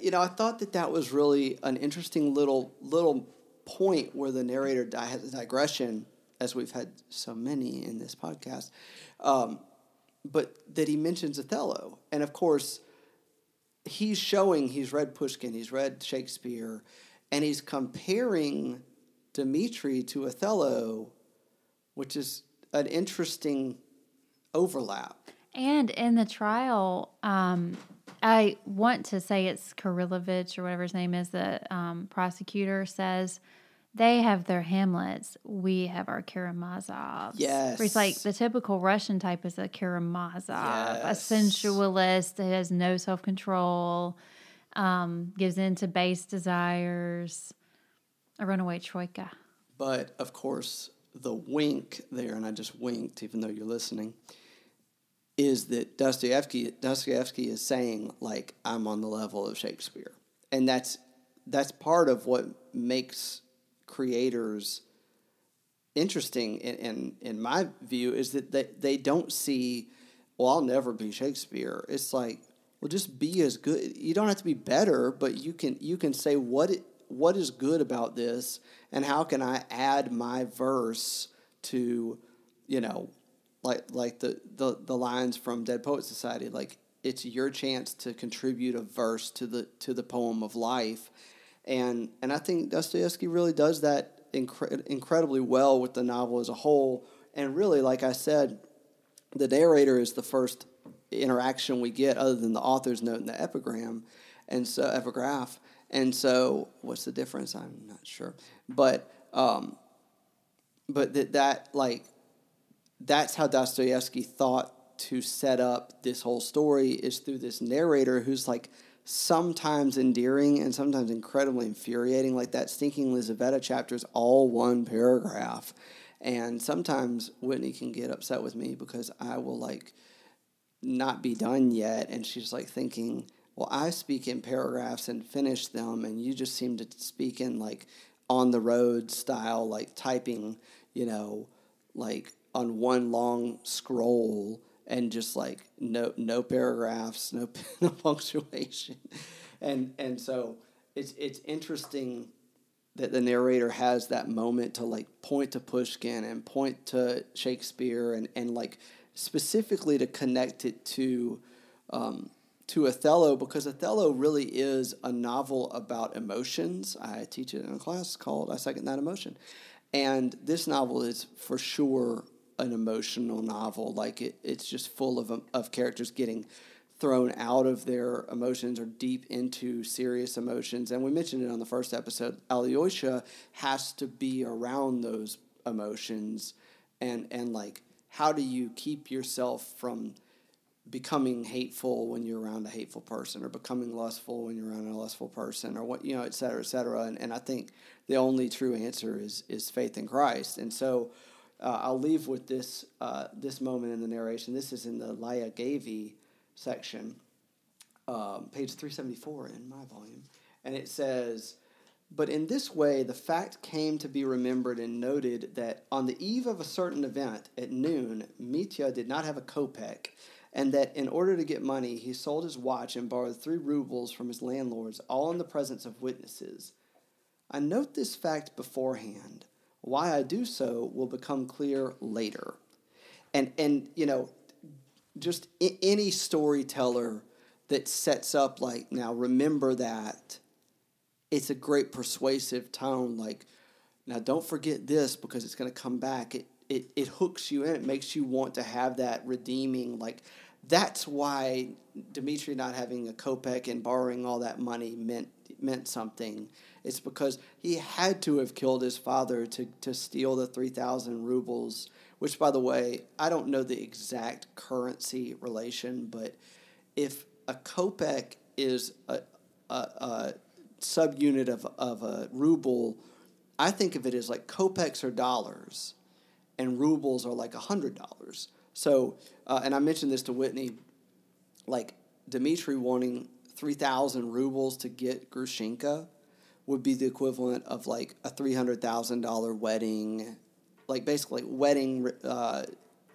you know, I thought that that was really an interesting little little point where the narrator has a digression, as we've had so many in this podcast, um, but that he mentions Othello. And of course, he's showing he's read Pushkin, he's read Shakespeare, and he's comparing Dmitri to Othello, which is an interesting overlap. And in the trial, um, I want to say it's Kirillovich or whatever his name is, the um, prosecutor says they have their Hamlets, we have our Karamazovs. Yes. It's like the typical Russian type is a Karamazov, yes. a sensualist that has no self control, um, gives in to base desires, a runaway troika. But of course, the wink there, and I just winked even though you're listening is that Dostoevsky Dostoevsky is saying like I'm on the level of Shakespeare, and that's that's part of what makes creators interesting in, in, in my view is that they, they don't see well I'll never be Shakespeare. It's like well just be as good. You don't have to be better, but you can you can say what it, what is good about this and how can I add my verse to you know like like the, the the lines from Dead Poet Society, like it's your chance to contribute a verse to the to the poem of life, and and I think Dostoevsky really does that incre- incredibly well with the novel as a whole. And really, like I said, the narrator is the first interaction we get other than the author's note and the epigram, and so epigraph. And so, what's the difference? I'm not sure, but um, but that that like that's how Dostoevsky thought to set up this whole story is through this narrator who's like sometimes endearing and sometimes incredibly infuriating. Like that stinking Lizaveta chapter is all one paragraph. And sometimes Whitney can get upset with me because I will like not be done yet. And she's like thinking, well, I speak in paragraphs and finish them, and you just seem to speak in like on the road style, like typing, you know, like on one long scroll and just like no no paragraphs, no, no punctuation, and and so it's it's interesting that the narrator has that moment to like point to Pushkin and point to Shakespeare and and like specifically to connect it to um, to Othello because Othello really is a novel about emotions. I teach it in a class called I Second That Emotion. And this novel is for sure an emotional novel. Like it, it's just full of, of characters getting thrown out of their emotions or deep into serious emotions. And we mentioned it on the first episode. Alyosha has to be around those emotions and, and like, how do you keep yourself from becoming hateful when you're around a hateful person or becoming lustful when you're around a lustful person or what you know et cetera et cetera. And, and i think the only true answer is is faith in christ. And so uh, i'll leave with this uh, this moment in the narration. This is in the Lyagavy section um, page 374 in my volume. And it says but in this way the fact came to be remembered and noted that on the eve of a certain event at noon mitya did not have a kopeck and that in order to get money, he sold his watch and borrowed three rubles from his landlords, all in the presence of witnesses. I note this fact beforehand. Why I do so will become clear later. And, and you know, just I- any storyteller that sets up, like, now remember that, it's a great persuasive tone. Like, now don't forget this because it's going to come back. It, it, it hooks you in. It makes you want to have that redeeming, like, that's why Dmitri not having a kopeck and borrowing all that money meant meant something. It's because he had to have killed his father to, to steal the 3,000 rubles, which, by the way, I don't know the exact currency relation, but if a kopeck is a, a, a subunit of, of a ruble, I think of it as like kopecks are dollars and rubles are like $100. So, uh, and I mentioned this to Whitney, like Dmitri wanting 3,000 rubles to get Grushenka would be the equivalent of like a $300,000 wedding, like basically wedding, uh,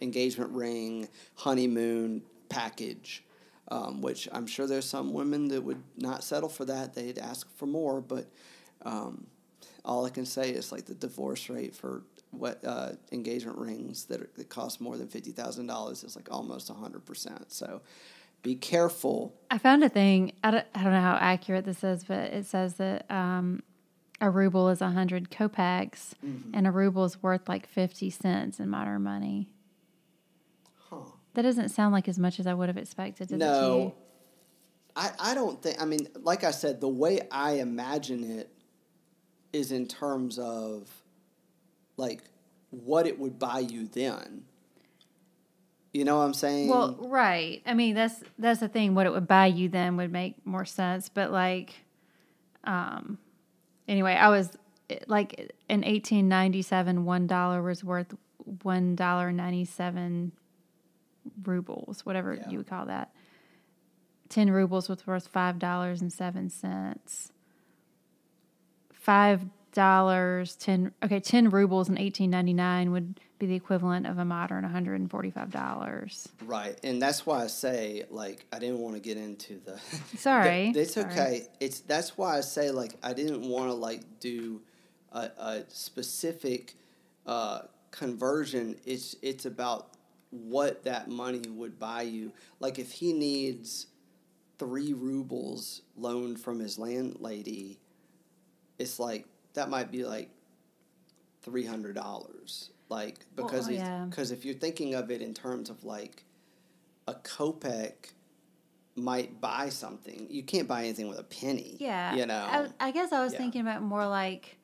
engagement ring, honeymoon package. Um, which I'm sure there's some women that would not settle for that. They'd ask for more, but um, all I can say is like the divorce rate for what uh, engagement rings that, are, that cost more than fifty thousand dollars is like almost hundred percent. So be careful. I found a thing. I don't, I don't know how accurate this is, but it says that um, a ruble is hundred kopecks, mm-hmm. and a ruble is worth like fifty cents in modern money. That doesn't sound like as much as I would have expected. no, I I don't think. I mean, like I said, the way I imagine it is in terms of like what it would buy you then. You know what I'm saying? Well, right. I mean, that's that's the thing. What it would buy you then would make more sense. But like, um, anyway, I was like in 1897, one dollar was worth one dollar ninety seven rubles, whatever yeah. you would call that. Ten rubles was worth five dollars and seven cents. Five dollars, ten okay, ten rubles in eighteen ninety nine would be the equivalent of a modern one hundred and forty five dollars. Right, and that's why I say like I didn't want to get into the. Sorry, the, it's Sorry. okay. It's that's why I say like I didn't want to like do a, a specific uh, conversion. It's it's about what that money would buy you. Like if he needs three rubles loaned from his landlady, it's like that might be like three hundred dollars. Like because oh, well, yeah. because if you're thinking of it in terms of like a kopeck might buy something. You can't buy anything with a penny. Yeah. You know. I, I guess I was Yeah. thinking about more like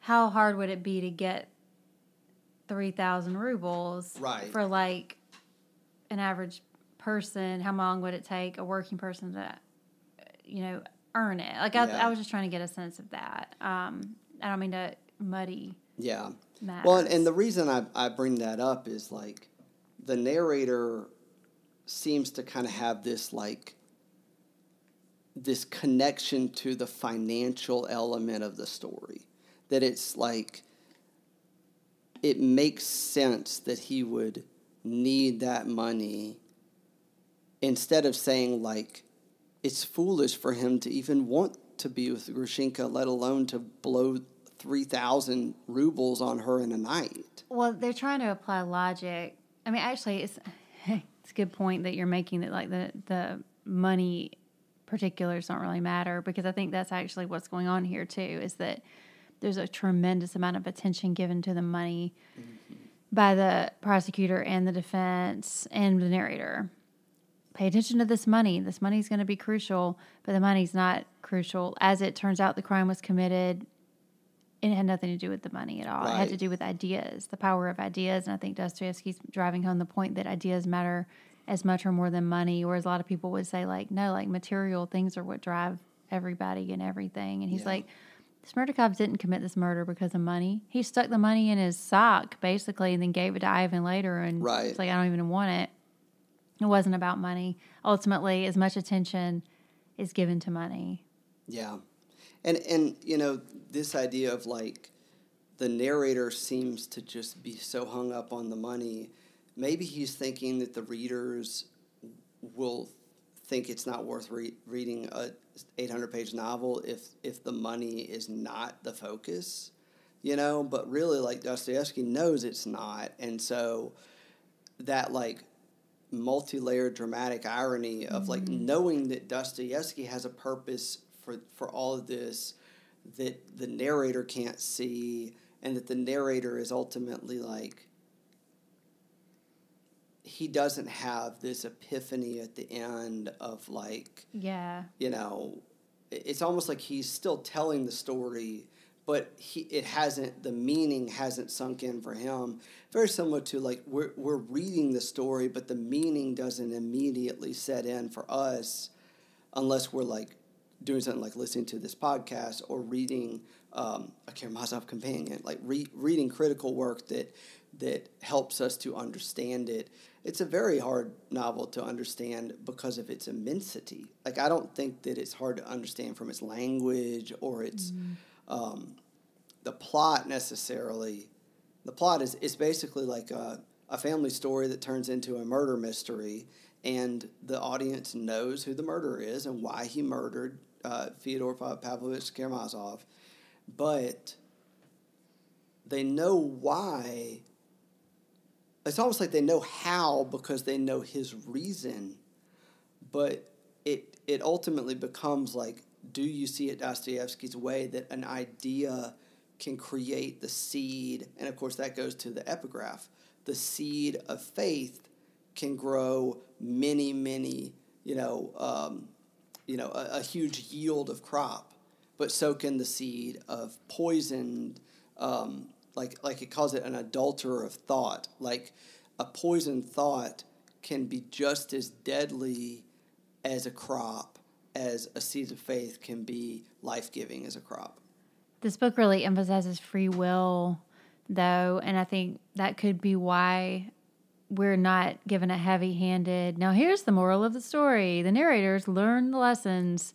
how hard would it be to get 3,000 rubles Right. for like an average person? How long would it take a working person to, you know, earn it? Like, I, Yeah. I was just trying to get a sense of that. Um, I don't mean to muddy yeah. matters. Well, and, and the reason I, I bring that up is like the narrator seems to kind of have this like this connection to the financial element of the story that it's like it makes sense that he would need that money instead of saying like it's foolish for him to even want to be with Grushenka, let alone to blow 3,000 rubles on her in a night. Well, they're trying to apply logic. I mean, actually, it's it's a good point that you're making that like the the money particulars don't really matter because I think that's actually what's going on here too. Is that there's a tremendous amount of attention given to the money mm-hmm. by the prosecutor and the defense and the narrator. Pay attention to this money. This money is going to be crucial, but the money's not crucial. As it turns out, the crime was committed and it had nothing to do with the money at all. It had to do with ideas, the power of ideas. And I think Dostoevsky's driving home the point that ideas matter as much or more than money. Whereas a lot of people would say, like, no, like material things are what drive everybody and everything. And he's Yeah. like, Smerdyakov didn't commit this murder because of money. He stuck the money in his sock, basically, and then gave it to Ivan later. And Right. it's like, I don't even want it. It wasn't about money. Ultimately, as much attention is given to money. Yeah. And and you know, this idea of like the narrator seems to just be so hung up on the money. Maybe he's thinking that the readers will think it's not worth re- reading a 800 page novel if if the money is not the focus, you know, but really like Dostoevsky knows it's not. And so that like multi-layered dramatic irony of like mm-hmm. knowing that Dostoevsky has a purpose for for all of this that the narrator can't see and that the narrator is ultimately like he doesn't have this epiphany at the end of like Yeah. you know it's almost like he's still telling the story but he it hasn't the meaning hasn't sunk in for him very similar to like we're we're reading the story but the meaning doesn't immediately set in for us unless we're like doing something like listening to this podcast or reading um, a Karamazov companion, like re- reading critical work that that helps us to understand it. It's a very hard novel to understand because of its immensity. Like I don't think that it's hard to understand from its language or its um, the plot necessarily. The plot is is basically like a, a family story that turns into a murder mystery, and the audience knows who the murderer is and why he murdered uh, Fyodor Pavlovich Karamazov, but they know why. It's almost like they know how because they know his reason, but it it ultimately becomes like, do you see it Dostoevsky's way that an idea can create the seed, and of course that goes to the epigraph. The seed of faith can grow many, many, you know, um, you know, a, a huge yield of crop, but so can the seed of poisoned, um, like like it calls it an adulterer of thought. Like a poisoned thought can be just as deadly as a crop as a seed of faith can be life giving as a crop. This book really emphasizes free will, though, and I think that could be why we're not given a heavy handed. Now, here's the moral of the story the narrators learn the lessons.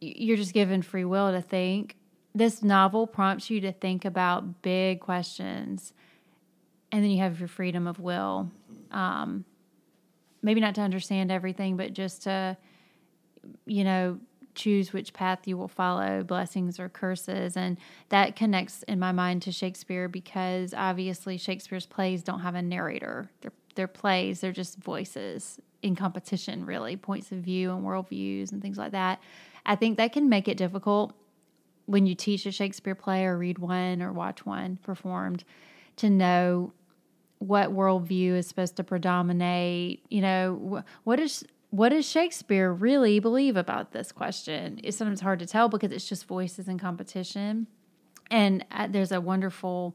You're just given free will to think. This novel prompts you to think about big questions, and then you have your freedom of will. Um, maybe not to understand everything, but just to you know, choose which path you will follow, blessings or curses. And that connects in my mind to Shakespeare because obviously Shakespeare's plays don't have a narrator. They're, they're plays, they're just voices in competition, really, points of view and worldviews and things like that. I think that can make it difficult when you teach a Shakespeare play or read one or watch one performed to know what worldview is supposed to predominate. You know, wh- what is what does Shakespeare really believe about this question? It's sometimes hard to tell because it's just voices in competition. And uh, there's a wonderful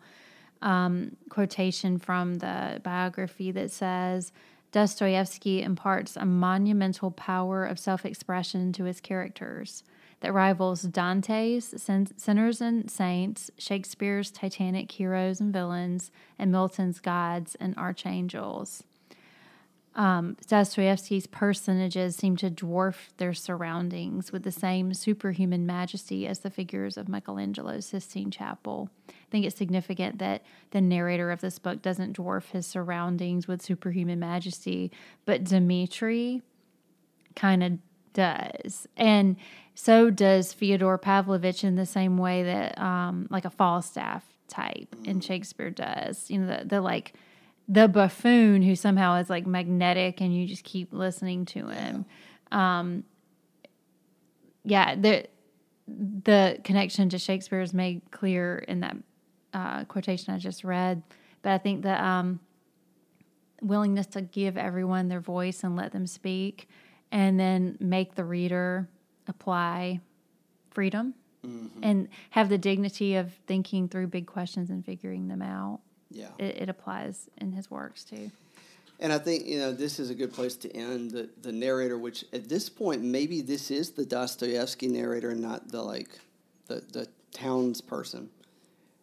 um, quotation from the biography that says Dostoevsky imparts a monumental power of self expression to his characters that rivals Dante's Sinners and Saints, Shakespeare's Titanic heroes and villains, and Milton's gods and archangels. Um, Dostoevsky's personages seem to dwarf their surroundings with the same superhuman majesty as the figures of Michelangelo's Sistine Chapel. I think it's significant that the narrator of this book doesn't dwarf his surroundings with superhuman majesty, but Dmitri kind of does. And so does Fyodor Pavlovich in the same way that, um, like a Falstaff type in Shakespeare does. You know, the, the like, the buffoon who somehow is like magnetic and you just keep listening to him. Yeah. Um, yeah, the the connection to Shakespeare is made clear in that uh, quotation I just read. But I think the um, willingness to give everyone their voice and let them speak, and then make the reader apply freedom mm-hmm. and have the dignity of thinking through big questions and figuring them out yeah, it, it applies in his works too. And I think you know this is a good place to end the the narrator, which at this point maybe this is the Dostoevsky narrator, and not the like the the townsperson.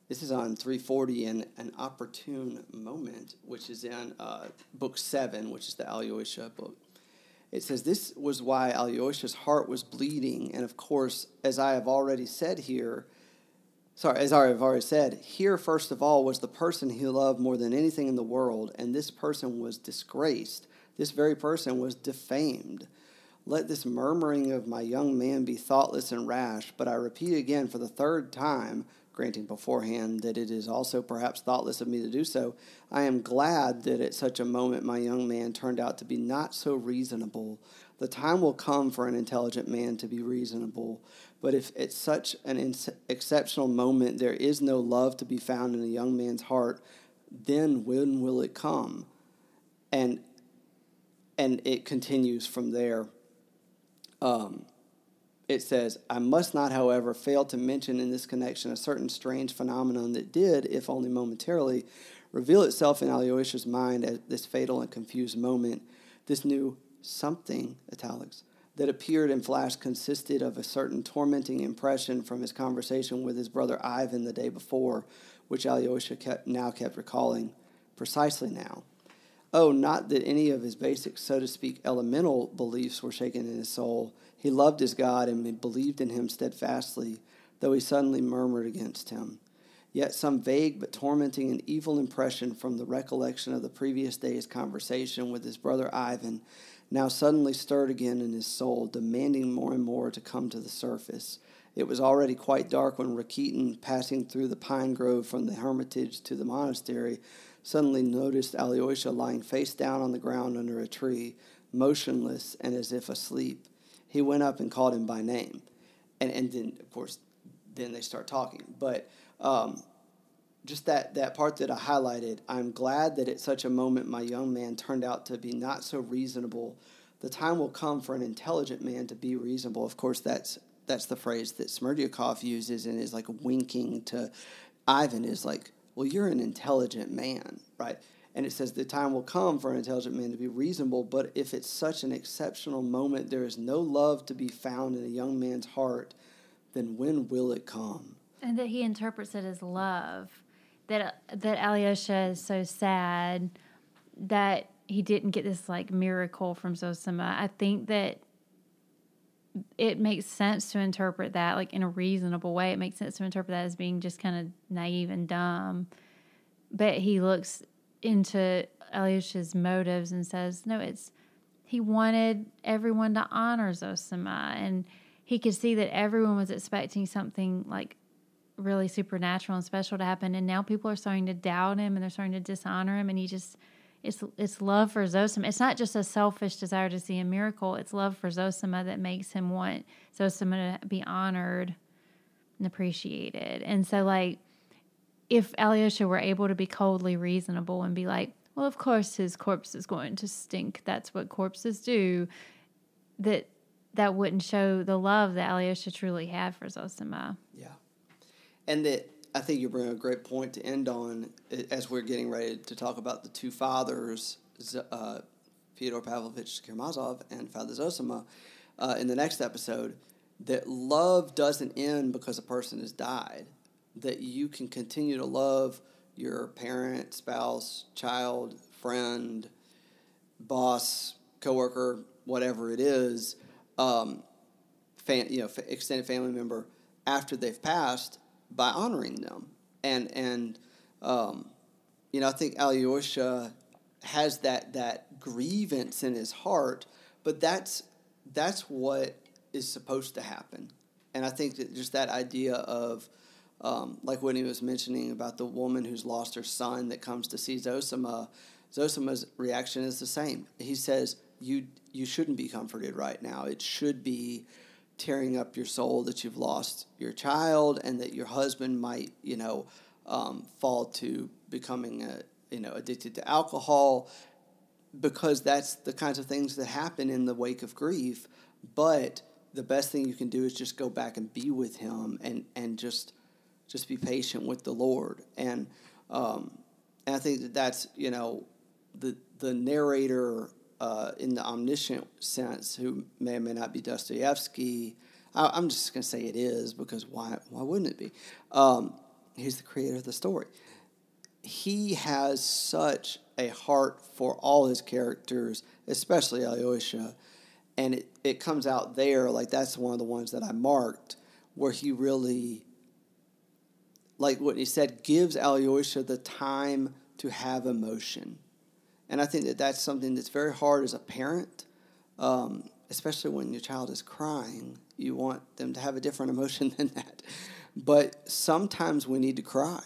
This is on 340 and an opportune moment, which is in uh, book seven, which is the Alyosha book. It says this was why Alyosha's heart was bleeding, and of course, as I have already said here, sorry, as I've already said, here, first of all, was the person he loved more than anything in the world, and this person was disgraced. This very person was defamed. Let this murmuring of my young man be thoughtless and rash, but I repeat again for the third time, granting beforehand that it is also perhaps thoughtless of me to do so, I am glad that at such a moment my young man turned out to be not so reasonable. The time will come for an intelligent man to be reasonable. But if at such an in- exceptional moment there is no love to be found in a young man's heart, then when will it come? And and it continues from there. Um, it says, I must not, however, fail to mention in this connection a certain strange phenomenon that did, if only momentarily, reveal itself in Alyosha's mind at this fatal and confused moment. This new something, italics, that appeared and flashed consisted of a certain tormenting impression from his conversation with his brother Ivan the day before, which Alyosha kept, now kept recalling precisely now. Oh, not that any of his basic, so to speak, elemental beliefs were shaken in his soul. He loved his God and believed in him steadfastly, though he suddenly murmured against him. Yet some vague but tormenting and evil impression from the recollection of the previous day's conversation with his brother Ivan now suddenly stirred again in his soul, demanding more and more to come to the surface. It was already quite dark when Rakitin, passing through the pine grove from the hermitage to the monastery, suddenly noticed Alyosha lying face down on the ground under a tree, motionless and as if asleep. He went up and called him by name. And, and then, of course, then they start talking. But um, just that, that part that I highlighted, I'm glad that at such a moment my young man turned out to be not so reasonable. The time will come for an intelligent man to be reasonable. Of course, that's that's the phrase that Smerdyakov uses and is like winking to Ivan is like, well, you're an intelligent man, right? And it says the time will come for an intelligent man to be reasonable, but if it's such an exceptional moment, there is no love to be found in a young man's heart, then when will it come? And that he interprets it as love that that Alyosha is so sad that he didn't get this like miracle from Zosima. I think that it makes sense to interpret that like in a reasonable way. It makes sense to interpret that as being just kind of naive and dumb. But he looks into Alyosha's motives and says, no, it's he wanted everyone to honor Zosima and he could see that everyone was expecting something like really supernatural and special to happen and now people are starting to doubt him and they're starting to dishonor him and he just it's it's love for Zosima. It's not just a selfish desire to see a miracle. It's love for Zosima that makes him want Zosima to be honored and appreciated. And so like if Alyosha were able to be coldly reasonable and be like, well, of course his corpse is going to stink. That's what corpses do. That that wouldn't show the love that Alyosha truly had for Zosima. Yeah. And that I think you bring a great point to end on as we're getting ready to talk about the two fathers, uh, Fyodor Pavlovich Karamazov and Father Zosima, uh, in the next episode, that love doesn't end because a person has died. That you can continue to love your parent, spouse, child, friend, boss, coworker, whatever it is, um, fan, you know, extended family member after they've passed by honoring them. And and um, you know, I think Alyosha has that that grievance in his heart, but that's that's what is supposed to happen. And I think that just that idea of um, like when he was mentioning about the woman who's lost her son that comes to see Zosima, Zosima's reaction is the same. He says, "You you shouldn't be comforted right now. It should be tearing up your soul that you've lost your child and that your husband might, you know, um, fall to becoming a, you know, addicted to alcohol, because that's the kinds of things that happen in the wake of grief. But the best thing you can do is just go back and be with him and and just just be patient with the Lord. And um, and I think that that's you know the the narrator uh, in the omniscient sense, who may or may not be Dostoevsky. I, am just going to say it is because why why wouldn't it be? Um, he's the creator of the story. He has such a heart for all his characters, especially Alyosha, and it, it comes out there like that's one of the ones that I marked where he really like what he said, gives Alyosha the time to have emotion. And I think that that's something that's very hard as a parent, um, especially when your child is crying. You want them to have a different emotion than that. But sometimes we need to cry.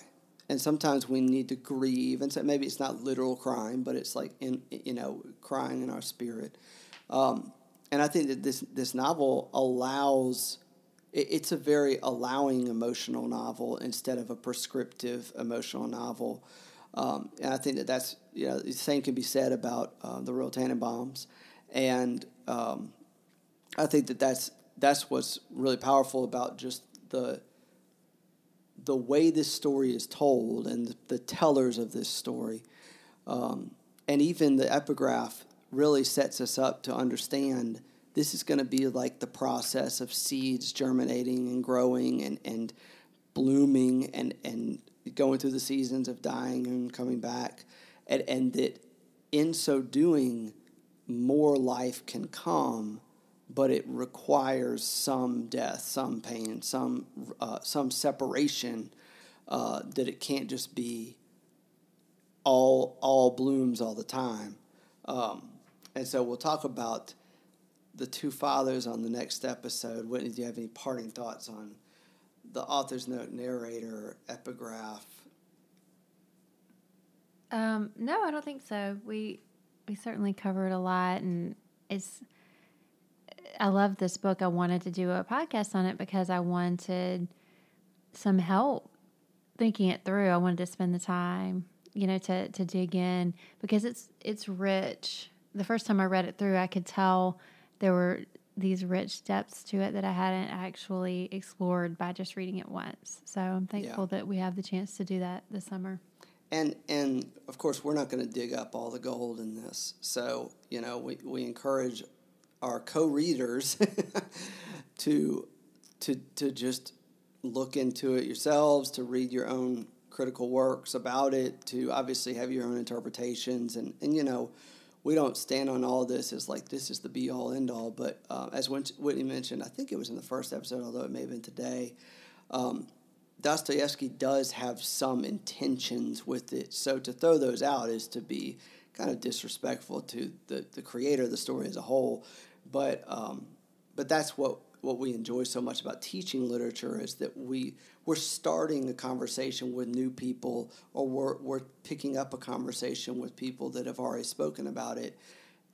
And sometimes we need to grieve, and so maybe it's not literal crying, but it's like in you know crying in our spirit. Um, and I think that this this novel allows it's a very allowing emotional novel instead of a prescriptive emotional novel. Um, and I think that that's, you know, the same can be said about uh, the Royal Tenenbaums. And um, I think that that's, that's what's really powerful about just the, the way this story is told and the, the tellers of this story. Um, and even the epigraph really sets us up to understand this is going to be like the process of seeds germinating and growing and, and blooming and, and going through the seasons of dying and coming back. And, and that in so doing, more life can come, but it requires some death, some pain, some, uh, some separation, uh, that it can't just be all, all blooms all the time. Um, and so we'll talk about the two fathers on the next episode. Whitney, do you have any parting thoughts on the author's note, narrator, epigraph? Um, no, I don't think so. We we certainly covered a lot, and it's. I love this book. I wanted to do a podcast on it because I wanted some help thinking it through. I wanted to spend the time, you know, to to dig in because it's it's rich. The first time I read it through, I could tell there were these rich depths to it that I hadn't actually explored by just reading it once. So I'm thankful yeah. that we have the chance to do that this summer. And and of course we're not going to dig up all the gold in this. So, you know, we, we encourage our co-readers to to to just look into it yourselves, to read your own critical works about it, to obviously have your own interpretations and and you know, we don't stand on all this as like this is the be all end all. But uh, as Whitney mentioned, I think it was in the first episode, although it may have been today. Um, Dostoevsky does have some intentions with it. So to throw those out is to be kind of disrespectful to the, the creator of the story as a whole. But um, but that's what what we enjoy so much about teaching literature is that we we're starting a conversation with new people or we're, we're picking up a conversation with people that have already spoken about it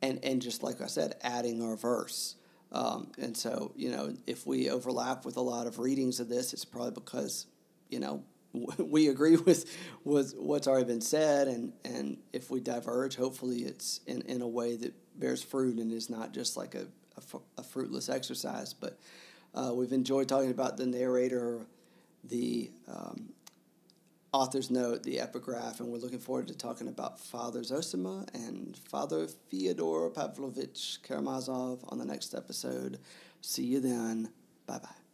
and and just like i said adding our verse. Um, and so you know if we overlap with a lot of readings of this it's probably because you know we agree with, with what's already been said, and, and if we diverge, hopefully it's in, in a way that bears fruit and is not just like a, a, a fruitless exercise. But uh, we've enjoyed talking about the narrator, the um, author's note, the epigraph, and we're looking forward to talking about Father Zosima and Father Fyodor Pavlovich Karamazov on the next episode. See you then. Bye bye.